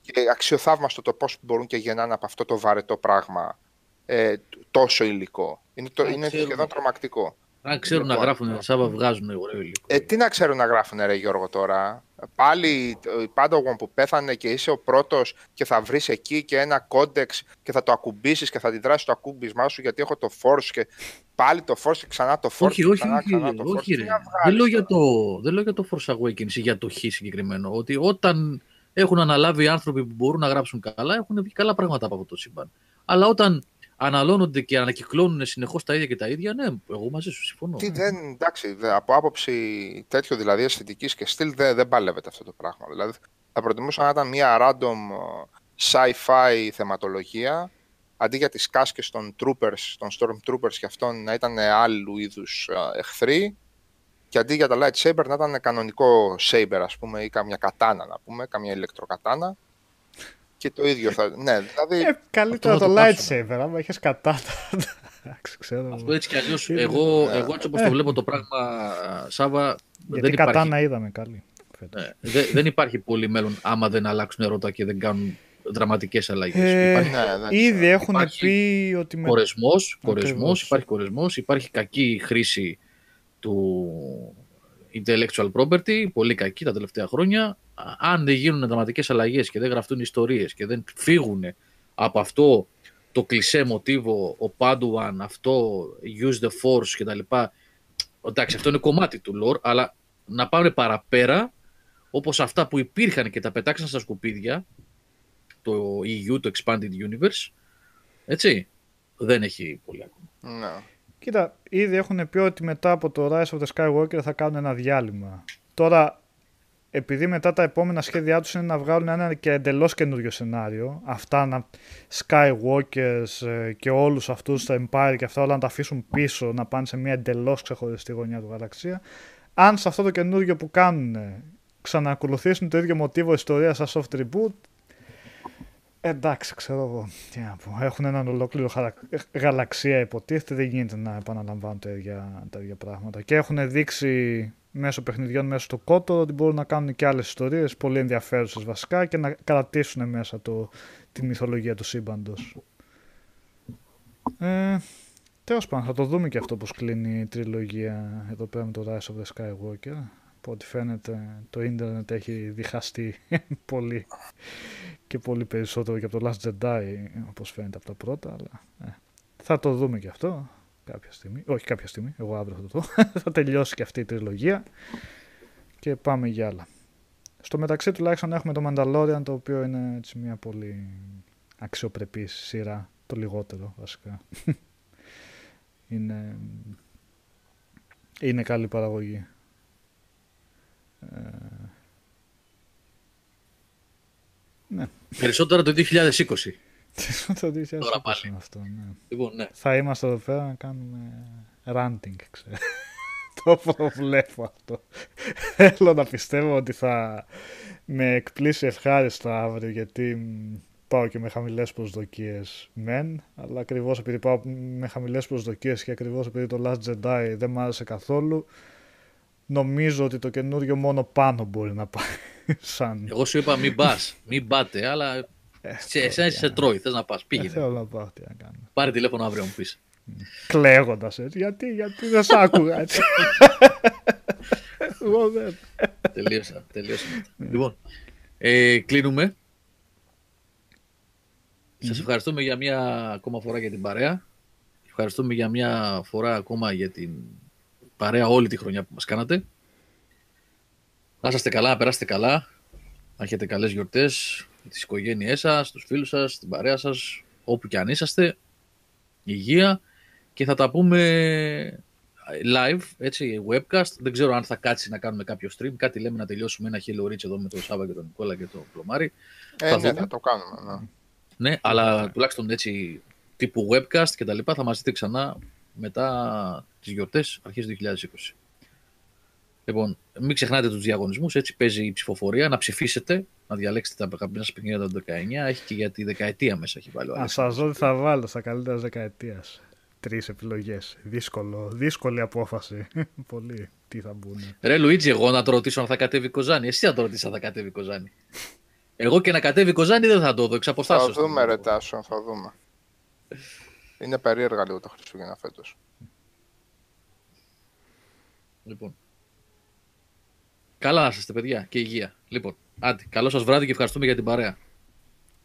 Και αξιοθαύμαστο το πώς μπορούν και γεννάνε από αυτό το βαρετό πράγμα ε, τόσο υλικό. Είναι, το, είναι σχεδόν τρομακτικό. Αν ξέρουν να λοιπόν, γράφουν, Σάβα βγάζουν ωραίο υλικό. Ε, τι να ξέρουν να γράφουν, ρε Γιώργο, τώρα; Πάλι η Padawan που πέθανε και είσαι ο πρώτος και θα βρεις εκεί και ένα codex και θα το ακουμπήσεις και θα αντιδράσει το ακούμπισμά σου γιατί έχω το force και πάλι το force και ξανά το force. Όχι, όχι, ξανά, όχι, ξανά το όχι, ρε. Δεν λέω, για το, δεν λέω για το force awakening ή για το χ συγκεκριμένο. Ότι όταν έχουν αναλάβει άνθρωποι που μπορούν να γράψουν καλά, έχουν βγει καλά πράγματα από αυτό το σύμπαν. Αλλά όταν αναλώνονται και ανακυκλώνουν συνεχώς τα ίδια και τα ίδια, ναι, εγώ μαζί σου συμφωνώ. Τι δεν, εντάξει, από άποψη τέτοιο δηλαδή αισθητικής και στυλ δεν, δεν παλεύεται αυτό το πράγμα. Δηλαδή, θα προτιμούσα να ήταν μια random ε, sci-fi θεματολογία αντί για τις κάσκες των troopers, των stormtroopers και αυτών να ήταν άλλου είδους ε, εχθροί και αντί για τα lightsaber να ήταν κανονικό saber ας πούμε ή καμιά κατάνα να πούμε, καμιά ηλεκτροκατάνα και το ίδιο θα... Ναι, δηλαδή... Ε, καλύτερα το, lightsaber, άμα έχεις κατάνα. ξέρω. Αυτό έτσι κι αλλιώς, εγώ, εγώ έτσι όπως το βλέπω το πράγμα, Σάβα, Γιατί δεν κατάνα υπάρχει... είδαμε καλή. Ναι, δεν, δεν υπάρχει πολύ μέλλον άμα δεν αλλάξουν ερώτα και δεν κάνουν δραματικές αλλαγές. Ε, υπάρχει... ναι, ήδη έχουν πει ότι. Με... Κορεσμός, κορεσμός, υπάρχει κορεσμός, υπάρχει κακή χρήση του intellectual property, πολύ κακή τα τελευταία χρόνια. Αν δεν γίνουν δραματικές αλλαγές και δεν γραφτούν ιστορίες και δεν φύγουν από αυτό το κλισέ μοτίβο, ο Πάντουαν, αυτό, use the force κτλ. Εντάξει, αυτό είναι κομμάτι του lore, αλλά να πάμε παραπέρα, όπως αυτά που υπήρχαν και τα πετάξαν στα σκουπίδια, το EU, το Expanded Universe, έτσι, δεν έχει πολύ ακόμα. Ναι. Κοίτα, ήδη έχουν πει ότι μετά από το Rise of the Skywalker θα κάνουν ένα διάλειμμα. Τώρα, επειδή μετά τα επόμενα σχέδιά τους είναι να βγάλουν ένα και εντελώς καινούριο σενάριο, αυτά να Skywalkers ε, και όλους αυτούς τα Empire και αυτά όλα να τα αφήσουν πίσω, να πάνε σε μια εντελώς ξεχωριστή γωνιά του γαλαξία, αν σε αυτό το καινούριο που κάνουν ξαναακολουθήσουν το ίδιο μοτίβο ιστορίας σαν soft reboot, Εντάξει, ξέρω εγώ. Τι να πω. Έχουν έναν ολόκληρο γαλαξία υποτίθεται. Δεν γίνεται να επαναλαμβάνουν τα ίδια, τα ίδια πράγματα. Και έχουν δείξει μέσω παιχνιδιών, μέσω του κότο, ότι μπορούν να κάνουν και άλλες ιστορίες πολύ ενδιαφέρουσες βασικά και να κρατήσουν μέσα το, τη μυθολογία του σύμπαντος. Ε, Τέλος πάντων, θα το δούμε και αυτό πώς κλείνει η τριλογία εδώ πέρα με το Rise of the Skywalker. Από ό,τι φαίνεται το ίντερνετ έχει διχαστεί πολύ και πολύ περισσότερο και από το Last Jedi όπως φαίνεται από τα πρώτα αλλά ε, θα το δούμε και αυτό κάποια στιγμή, όχι κάποια στιγμή, εγώ αύριο θα το δω. Θα τελειώσει και αυτή η τριλογία και πάμε για άλλα. Στο μεταξύ τουλάχιστον έχουμε το Mandalorian το οποίο είναι έτσι μια πολύ αξιοπρεπής σειρά το λιγότερο βασικά. Είναι είναι καλή παραγωγή. ε, ναι. Περισσότερο το 2020. το 2020 Τώρα πάλι. αυτό, ναι. Λοιπόν, ναι. Θα είμαστε εδώ πέρα να κάνουμε ranting, ξέρω. το προβλέπω αυτό. Θέλω να πιστεύω ότι θα με εκπλήσει ευχάριστα αύριο γιατί πάω και με χαμηλές προσδοκίες μεν, αλλά ακριβώς επειδή πάω με χαμηλές προσδοκίες και ακριβώς επειδή το Last Jedi δεν μ' άρεσε καθόλου, νομίζω ότι το καινούριο μόνο πάνω μπορεί να πάει. Σαν... Εγώ σου είπα μην πας, μην πάτε, αλλά ε, σε, εσένα σε τρώει, θες να πας, πήγαινε. Ε, θέλω να πάω, τι να κάνω. Πάρε τηλέφωνο αύριο μου πεις. Κλαίγοντας έτσι, γιατί, γιατί δεν σ' άκουγα έτσι. Εγώ δεν. Τελείωσα, τελείωσα. λοιπόν, ε, κλείνουμε. Σας ευχαριστούμε για μια ακόμα φορά για την παρέα. Ευχαριστούμε για μια φορά ακόμα για την παρέα όλη τη χρονιά που μας κάνατε. Να είστε καλά, να περάσετε καλά, να έχετε καλές γιορτές, τις οικογένειές σας, τους φίλους σας, την παρέα σας, όπου και αν είσαστε, υγεία και θα τα πούμε live, έτσι, webcast. Δεν ξέρω αν θα κάτσει να κάνουμε κάποιο stream. Κάτι λέμε να τελειώσουμε ένα Hello Rich εδώ με τον Σάβα και τον Νικόλα και τον Πλωμάρη. Ε, θα ναι, θα το κάνουμε. Ναι, ναι αλλά τουλάχιστον έτσι τύπου webcast και τα λοιπά θα μας δείτε ξανά μετά τις γιορτές αρχές 2020. Λοιπόν, μην ξεχνάτε τους διαγωνισμούς. Έτσι παίζει η ψηφοφορία. Να ψηφίσετε, να διαλέξετε τα αγαπημένα σα παιχνίδια του 19. Έχει και για τη δεκαετία μέσα έχει βάλει. Α σας δω τι θα βάλω στα καλύτερα δεκαετίας. Τρεις επιλογές. Δύσκολο, δύσκολη απόφαση. Πολύ. Τι θα μπουν. Ρε Λουίτζι, εγώ να το ρωτήσω αν θα κατέβει Κοζάνη. Εσύ θα το ρωτήσεις αν θα κατέβει Κοζάνη. Εγώ και να κατέβει Κοζάνη δεν θα το δω. Θα δούμε, ρε Τάσο, θα δούμε. Είναι περίεργα λίγο το Χριστούγεννα φέτος. Λοιπόν. Καλά να είστε, παιδιά, και υγεία. Λοιπόν, άντε, καλό σας βράδυ και ευχαριστούμε για την παρέα.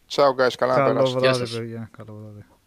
Ciao, guys. Καλά Καλό βράδυ, παιδιά. Καλό βράδυ.